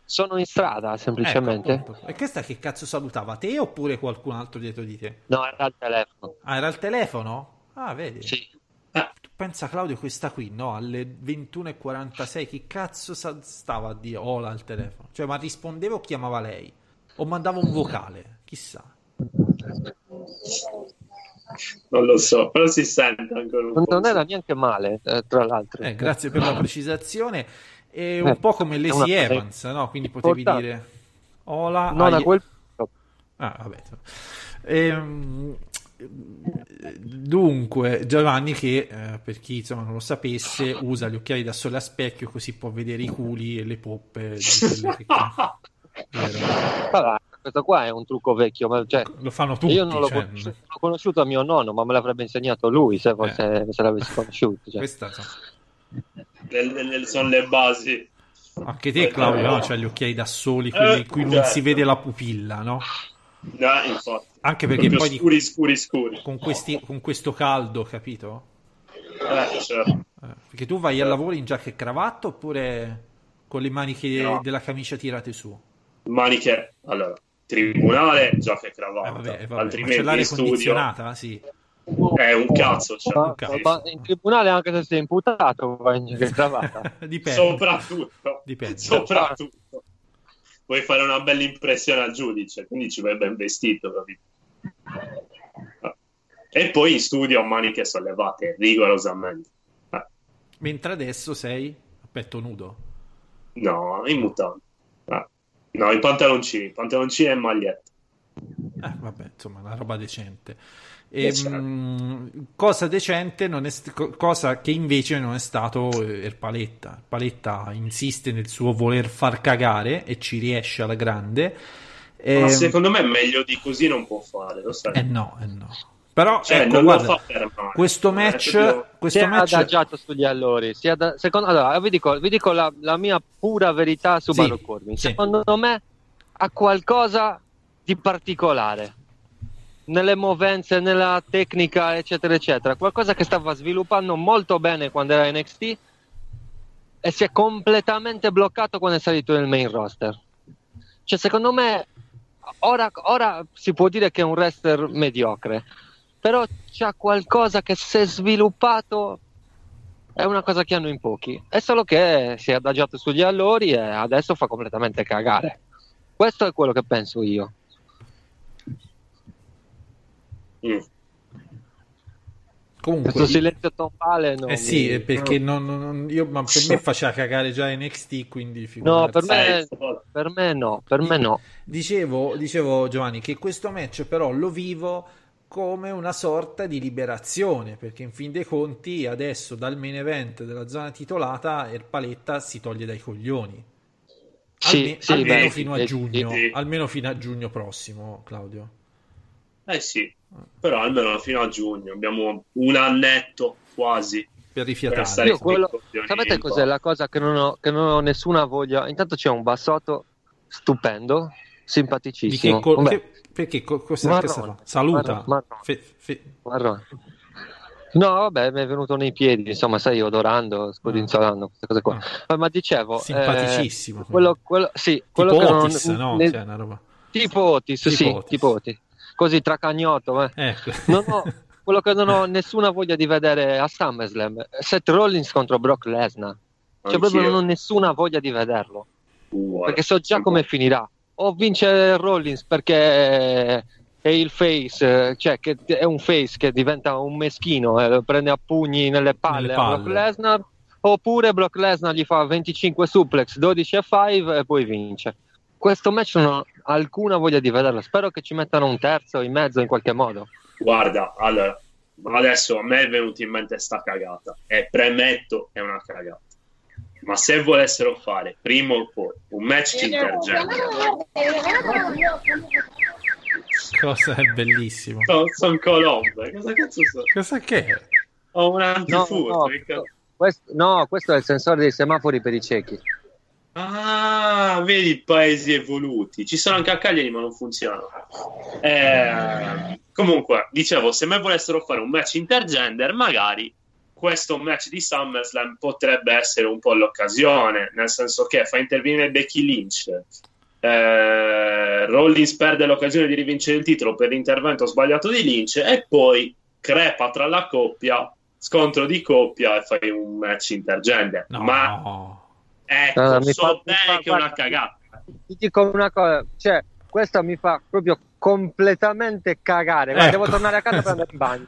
sono in strada semplicemente. Ecco, e questa che cazzo salutava? Te oppure qualcun altro dietro di te? no, era al telefono. Ah, era il telefono? Ah, vedi. Sì. Tu pensa Claudio questa qui, no? Alle 21.46 chi cazzo stava a dire hola al telefono? Cioè, ma rispondeva o chiamava lei? O mandava un vocale? Chissà. Non lo so, però si sente ancora un Non, po'. non era neanche male, eh, tra l'altro. Eh, grazie per la precisazione. È un Eh, po' come Lacey Evans, no? Quindi potevi Importante. dire hola. Non a quel Ah, vabbè. Ehm, dunque, Giovanni che, eh, per chi insomma non lo sapesse, usa gli occhiali da sole a specchio così può vedere i culi e le poppe di quelle che... Vero. Questo qua è un trucco vecchio, ma cioè, Lo fanno tutti. io non l'ho, cioè, conosciuto, l'ho conosciuto a mio nonno, ma me l'avrebbe insegnato lui se, fosse, se l'avessi conosciuto. cioè. questa, sono le basi. Anche te, Claudio, no? C'hai gli occhiali da soli, quelli in cui non certo. si vede la pupilla, no? No, infatti. Anche perché Proprio poi di- scuri, scuri, scuri. con, questi- con questo caldo, capito? Eh, certo. Eh, perché tu vai al lavoro in giacca e cravatta oppure con le maniche No. della camicia tirate su? Maniche, allora, tribunale, giacca e Eh, cravatta. vabbè, vabbè. Ma Altrimenti l'aria in studio? Sì. è un cazzo. Cioè, Ma, sì. ma in tribunale, anche se sei imputato, vai in che cravatta. Dipende. Soprattutto, Dipende. soprattutto. Vuoi fare una bella impressione al giudice, quindi ci vai ben vestito, capito? E poi in studio a maniche sollevate, rigorosamente. Eh, Mentre adesso sei a petto nudo. No, in mutande. No, i pantaloncini, pantaloncini e maglietta. Eh, vabbè, insomma, una roba decente. E, certo. mh, cosa decente, non è cosa che invece non è stato eh, Erpaletta. Paletta insiste nel suo voler far cagare e ci riesce alla grande. Ma Ehm, secondo me meglio di così non può fare, lo sai. Eh no, eh no. Però Cioè, ecco, non guarda, lo fa per male. questo Eh, match, proprio- questo si è match adagiato sugli allori. si è ada- secondo- allora, vi dico, vi dico la, la mia pura verità su Sì, Baron Corbin. sì. Secondo me ha qualcosa di particolare nelle movenze, nella tecnica, eccetera, eccetera. Qualcosa che stava sviluppando molto bene quando era NXT e si è completamente bloccato quando è salito nel main roster. Cioè, secondo me, ora, ora si può dire che è un wrestler mediocre, però c'ha qualcosa che si è sviluppato, è una cosa che hanno in pochi. È solo che si è adagiato sugli allori e adesso fa completamente cagare. Questo è quello che penso io. Mm. Comunque, Questo silenzio tombale no, eh sì, mi- perché non, non- io, ma per me faceva cagare già NXT, quindi No, per me, per me no, per me no. Dicevo, dicevo Giovanni che questo match però lo vivo come una sorta di liberazione, perché in fin dei conti adesso dal main event della zona titolata il paletta si toglie dai coglioni. Sì, Alme- sì, almeno beh, fino a sì, giugno, sì. almeno fino a giugno prossimo, Claudio. Eh sì, però almeno fino a giugno abbiamo un annetto quasi. Per rifiatare. Io quello- sapete cos'è la cosa che non, ho, che non ho nessuna voglia? Intanto c'è un bassotto stupendo, Di che simpaticissimo. col- Vabbè, che- perché co- cosa, Marrone. Saluta. Marrone, marrone. Fe- fe- marrone. No, vabbè, mi è venuto nei piedi, insomma, sai, odorando, scodinzolando, queste cose qua. Ah. Ma dicevo, Simpaticissimo. eh, quello, quello, sì, quello tipo che non- Otis, no? ne- Cioè, una roba. tipo Otis, Tipo sì, Otis. tipo Otis. Così tracagnotto, eh. Ecco. Non ho, quello che non ho nessuna voglia di vedere a SummerSlam è Seth Rollins contro Brock Lesnar. Cioè, Anch'io. proprio non ho nessuna voglia di vederlo. Uguale. Perché so già come finirà. O vince Rollins perché è il face, cioè che è un face che diventa un meschino, eh, prende a pugni nelle palle, Nelle a palle. Brock Lesnar. Oppure Brock Lesnar gli fa 25 suplex, 12 e 5 e poi vince. Questo match non ho alcuna voglia di vederlo. Spero che ci mettano un terzo in mezzo in qualche modo. Guarda, allora, adesso a me è venuta in mente sta cagata e premetto è una cagata. Ma se volessero fare prima o poi un match intergender, Cosa è bellissimo. no, sono colombe, cosa cazzo sono? Cosa che è? Ho un No, antifurto. no, cazzo- questo, no, questo è il sensore dei semafori per i ciechi. Ah, vedi i paesi evoluti. Ci sono anche a Cagliari, ma non funzionano. Eh, comunque, dicevo, se me volessero fare un match intergender, magari questo match di SummerSlam potrebbe essere un po' l'occasione, nel senso che fa intervenire Becky Lynch. eh, Rollins perde l'occasione di rivincere il titolo per l'intervento sbagliato di Lynch e poi crepa tra la coppia, scontro di coppia e fai un match intergender. No. Ma Ecco, Allora, mi so fa- bene fa- che è una cagata. Ti dico una cosa, cioè, questa mi fa proprio completamente cagare. Guarda, Ecco. Devo tornare a casa per andare in bagno.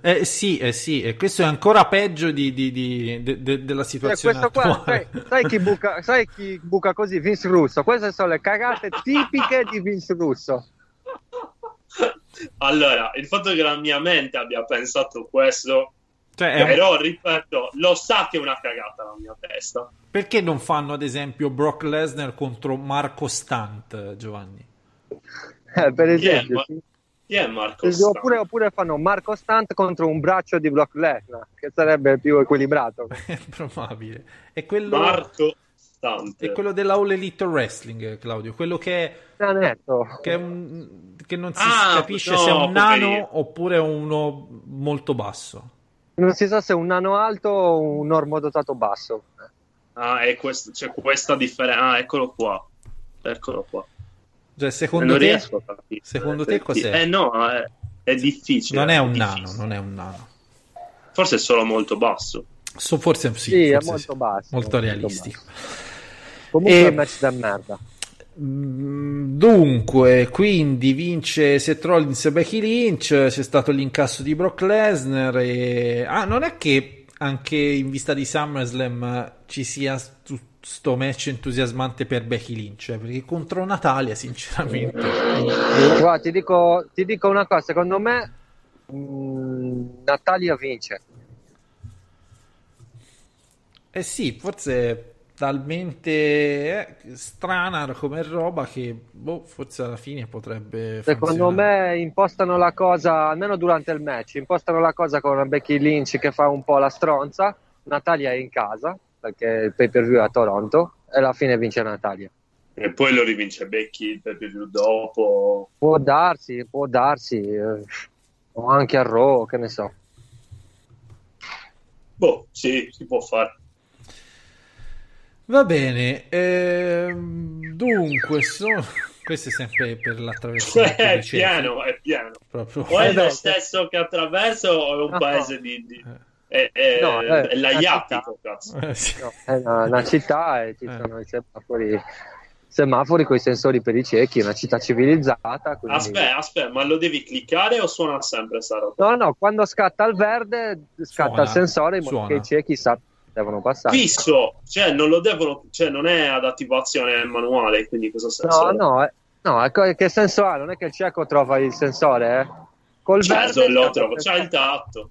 Eh sì, eh sì, e questo è ancora peggio di, di- di- de- de- della Cioè, situazione questo qua, sai, sai chi buca, sai chi buca così? Vince Russo. Queste sono le cagate tipiche di Vince Russo. allora, il fatto che la mia mente abbia pensato questo, Cioè, però ripeto, lo sa che è una cagata la mia testa. Perché non fanno ad esempio Brock Lesnar contro Marco Stunt, Giovanni? Eh, per Chi è, esempio, Ma- sì. chi è Marco Oppure, Stunt? oppure fanno Marco Stunt contro un braccio di Brock Lesnar, che sarebbe più equilibrato. È probabile. È quello, Marco Stunt. è quello della All Elite Wrestling, Claudio. Quello che è, Nanetto. che, è un- che non si Ah, capisce no, se è un nano poverino. oppure uno molto basso. Non si sa se è un nano alto o un normodotato basso. Ah, è questo, c'è questa differenza. Ah, eccolo qua. Eccolo qua. Cioè, secondo non te, riesco a capire. secondo te cos'è? Eh no, è, è difficile. non è un difficile. nano, non è un nano. Forse è solo molto basso. So- forse sì, Sì, è forse molto sì. basso, molto molto realistico. Comunque E- è un match da merda. Mm, Dunque, quindi vince Seth Rollins e Becky Lynch, c'è stato l'incasso di Brock Lesnar e... Ah, non è che anche in vista di SummerSlam ci sia stu- sto match entusiasmante per Becky Lynch, eh, perché contro Natalia, sinceramente... Guarda, ti dico, ti dico una cosa, secondo me mm, Natalia vince. Eh sì, forse è talmente eh, strana come roba che boh, forse alla fine potrebbe Secondo me impostano la cosa, almeno durante il match, impostano la cosa con Becky Lynch che fa un po' la stronza, Natalia è in casa, perché il pay per view è a Toronto, e alla fine vince Natalia. E poi lo rivince Becky il pay per view dopo. Può darsi, può darsi, eh, o anche a Raw, che ne so. Boh, sì, si può fare. Va bene, ehm, dunque, so- questo è sempre per l'attraversamento è di Cefri, pieno, è pieno. proprio. O è Eh lo stesso che attraverso o è un No. paese di... di- è, è, No, eh, è l'aiatico, cazzo. Eh, sì. No, è una, una città e ci Eh. sono i semafori semafori con i sensori per i ciechi, è una città civilizzata. Quindi... Aspetta, aspetta, ma lo devi cliccare o suona sempre sta roba? No, no, quando scatta il verde scatta Suona, il sensore in modo suona. che i ciechi sa- devono passare. Fisso, cioè non lo devono, cioè non è ad attivazione manuale, quindi cosa senso? No, no, eh, no, ecco, che senso ha? Non è che il cieco trova il sensore, eh? Col Certo, verde lo trovo, c'ha il tatto.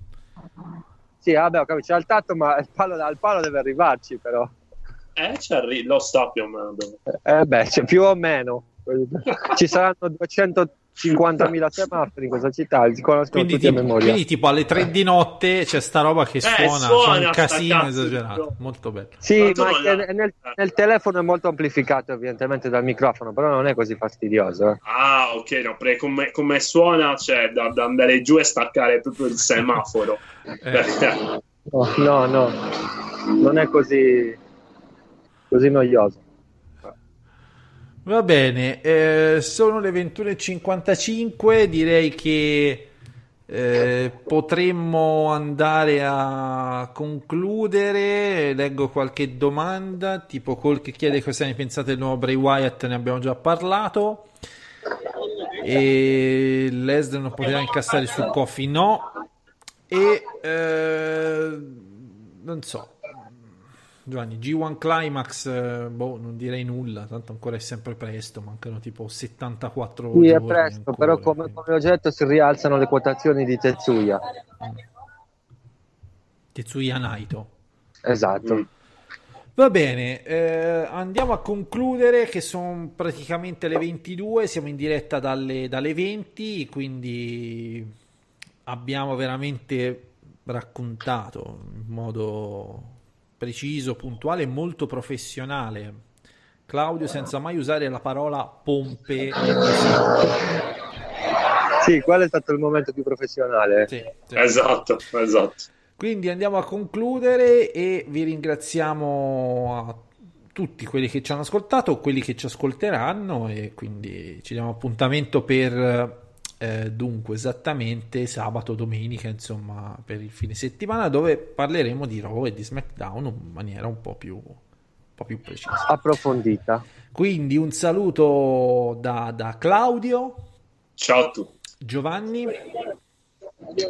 Sì, vabbè, ho capito, c'è il tatto, ma il palo, al palo deve arrivarci, però. Eh, arri- lo sta più o meno. Eh beh, c'è più o meno. Ci saranno 250.000 semafori in questa città, Quindi, tutti a tipo, memoria. quindi tipo alle 3 di notte c'è sta roba che suona, Eh, suona c'è un casino esagerato, molto bello. Sì, Ma ma nel, nel telefono è molto amplificato evidentemente dal microfono, però non è così fastidioso. eh. Ah, ok, no, perché come, come suona, cioè da, da andare giù e staccare proprio il semaforo. Eh, No, no, no, non è così, così noioso. Va bene, eh, sono le 21.55, direi che eh, potremmo andare a concludere. Leggo qualche domanda, tipo Cole che chiede cosa ne pensate del nuovo Bray Wyatt, ne abbiamo già parlato. E Lesnar non poteva incassare su Kofi, no. E eh, non so, Giovanni, G1 Climax, eh, boh, non direi nulla, tanto ancora è sempre presto, mancano tipo 74 Sì, è presto, ancora, però come, quindi- come ho detto si rialzano le quotazioni di Tetsuya. Tetsuya Naito. Esatto. Mm. Va bene, eh, andiamo a concludere che sono praticamente le 22, siamo in diretta dalle, dalle 20, quindi abbiamo veramente raccontato in modo preciso, puntuale e molto professionale. Claudio senza mai usare la parola pompe. Sì, quello è stato il momento più professionale. Sì, sì. Esatto, esatto. Quindi andiamo a concludere e vi ringraziamo a tutti quelli che ci hanno ascoltato, quelli che ci ascolteranno e quindi ci diamo appuntamento per eh, dunque esattamente sabato, domenica, insomma, per il fine settimana dove parleremo di Raw e di SmackDown in maniera un po' più, un po' più precisa. Approfondita. Quindi un saluto da, da Claudio, Ciao a tutti. Giovanni.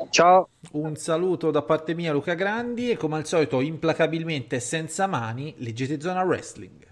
Ciao. Un saluto da parte mia Luca Grandi e come al solito implacabilmente senza mani leggete Zona Wrestling.